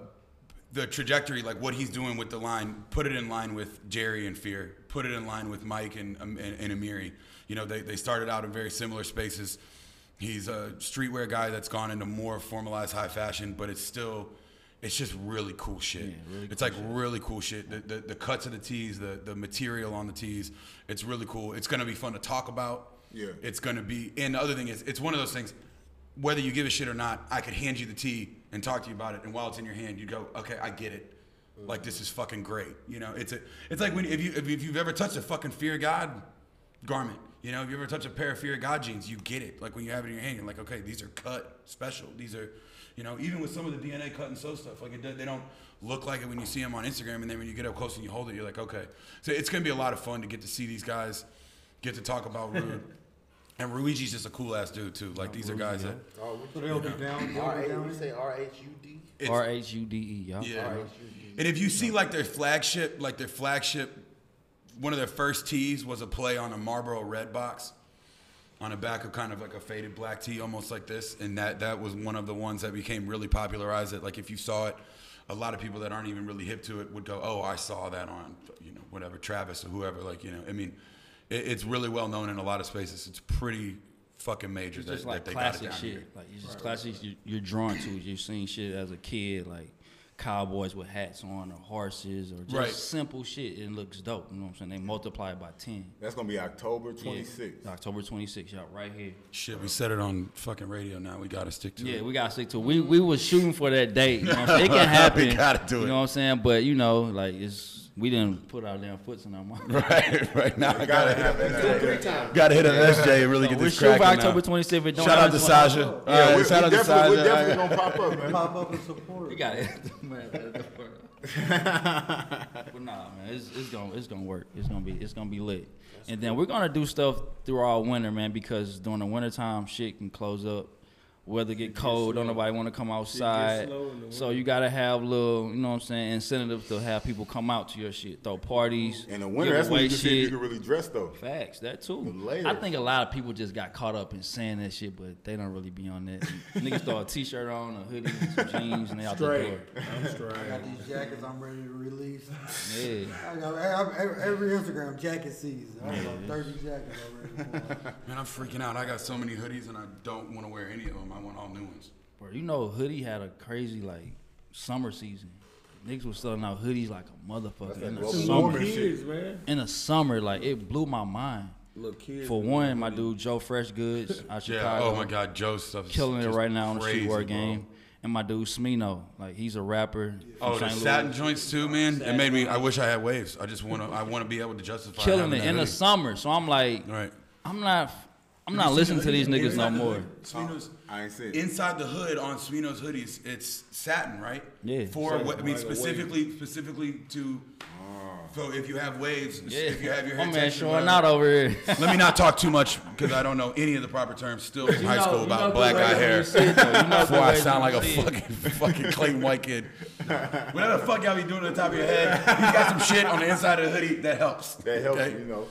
the trajectory, like what he's doing with the line, put it in line with Jerry and Fear. Put it in line with Mike and um, and, and Amiri. You know, they they started out in very similar spaces. He's a streetwear guy that's gone into more formalized high fashion, but it's still. It's just really cool shit. it's like really cool shit. The, the the cuts of the tees, the the material on the tees, it's really cool. It's gonna be fun to talk about. Yeah. It's gonna be, and the other thing is, it's one of those things. Whether you give a shit or not, I could hand you the tea and talk to you about it, and while it's in your hand, you go, okay, I get it. Like this is fucking great. You know, it's a, it's like when if you if, you, if you've ever touched a fucking Fear of God garment, you know, if you ever touch a pair of Fear of God jeans, you get it. Like when you have it in your hand, you're like, okay, these are cut special. These are, you know, even with some of the DNA cut and sew stuff, like it, do- they don't look like it when you see them on Instagram, and then when you get up close and you hold it, you're like, okay. So it's gonna be a lot of fun to get to see these guys, get to talk about Rhude. And Rhuigi's just a cool ass dude too. Like these are guys that Oh, So they'll be down. They'll be down. You say R H U D? it's- R H U D E, y'all. Yeah. And if you see like their flagship, like their flagship, one of their first tees was a play on a Marlboro Red box on the back of kind of like a faded black tee, almost like this. And that that was one of the ones that became really popularized. It like if you saw it, a lot of people that aren't even really hip to it would go, "Oh, I saw that on you know whatever Travis or whoever." Like you know, I mean, it, it's really well known in a lot of spaces. It's pretty fucking major It's that, just like that they got it classic down shit. here. Like it's just classic. You, you're drawn to. You've seen shit as a kid. Like cowboys with hats on or horses or just Right. simple shit. It looks dope. You know what I'm saying? They multiply by ten. That's gonna be October Yeah. 26th. October 26th, y'all, right here. Shit, we said it on fucking radio. Now we gotta stick to Yeah, it. Yeah, we gotta stick to it. We we was shooting for that date. You know what I'm saying? It can happen. We gotta do it. You know what I'm saying? But you know, like it's we didn't put our damn foots in our mouth. Right, right now I gotta have hit that. Three gotta hit an SJ and really So get we're this shooting for cracking October now. 26th. Shout out to Sasha. Yeah, All we, right, we shout out to definitely, we Sasha. definitely gonna pop up, man. Pop up and support. We got it. Man, but nah, man, it's, it's gonna it's gonna work. It's gonna be it's gonna be lit. and then we're gonna do stuff through our winter, man, because during the wintertime, shit can close up. Weather get cold, don't nobody want to come outside. slow in the So you gotta have little, you know what I'm saying, incentives to have people come out to your shit, throw parties, In the winter, that's when away you can see you can really dress though. Facts, that too. The layers. I think a lot of people just got caught up in saying that shit, but they don't really be on that. Niggas throw a t-shirt on, a hoodie, some jeans, and they out the door. Straight. I'm straight. I got these jackets I'm ready to release. Yeah. I got I- I- every Instagram jacket season. I got about 30 jackets already. Man, I'm freaking out. I got so many hoodies and I don't want to wear any of them. I want all new ones. Bro, you know, hoodie had a crazy like summer season. Niggas was selling out hoodies like a motherfucker in the summer. kids, man. In the summer, like it blew my mind. Little kids. For one, my dude Joe Freshgoods out Yeah. Oh Chicago, Oh my God, Joe's stuff is killing it right now on the crazy, street work bro. game. And my dude Smino, like he's a rapper. from Oh, the St. satin Louis. joints too, man. It made me. I wish I had waves. I just want to. I want to be able to justify killing it that in the summer. So I'm like, Right. I'm not, I'm not listening to these niggas no more. Smino's, I ain't see it. inside the hood on Smino's hoodies, it's satin, right? Yeah. For Satin, what I mean, like a specifically, specifically to. Ah. So if you have waves, Yeah, if you have your my head man texture, showing whatever. out over here. Let me not talk too much because I don't know any of the proper terms still from high know- school you about know black ways eye when hair. you see it, though. You know Before good I ways sound when like a see it. fucking fucking Clayton White kid. Whatever the fuck y'all be doing on the top of your head, you got some shit on the inside of the hoodie that helps. That helps, okay? you know.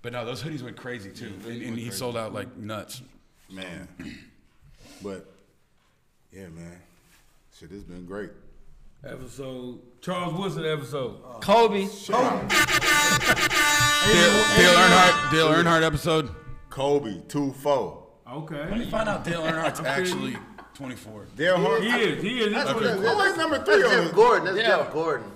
But no, those hoodies went crazy too, and, and he sold out like nuts. Man. But yeah, man. Shit, it's been great. Episode Charles Woodson episode. Kobe. Dale, Dale Earnhardt, Dale Earnhardt episode. Kobe, 2 4. Okay. Let me find out Dale Earnhardt's actually 24. Dale Hart. He is. He is. He's That's, what that's, he- that's, Why is number three that's on Jeff it? Gordon. That's Yeah. Jeff Gordon.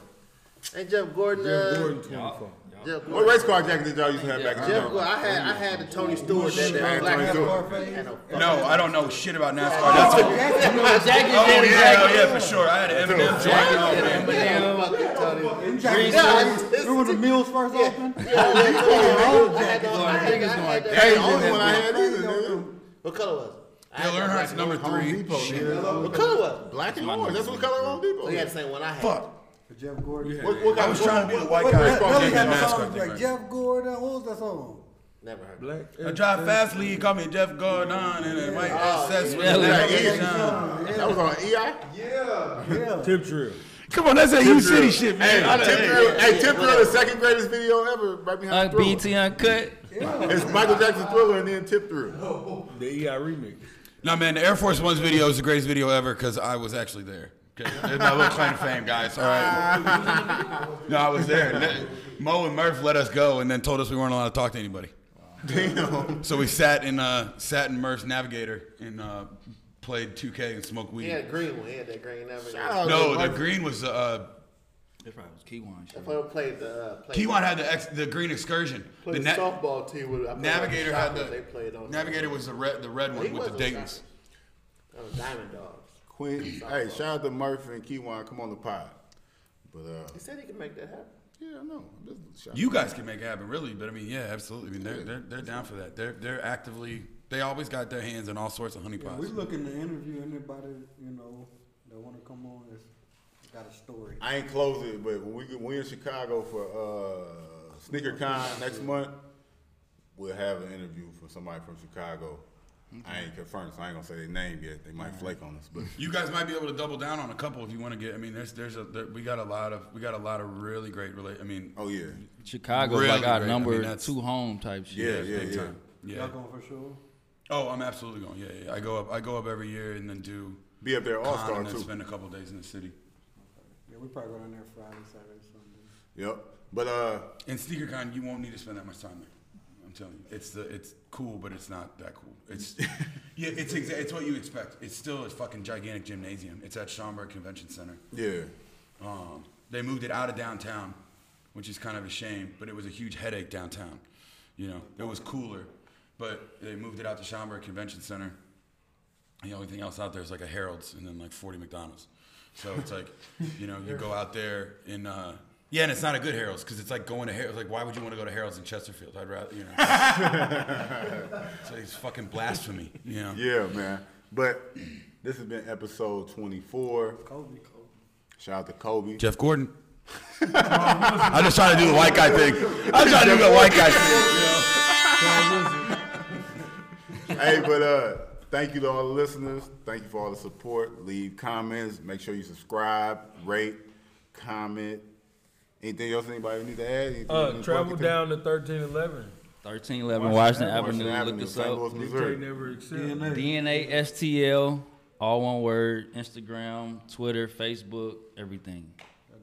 Ain't Jeff Gordon? Jeff Uh, Gordon 24. Jeff What race car jacket did y'all used to have back in the Jeff day? Gordon. I had I had the Tony Stewart that Man, that black Tony hat. Stewart. Had no No, I don't know shit about NASCAR. That's all. Jacket, Oh Jacket, yeah, oh, oh yeah, for sure. I had an Eminem joint. Jacket, Oh, man. Eminem. fucking Tony. Them jackets, Yeah. remember when the mills first opened? Yeah, yeah, I had those- I had- I had that- That ain't the only one I had either, nigga. What color was it? I Dale had that Earnhardt's black number and Home three. Depot, Shit. nigga. What color was it? Black and orange. That's what color Home Depot. So you had is. the same one I had. Fuck. Jeff Gordon. What, what I was trying to be the white Wait, guy. Billy Jacket had a NASCAR song like? Jeff Gordon. What was that song? Never heard. Black. I drive fast fastly, call me Jeff Gordon, and it might access with yeah, the yeah. That was on EI? Yeah. Yeah. Tip drill. Come on, that's that U City shit, Hey, man. Tip Drill, hey, Tip Drill, the second greatest video ever, right behind Uh, Thriller. BT Uncut. It's Michael Jackson Thriller and then Tip Drill. The EI remix. No, man, the Air Force One's video is the greatest video ever because I was actually there. Okay, There's my little claim to fame, guys. All right. No, I was there. Mo and Murph let us go and then told us we weren't allowed to talk to anybody. Damn. So we sat in uh, sat in Murph's Navigator and uh, played 2K and smoked He weed. had green one. He had that green never. Shout out No, the green was uh, That probably was Keywan. shit. I played, played the uh, played, Keywan had the ex, the green excursion. The na- softball team with I Navigator with had the They played on Navigator was the red the red He one with the on Dayton's. on Diamond Dogs. Quinn, hey, shout out to Murphy and Keywan. Come on the pod. But, uh, He said he could make that happen. yeah. I'm just shout You guys can make it happen, really. But I mean, yeah, absolutely. I mean, they're they're, they're down for that. They're they're actively. They always got their hands in all sorts of honey Yeah, pots. we looking to interview anybody, you know, that want to come on that's got a story. I ain't closed it, but when we get, we in Chicago for uh, Sneaker Con next month, we'll have an interview from somebody from Chicago. I ain't confirmed, so I ain't gonna say their name yet. They might flake on us, but You guys might be able to double down on a couple if you want to get. I mean, there's there's a there, we got a lot of we got a lot of really great relate. I mean, oh yeah, Chicago Really like our great. I number mean, that's- two home type shit. Yeah, yeah, big yeah. time. Yeah. Y'all going for sure? Oh, I'm absolutely going. Yeah, yeah. I go up. I go up every year and then do be up there all con star and then too. spend a couple days in the city. Yeah, we probably go down there Friday, Saturday, Sunday. Yep. But uh, In Sneaker Con, you won't need to spend that much time there. I'm telling you, it's the it's cool, but it's not that cool. It's yeah, it's exa- it's what you expect. It's still a fucking gigantic gymnasium. It's at Schaumburg Convention Center. yeah, Um, they moved it out of downtown, which is kind of a shame, but it was a huge headache downtown. You know, it was cooler, but they moved it out to Schaumburg Convention Center. The only thing else out there is like a Harold's and then like 40 McDonald's. So it's like, you know, you go out there in, uh, yeah, and it's not a good Harold's because it's like going to Harold's. Like, why would you want to go to Harold's in Chesterfield? I'd rather, you know. it's, like, it's fucking blasphemy, you know. Yeah, man. But this has been episode 24. Kobe. Shout out to Kobe. Jeff Gordon. I'm just trying to do the white guy thing. I'm trying to do the white guy thing. hey, but uh, thank you to all the listeners. Thank you for all the support. Leave comments. Make sure you subscribe, rate, comment. Anything else anybody need to add? Anything Uh, any travel fucking down to thirteen eleven. 1311 Washington, Washington Avenue. Avenue, Look us St. up. Louis, DJ Missouri. never accept. DNA. DNA STL, all one word. Instagram, Twitter, Facebook, everything.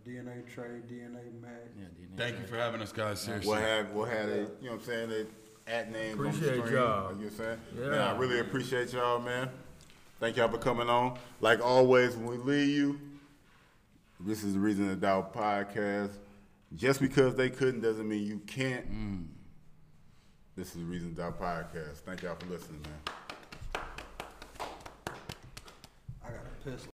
DNA trade, DNA mag. Yeah, DNA. Thank you for having us, guys. Seriously. We'll have we'll have a, you know what I'm saying, the at names on the Appreciate screen. y'all. You know what I'm saying? Yeah. Man, I really appreciate y'all, man. Thank y'all for coming on. Like always, when we leave you, this is the Reason to Doubt podcast. Just because they couldn't doesn't mean you can't. This is the Reason to Doubt podcast. Thank y'all for listening, man. I got a pistol.